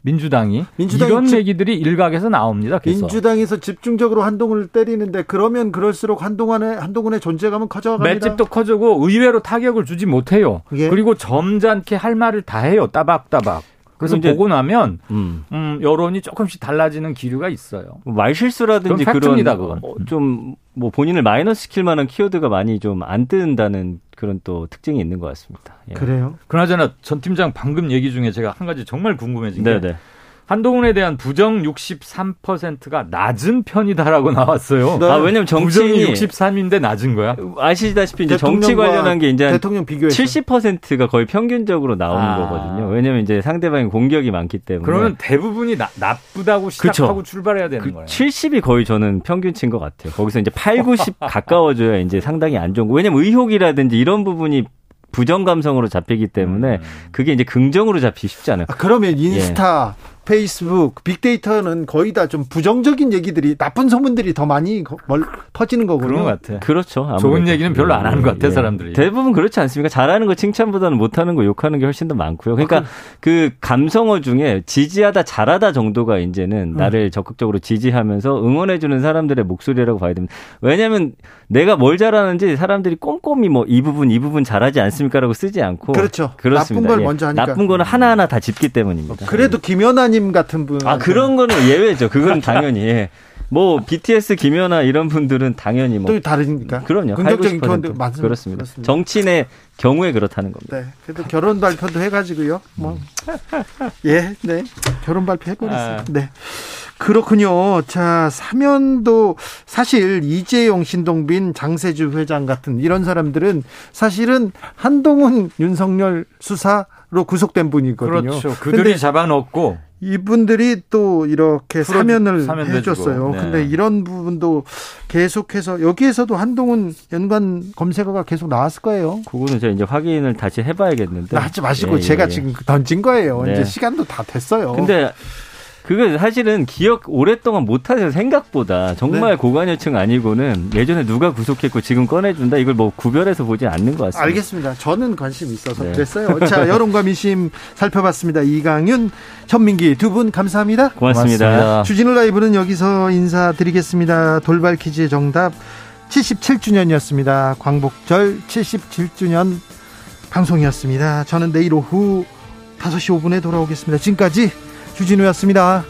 민주당이 민주당 이런 집, 얘기들이 일각에서 나옵니다. 계속. 민주당에서 집중적으로 한동훈을 때리는데 그러면 그럴수록 한동훈의 한동훈의 존재감은 커져갑니다. 맷집도 커지고 의외로 타격을 주지 못해요. 예. 그리고 점잖게 할 말을 다 해요. 따박따박. 그래서 보고 나면 음. 음. 여론이 조금씩 달라지는 기류가 있어요. 뭐 말실수라든지 그런 어, 좀뭐 본인을 마이너스 시킬 만한 키워드가 많이 좀 안 뜬다는 그런 또 특징이 있는 것 같습니다. 예. 그래요? 그나저나 전 팀장 방금 얘기 중에 제가 한 가지 정말 궁금해진 게 네네. 한동훈에 대한 부정 63%가 낮은 편이다라고 나왔어요. 네. 아, 왜냐면 정치인이 63인데 낮은 거야? 아시다시피 이제 정치 관련한 게 이제 대통령 비교해서 70%가 거의 평균적으로 나오는 아. 거거든요. 왜냐면 이제 상대방이 공격이 많기 때문에. 그러면 대부분이 나, 나쁘다고 시작하고 그쵸. 출발해야 되는 그 거예요. 70이 거의 저는 평균치인 것 같아요. 거기서 이제 8, 90 가까워져야 이제 상당히 안 좋은 거. 왜냐면 의혹이라든지 이런 부분이 부정 감성으로 잡히기 때문에 음. 그게 이제 긍정으로 잡히기 쉽지 않아요. 아, 그러면 인스타 예. 페이스북, 빅데이터는 거의 다 좀 부정적인 얘기들이 나쁜 소문들이 더 많이 퍼지는 거군요. 그런 것 같아. 그렇죠. 아무래도. 좋은 얘기는 별로 안 하는 것 같아 예. 사람들이. 대부분 그렇지 않습니까? 잘하는 거 칭찬보다는 못하는 거 욕하는 게 훨씬 더 많고요. 그러니까 아, 그... 그 감성어 중에 지지하다 잘하다 정도가 이제는 음. 나를 적극적으로 지지하면서 응원해주는 사람들의 목소리라고 봐야 됩니다. 왜냐하면 내가 뭘 잘하는지 사람들이 꼼꼼히 뭐 이 부분 이 부분 잘하지 않습니까라고 쓰지 않고 그렇죠. 그렇습니다. 나쁜 걸 예. 먼저 하니까 나쁜 거는 하나하나 다 짚기 때문입니다. 그래도 김연아님 님 같은 분. 아, 그런 거는 예외죠. 그건 당연히. 예. 뭐 BTS 김연아 이런 분들은 당연히 뭐 또 다르니까. 그럼요. 긍정적인 표현도 맞습니다. 그렇습니다. 그렇습니다. 정치인의 경우에 그렇다는 겁니다. 네. 그래도 결혼 발표도 해가지고요. 뭐 예, 네. 결혼 발표 해버렸습니다. 아. 네. 그렇군요. 자, 사면도 사실 이재용, 신동빈, 장세주 회장 같은 이런 사람들은 사실은 한동훈, 윤석열 수사로 구속된 분이거든요. 그렇죠. 그들이 잡아놓고 이분들이 또 이렇게 사면을 해줬어요. 네. 근데 이런 부분도 계속해서 여기에서도 한동훈 연관 검색어가 계속 나왔을 거예요. 그거는 제가 이제 확인을 다시 해봐야겠는데. 하지 마시고 예, 제가 예. 지금 던진 거예요. 네. 이제 시간도 다 됐어요. 근데 그거 사실은 기억 오랫동안 못하세요 생각보다 정말 네. 고관여층 아니고는 예전에 누가 구속했고 지금 꺼내준다 이걸 뭐 구별해서 보지 않는 것 같습니다. 알겠습니다. 저는 관심 있어서 네. 그랬어요. 자 여론과 민심 살펴봤습니다. 이강윤, 천민기 두 분 감사합니다. 고맙습니다. 고맙습니다. 주진우 라이브는 여기서 인사드리겠습니다. 돌발 퀴즈의 정답 77주년이었습니다. 광복절 77주년 방송이었습니다. 저는 내일 오후 5시 5분에 돌아오겠습니다. 지금까지 주진우였습니다.